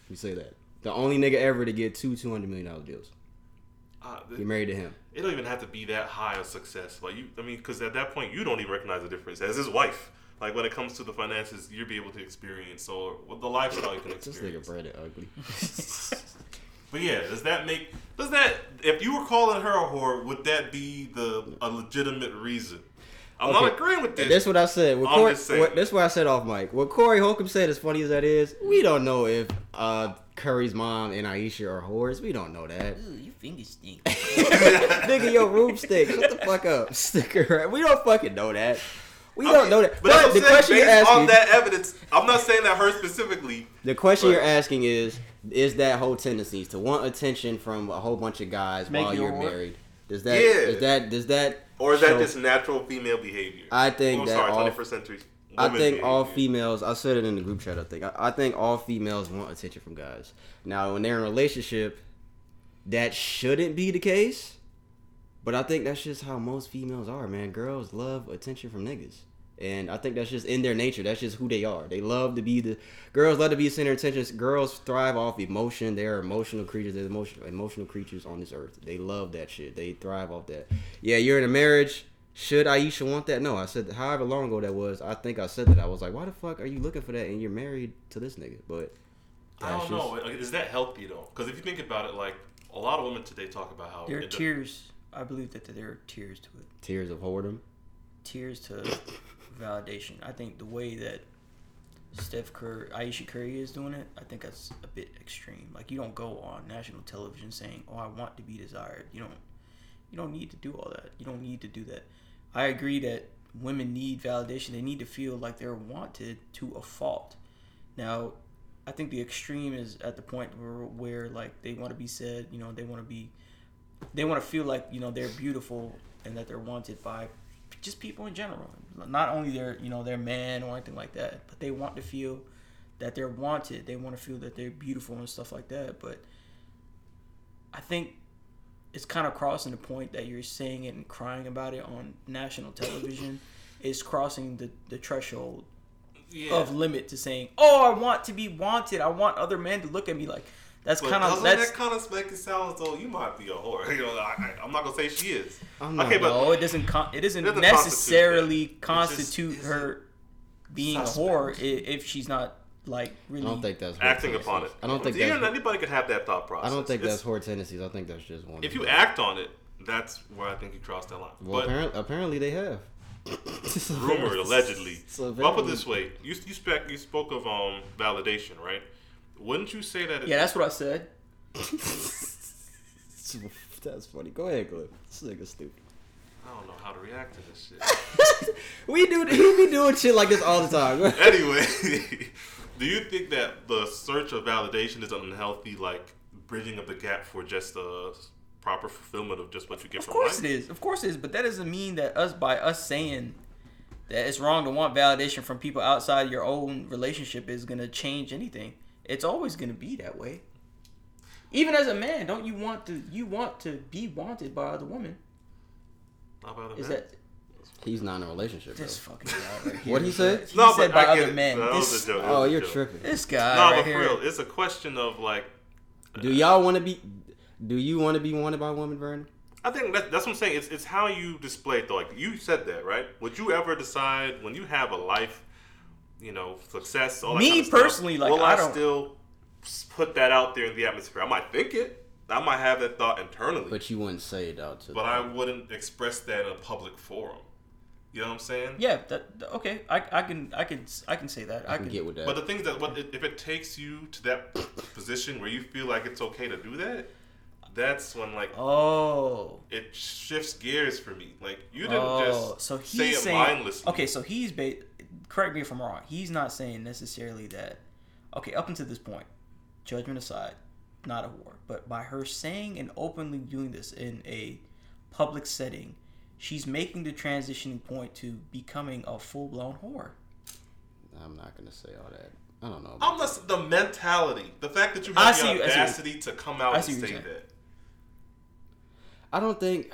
We say that the only nigga ever to get two two hundred million dollar deals. uh, You're married to him. it don't even have to be that high of success like you i mean because at that point you don't even recognize the difference as his wife like when it comes to the finances you'll be able to experience or the lifestyle you can experience. This nigga Brandon ugly. But yeah, does that make does that if you were calling her a whore, would that be the a legitimate reason? I'm not agreeing with this. That's what I said. What Corey, what, that's what I said off mic. What Corey Holcomb said, as funny as that is, we don't know if uh, Curry's mom and Aisha are whores. We don't know that. Ooh, you finger stink. Nigga, your room stick. Shut the fuck up. Sticker. We don't fucking know that. We don't know that. But, that's what the I'm saying, question you're based on that evidence, I'm not saying that her specifically. the question but- you're asking is, is that whole tendencies to want attention from a whole bunch of guys Make while you a you're whore? married? Does that? Yeah. Is that? Does that? Or is that just natural female behavior? I think oh, that sorry, all- 21st century. I woman think all females. I said it in the group chat. I think. I, I think all females want attention from guys. Now, when they're in a relationship, that shouldn't be the case. But I think that's just how most females are, man. Girls love attention from niggas. And I think that's just in their nature. That's just who they are. They love to be the girls love to be center of attention. Girls thrive off emotion. They're emotional creatures. They're emotional emotional creatures on this earth. They love that shit. They thrive off that. Yeah, you're in a marriage. Should Aisha want that? No, I said however long ago that was. I think I said that. I was like, why the fuck are you looking for that and you're married to this nigga? But I don't just- know. Like, Is that healthy though? Because if you think about it, like a lot of women today talk about how There are it- tears. I believe that there are tiers to it. Tiers of whoredom. Tears to validation. I think the way that Steph Curry, Aisha Curry is doing it, I think that's a bit extreme. Like you don't go on national television saying, "Oh, I want to be desired." You don't. You don't need to do all that. You don't need to do that. I agree that women need validation. They need to feel like they're wanted to a fault. Now, I think the extreme is at the point where, where like they want to be said, you know, they want to be, they want to feel like you know they're beautiful and that they're wanted by just people in general. Not only their you know their man or anything like that, but they want to feel that they're wanted. They want to feel that they're beautiful and stuff like that. But I think it's kind of crossing the point that you're saying it and crying about it on national television is crossing the, the threshold Yeah. of limit to saying, "Oh, I want to be wanted. I want other men to look at me like." That's kind of doesn't that's that kind of make it sound as though you might be a whore? You know, I, I, I'm not gonna say she is. I'm not- okay, but no, it doesn't. Con- it doesn't doesn't necessarily constitute constitute her being a whore if she's not like really. I don't think that's acting whore upon it. I don't think Even that's. anybody could have that thought process. I don't think It's- that's whore tendencies. I think that's just one. If you the- act on it, that's where I think you cross that line. well, but apparently, apparently they have. rumored, allegedly. So well, I'll put this way: you you, spec, you spoke of um validation, right? Wouldn't you say that? It, Yeah, that's what I said. That's funny. Go ahead, Cliff. This nigga stupid. I don't know how to react to this shit. We do. He be doing shit like this all the time. anyway, do you think that the search of validation is unhealthy, like bridging of the gap for just the proper fulfillment of just what you get Of from course life? it is. Of course it is. But that doesn't mean that us by us saying that it's wrong to want validation from people outside your own relationship is gonna change anything. It's always gonna be that way. Even as a man, don't you want to you want to be wanted by other women? How about Is man? that He's not in a relationship. this bro. fucking guy right here? What'd he say? He No, said but by I other men. No, that was This, a joke. Oh, was you're joke. tripping. this guy No, right but here. for real, it's a question of like. Do uh, y'all want to be? Do you want to be wanted by women, Vernon? I think that, that's what I'm saying. It's it's how you display it though. Like you said that, right? Would you ever decide when you have a life, you know, success, all that Me kind of stuff, personally, like, will I I, don't- still put that out there in the atmosphere? I might think it. I might have that thought internally, but, But you wouldn't say it out to. The But I wouldn't express that in a public forum. You know what I'm saying? Yeah, that that- okay. I, I can I can I can say that. I can get with that. But the thing is that what if it takes you to that position where you feel like it's okay to do that, that's when like Oh. it shifts gears for me. Like you didn't Oh, just so say it saying mindlessly. okay. So he's ba- correct me if I'm wrong. He's not saying necessarily that. Okay, up until this point, judgment aside, not a whore. But by her saying and openly doing this in a public setting, she's making the transitioning point to becoming a full blown whore. I'm not gonna say all that. I don't know. I'm just the mentality, the fact that you I have see- I see the what- audacity to come out and say that. I don't think.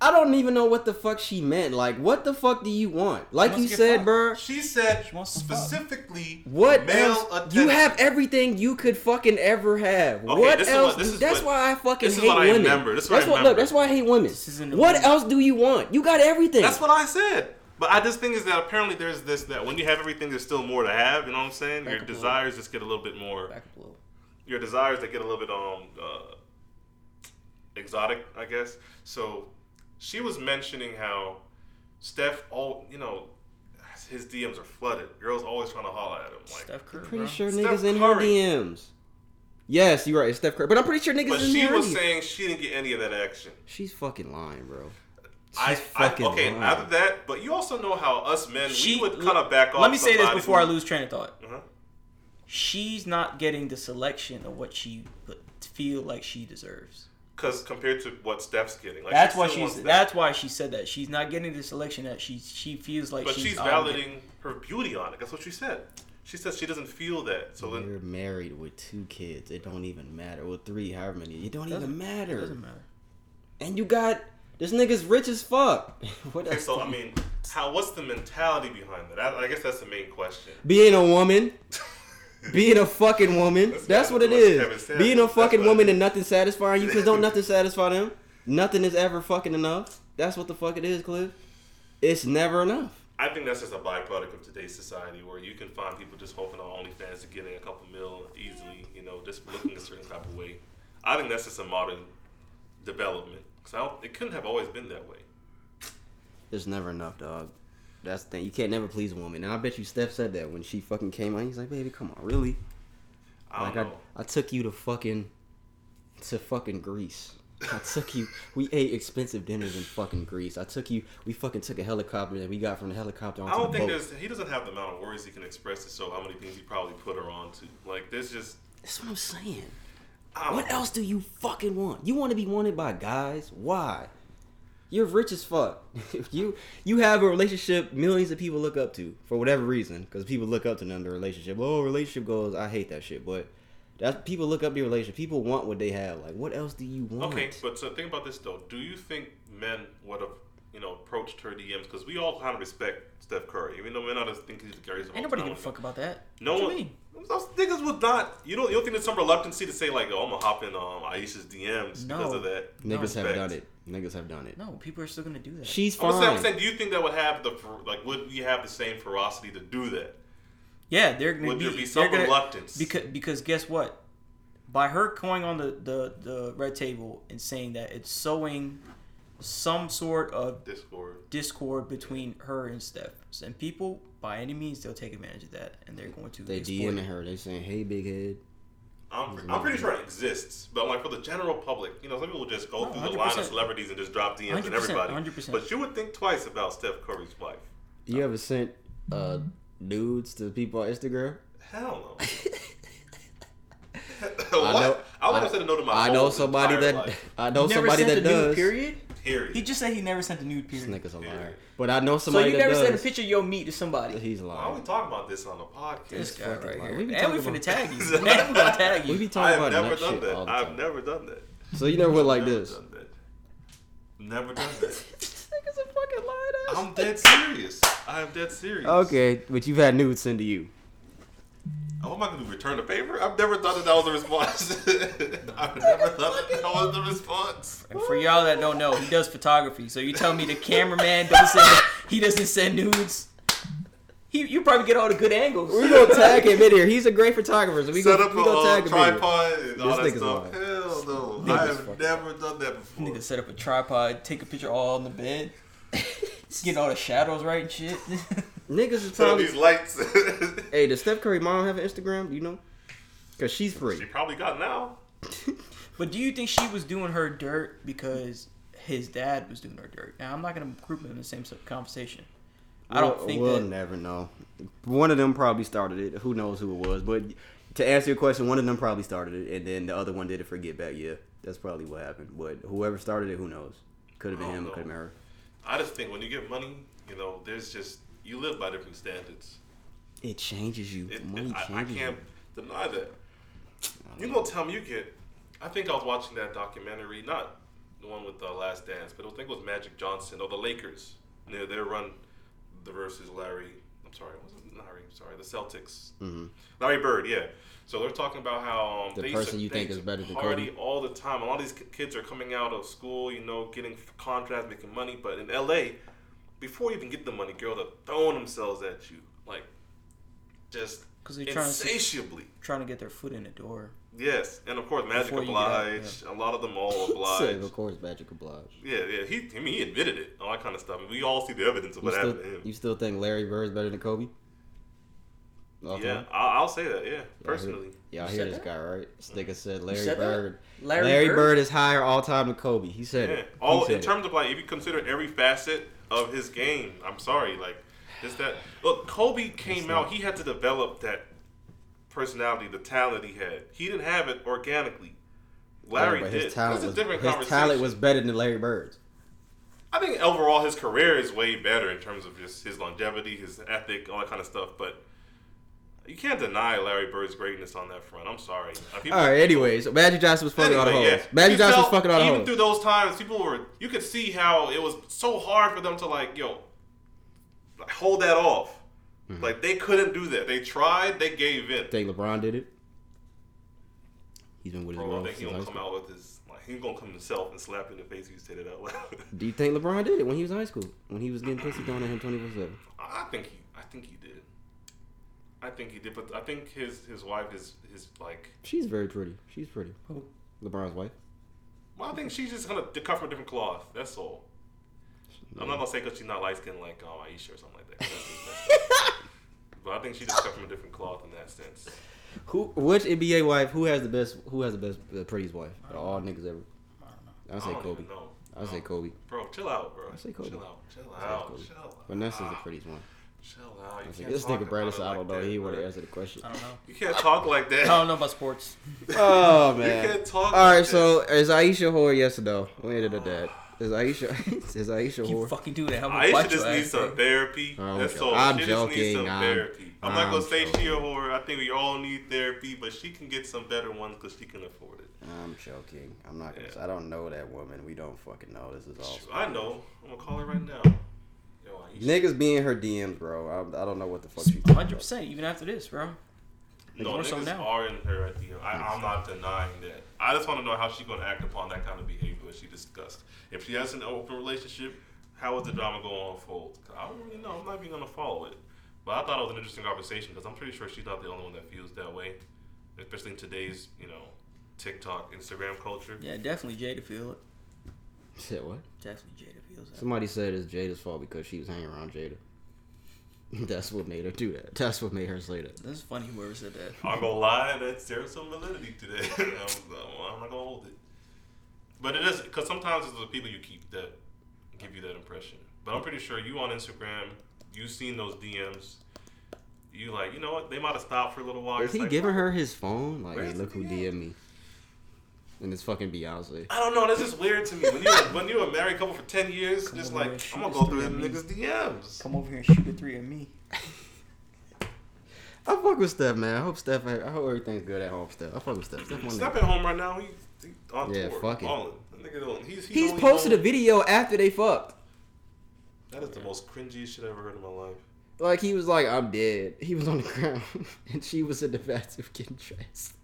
I don't even know what the fuck she meant. Like, what the fuck do you want? Like you said, bro. She said wants specifically What male else? attention. You have everything you could fucking ever have. Okay, what this is else? what- this do- is that's what- why I fucking this is hate what I women. remember. This is what that's I what. Look, that's why I hate women. isn't What women. else do you want? You got everything. That's what I said. But I just think is that apparently there's this that when you have everything, there's still more to have. You know what I'm saying? Back Your up a little. desires just get a little bit more. Back a little. Your desires they get a little bit um uh, exotic, I guess. So she was mentioning how Steph, all you know, his DMs are flooded. Girls always trying to holler at him. Like, Steph Curry, pretty bro. sure Steph niggas in her DMs. Yes, you're right. It's Steph Curry, but I'm pretty sure niggas but in she her was DMs. saying she didn't get any of that action. She's fucking lying, bro. I, She's I fucking okay. lying. After that, but you also know how us men She we would kind of back off. Let me say this somebody before I lose train of thought. Uh-huh. She's not getting the selection of what she feel like she deserves. Because compared to what Steph's getting, like that's she why she's. that. That's why she said that she's not getting the selection that she she feels like But she's, she's obligated. validating her beauty on it. That's what she said. She says she doesn't feel that. So then, You're married with two kids. It don't even matter. With three, however many. It don't even matter. It doesn't matter. And you got this nigga's rich as fuck. what okay, so do I mean, how? What's the mentality behind that? I, I guess that's the main question. being a woman, being a fucking woman. That's That's what it do with Kevin is. Being a fucking woman and nothing satisfying you, because don't nothing satisfy them. Nothing is ever fucking enough. That's what the fuck it is, Cliff. It's never enough. I think that's just a byproduct of today's society where you can find people just hoping on OnlyFans to get in a couple mil easily, you know, just looking a certain type of way. I think that's just a modern development. Because it couldn't have always been that way. It's never enough, dog. That's the thing. You can't never please a woman. And I bet you Steph said that when she fucking came on. He's like, baby, come on, really? I don't like know. I, I took you to fucking to fucking Greece. I took you. We ate expensive dinners in fucking Greece. I took you. We fucking took a helicopter and we got from the helicopter onto I don't the think boat. there's. He doesn't have the amount of words he can express to show how many things he probably put her on to. Like, there's just. That's what I'm saying. What know. else do you fucking want? You want to be wanted by guys? Why? You're rich as fuck. you you have a relationship millions of people look up to for whatever reason because people look up to them the relationship. Oh, relationship goals. I hate that shit, but that people look up to your relationship. People want what they have. Like, what else do you want? Okay, but so think about this though. Do you think men would have, you know, approached her DMs? Because we all kind of respect Steph Curry, even though we're not as think he's the greatest. of Ain't nobody give a fuck about that. No what one. you mean? Those niggas would not. You don't. You don't think there's some reluctancy to say like, "Oh, I'm gonna hop in um, Aisha's DMs because of that." Niggas have respect? done it. Niggas have done it. No, people are still gonna do that. She's I'm fine. saying, I'm saying, do you think that would have the like? Would we have the same ferocity to do that? Yeah, they're gonna Would be, there be they're some gonna- reluctance? because because guess what? By her going on the, the the red table and saying that it's sowing some sort of Discord. discord between her and Steph, and people by any means they'll take advantage of that and they're going to They exploit DMing it. her. They saying, "Hey, big head." I'm, I'm pretty sure it exists, but like for the general public, you know, some people just go No, through the line of 100%. celebrities and just drop DMs and 100%, everybody. 100%. But you would think twice about Steph Curry's wife. You ever sent uh nudes to people on Instagram? Hell no. I know. I would have said a no to my I whole know somebody entire that life. I know You never somebody sent that a nude, does. Period. Period. He just said he never sent a nude. Picture. This nigga's a liar. But I know somebody. So you that never does. sent a picture of your meat to somebody. He's lying. Why are lying. we talking about this on the podcast? This guy fucking right lie. here. We be and we talking finna about- tag you. and we gonna tag you. We be I talking have about never done shit that. all the I've never done that. So you never went like Never this. done that. Never done that. This nigga's a fucking liar. I'm dead serious. I am dead serious. Okay, but you've had nudes sent to you. Oh, am I going to return the favor? I've never thought that that was the response. I've never thought that that was the response. And for y'all that don't know, he does photography. So you tell me the cameraman doesn't send, he doesn't send nudes. He, you probably get all the good angles. We're gonna tag him in here. He's a great photographer. So we Set gonna, up we a gonna uh, tag him in here. tripod and all This that nigga's stuff. Hell no. I have fucking- never done that before. Nigga set up a tripod, take a picture all on the bed, get all the shadows right and shit. Niggas is Set probably. these lights. Hey, does Steph Curry mom have an Instagram? Do you know? Cause she's free. she probably got now. but do you think she was doing her dirt because his dad was doing her dirt? Now I'm not gonna group them in the same conversation. I don't We'll- think we'll that. never know. One of them probably started it. Who knows who it was? But to answer your question, one of them probably started it, and then the other one did it for Get Back. Yeah, that's probably what happened. But whoever started it, who knows? Could have been him. know. Could have been her. I just think when you get money, you know, there's just, you live by different standards. It changes you. It, Money it- I, I can't you. deny that. You gonna tell me you get? I think I was watching that documentary, not the one with the Last Dance, but I think it was Magic Johnson or the Lakers. They they run the versus Larry. I'm sorry, it Larry? I'm sorry, the Celtics. Mhm. Larry Bird, yeah. So they're talking about how um, The person you think is better than party Kobe? all the time. A lot of these kids are coming out of school, you know, getting contracts, making money. But in LA, before you even get the money, girls are throwing themselves at you, like just because they're trying to trying to get their foot in the door. Yes, and of course, Magic Before you out, obliged. A lot of them all Said, obliged. of course, Magic obliged. yeah, yeah. He, I mean, he admitted it, all that kind of stuff. And we all see the evidence of You what still, happened to him. you still think Larry Bird's better than Kobe? Okay. Yeah, I'll, I'll say that. Yeah, Y'all hear- personally. Y'all You hear this that? guy, right? This nigga mm. said Larry said? Bird. Larry Larry, Bird? Bird? is higher all time than Kobe. He said Yeah, it. He all said in it. terms of like, if you consider every facet of his game, I'm sorry, like, just that. Look, Kobe came out. not- He had to develop that personality, the talent he had. He didn't have it organically. Larry Yeah, did. his talent was, different his conversation. talent was better than Larry Bird's. I think overall his career is way better in terms of just his longevity, his ethic, all that kind of stuff. But you can't deny Larry Bird's greatness on that front. I'm sorry. Uh, people- All right. Anyways, Magic Johnson was fucking all the Anyway, hoes. yeah. Magic Johnson was fucking all the Even through those times, people were. You could see how it was so hard for them to like, yo, like, hold that off. Mm-hmm. Like they couldn't do that. They tried. They gave in. Think LeBron did it? He's been with his Bro, I think he gonna come out with his like He's gonna come himself and slap in the face if you say that out loud. Do you think LeBron did it when he was in high school? When he was getting pussy thrown at him twenty four seven? I think he, I think he. I think he did, but I think his his wife is his like. She's very pretty. She's pretty. Who? LeBron's wife. Well, I think she's just gonna cut from a different cloth. That's all. I'm not gonna say because she's not light skinned like um, Aisha or something like that. 'cause that's just messed up. but I think she just cut from a different cloth in that sense. Who? Which NBA wife? Who has the best? Who has the best? The prettiest wife? Of all niggas ever. I would say I don't Kobe. I would say Kobe. Bro, chill out, bro. I say Kobe. Chill out. Chill I say out. Kobe. Chill out. Vanessa's the prettiest one. Chill out. You I say, can't this talk nigga Brandon about said, it I like don't know. that, He want bro. to answer the question. I don't know. You can't talk like that. I don't know about sports. Oh man. You man. can't talk All right, like so is Aisha whore? Yes or no? We ended at that. Is Aisha? is Aisha You whore? fucking do that. How about Aisha watch just your needs ass, some bro? therapy. Oh, I'm That's joking. all. I'm she just needs some I'm- therapy. I'm, not I'm gonna say she a whore. I think we all need therapy, but she can get some better ones because she can afford it. I'm joking. I'm not gonna. Yeah. Say, I don't know that woman. We don't fucking know. This is all. I know. I'm gonna call her right now. Yo, Niggas be in her DMs, bro. I, I don't know what the fuck she's talking Hundred about. percent. Even after this, bro. No, More so niggas now. are in her at the I, I'm not denying that. I just want to know how she's going to act upon that kind of behavior that she discussed. If she has an open relationship, how is the drama going to unfold? 'Cause I don't really know. I'm not even going to follow it. But I thought it was an interesting conversation because I'm pretty sure she's not the only one that feels that way, especially in today's, you know, TikTok, Instagram culture. Yeah, definitely Jada feel it. Said what? Definitely Jada feels that. Somebody said it's Jada's fault because she was hanging around Jada. That's what made her do that. That's what made her say that. That's funny. Whoever said that. I'm gonna lie, that's there's some validity to that. I'm, I'm not gonna hold it, but it is because sometimes it's the people you keep that give you that impression. But I'm pretty sure you on Instagram, you've seen those DMs. You like, you know what? They might have stopped for a little while. Is he like, giving her his phone? Like, hey, look who DM? DM me. And it's fucking Beyonce. I don't know. That's just weird to me. When you when you're a married couple for ten years, just like I'm gonna go through three them niggas DMs. Come over here and shoot a three at me. I fuck with Steph, man. I hope Steph. I hope everything's good at home. Steph. I fuck with Steph. Steph one Step nigga. at home right now. He, he on Yeah, tour. fuck it. balling. Nigga He's, he's, He's only posted a video after they fucked. That is the most cringiest shit I've ever heard in my life. Like he was like, I'm dead. He was on the ground, and she was in the bathroom getting dressed.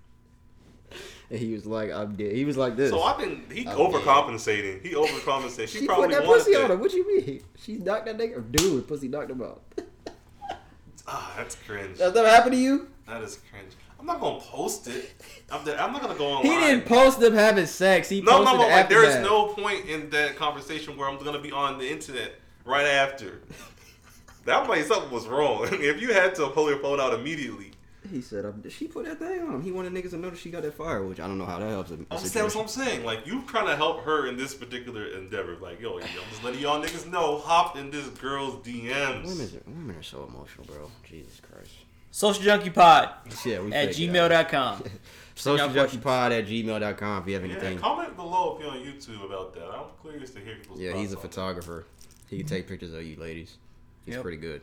And he was like, I'm dead. He was like this. So I've been he I'm overcompensating. He overcompensating. She, She probably put that pussy that. on her. What do you mean? She knocked that nigga. Dude, pussy knocked him out. Ah, that's cringe. That's never happened to you? That is cringe. I'm not gonna post it. I'm, I'm not gonna go online. He didn't post them having sex. He No, posted no, no. Like, there's no point in that conversation where I'm gonna be on the internet right after. That might something was wrong. if you had to pull your phone out immediately, He said, um, she put that thing on him. He wanted niggas to know that she got that fire, which I don't know how that helps. him. I'm saying what I'm saying. Like you trying to help her in this particular endeavor. Like yo, I'm just letting y'all niggas know. Hop in this girl's DMs. Women are, women are so emotional, bro. Jesus Christ. Social Junkie Pod Yeah, we at figured it out. gmail.com. Social Junkie Pod at gmail.com if you have Yeah, anything. comment below if you're on YouTube about that. I'm curious to hear people's Yeah, thoughts he's a on photographer. He can take pictures of you ladies. He's Yep. pretty good.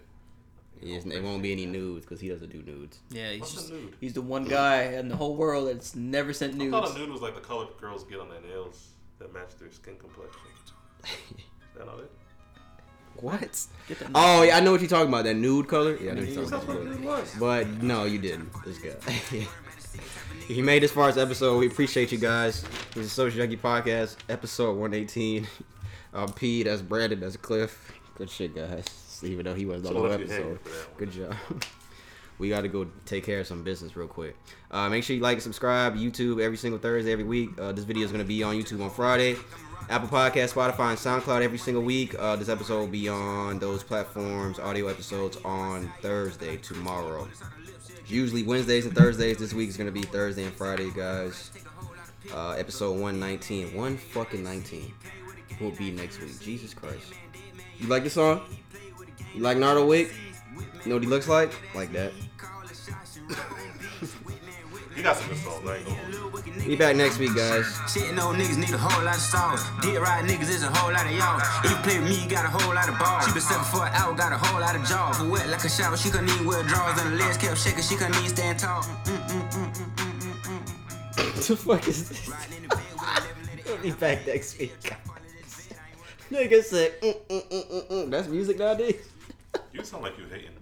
He is, it won't be any nudes because he doesn't do nudes. Yeah, he's What's a just, nude? he's the one guy in the whole world that's never sent that. I nudes. thought a nude was like the color girls get on their nails that match their skin complexion. Is that not it? What? Oh, yeah, I know what you're talking about. That nude color? Yeah, I know what you're That's talking about. But no, you didn't. This guy. if you made this far as episode, we appreciate you guys. This is Social Junkie Podcast, episode 118. Um, P, that's Brandon, that's Cliff. Good shit, guys. Even though he wasn't on So the left you hanging episode. for that one. Good job. we got to go take care of some business real quick. Uh, make sure you like and subscribe. YouTube every single Thursday, every week. Uh, this video is going to be on YouTube on Friday. Apple Podcast, Spotify, and SoundCloud every single week. Uh, this episode will be on those platforms. Audio episodes on Thursday, tomorrow. Usually Wednesdays and Thursdays. This week is going to be Thursday and Friday, guys. Uh, episode 119. One fucking 19 will be next week. Jesus Christ. You like the song? You like Nardo Wick? You know what he looks like? Like that. You got some good songs. I ain't gonna hold you. Be back next week, guys. Shitting old niggas need a whole lot of sauce. Get right niggas is a whole lot of y'all. If you play with me, you got a whole lot of balls. She been seven for an hour, got a whole lot of jaws. Wet like a shower, she couldn't even wear drawers. And the legs kept shaking, she couldn't even stand tall. What the fuck is this? We'll be back next week, guys. Nigga said, mm, mm, mm, mm, mm. that's music nowadays. You sound like you're hating.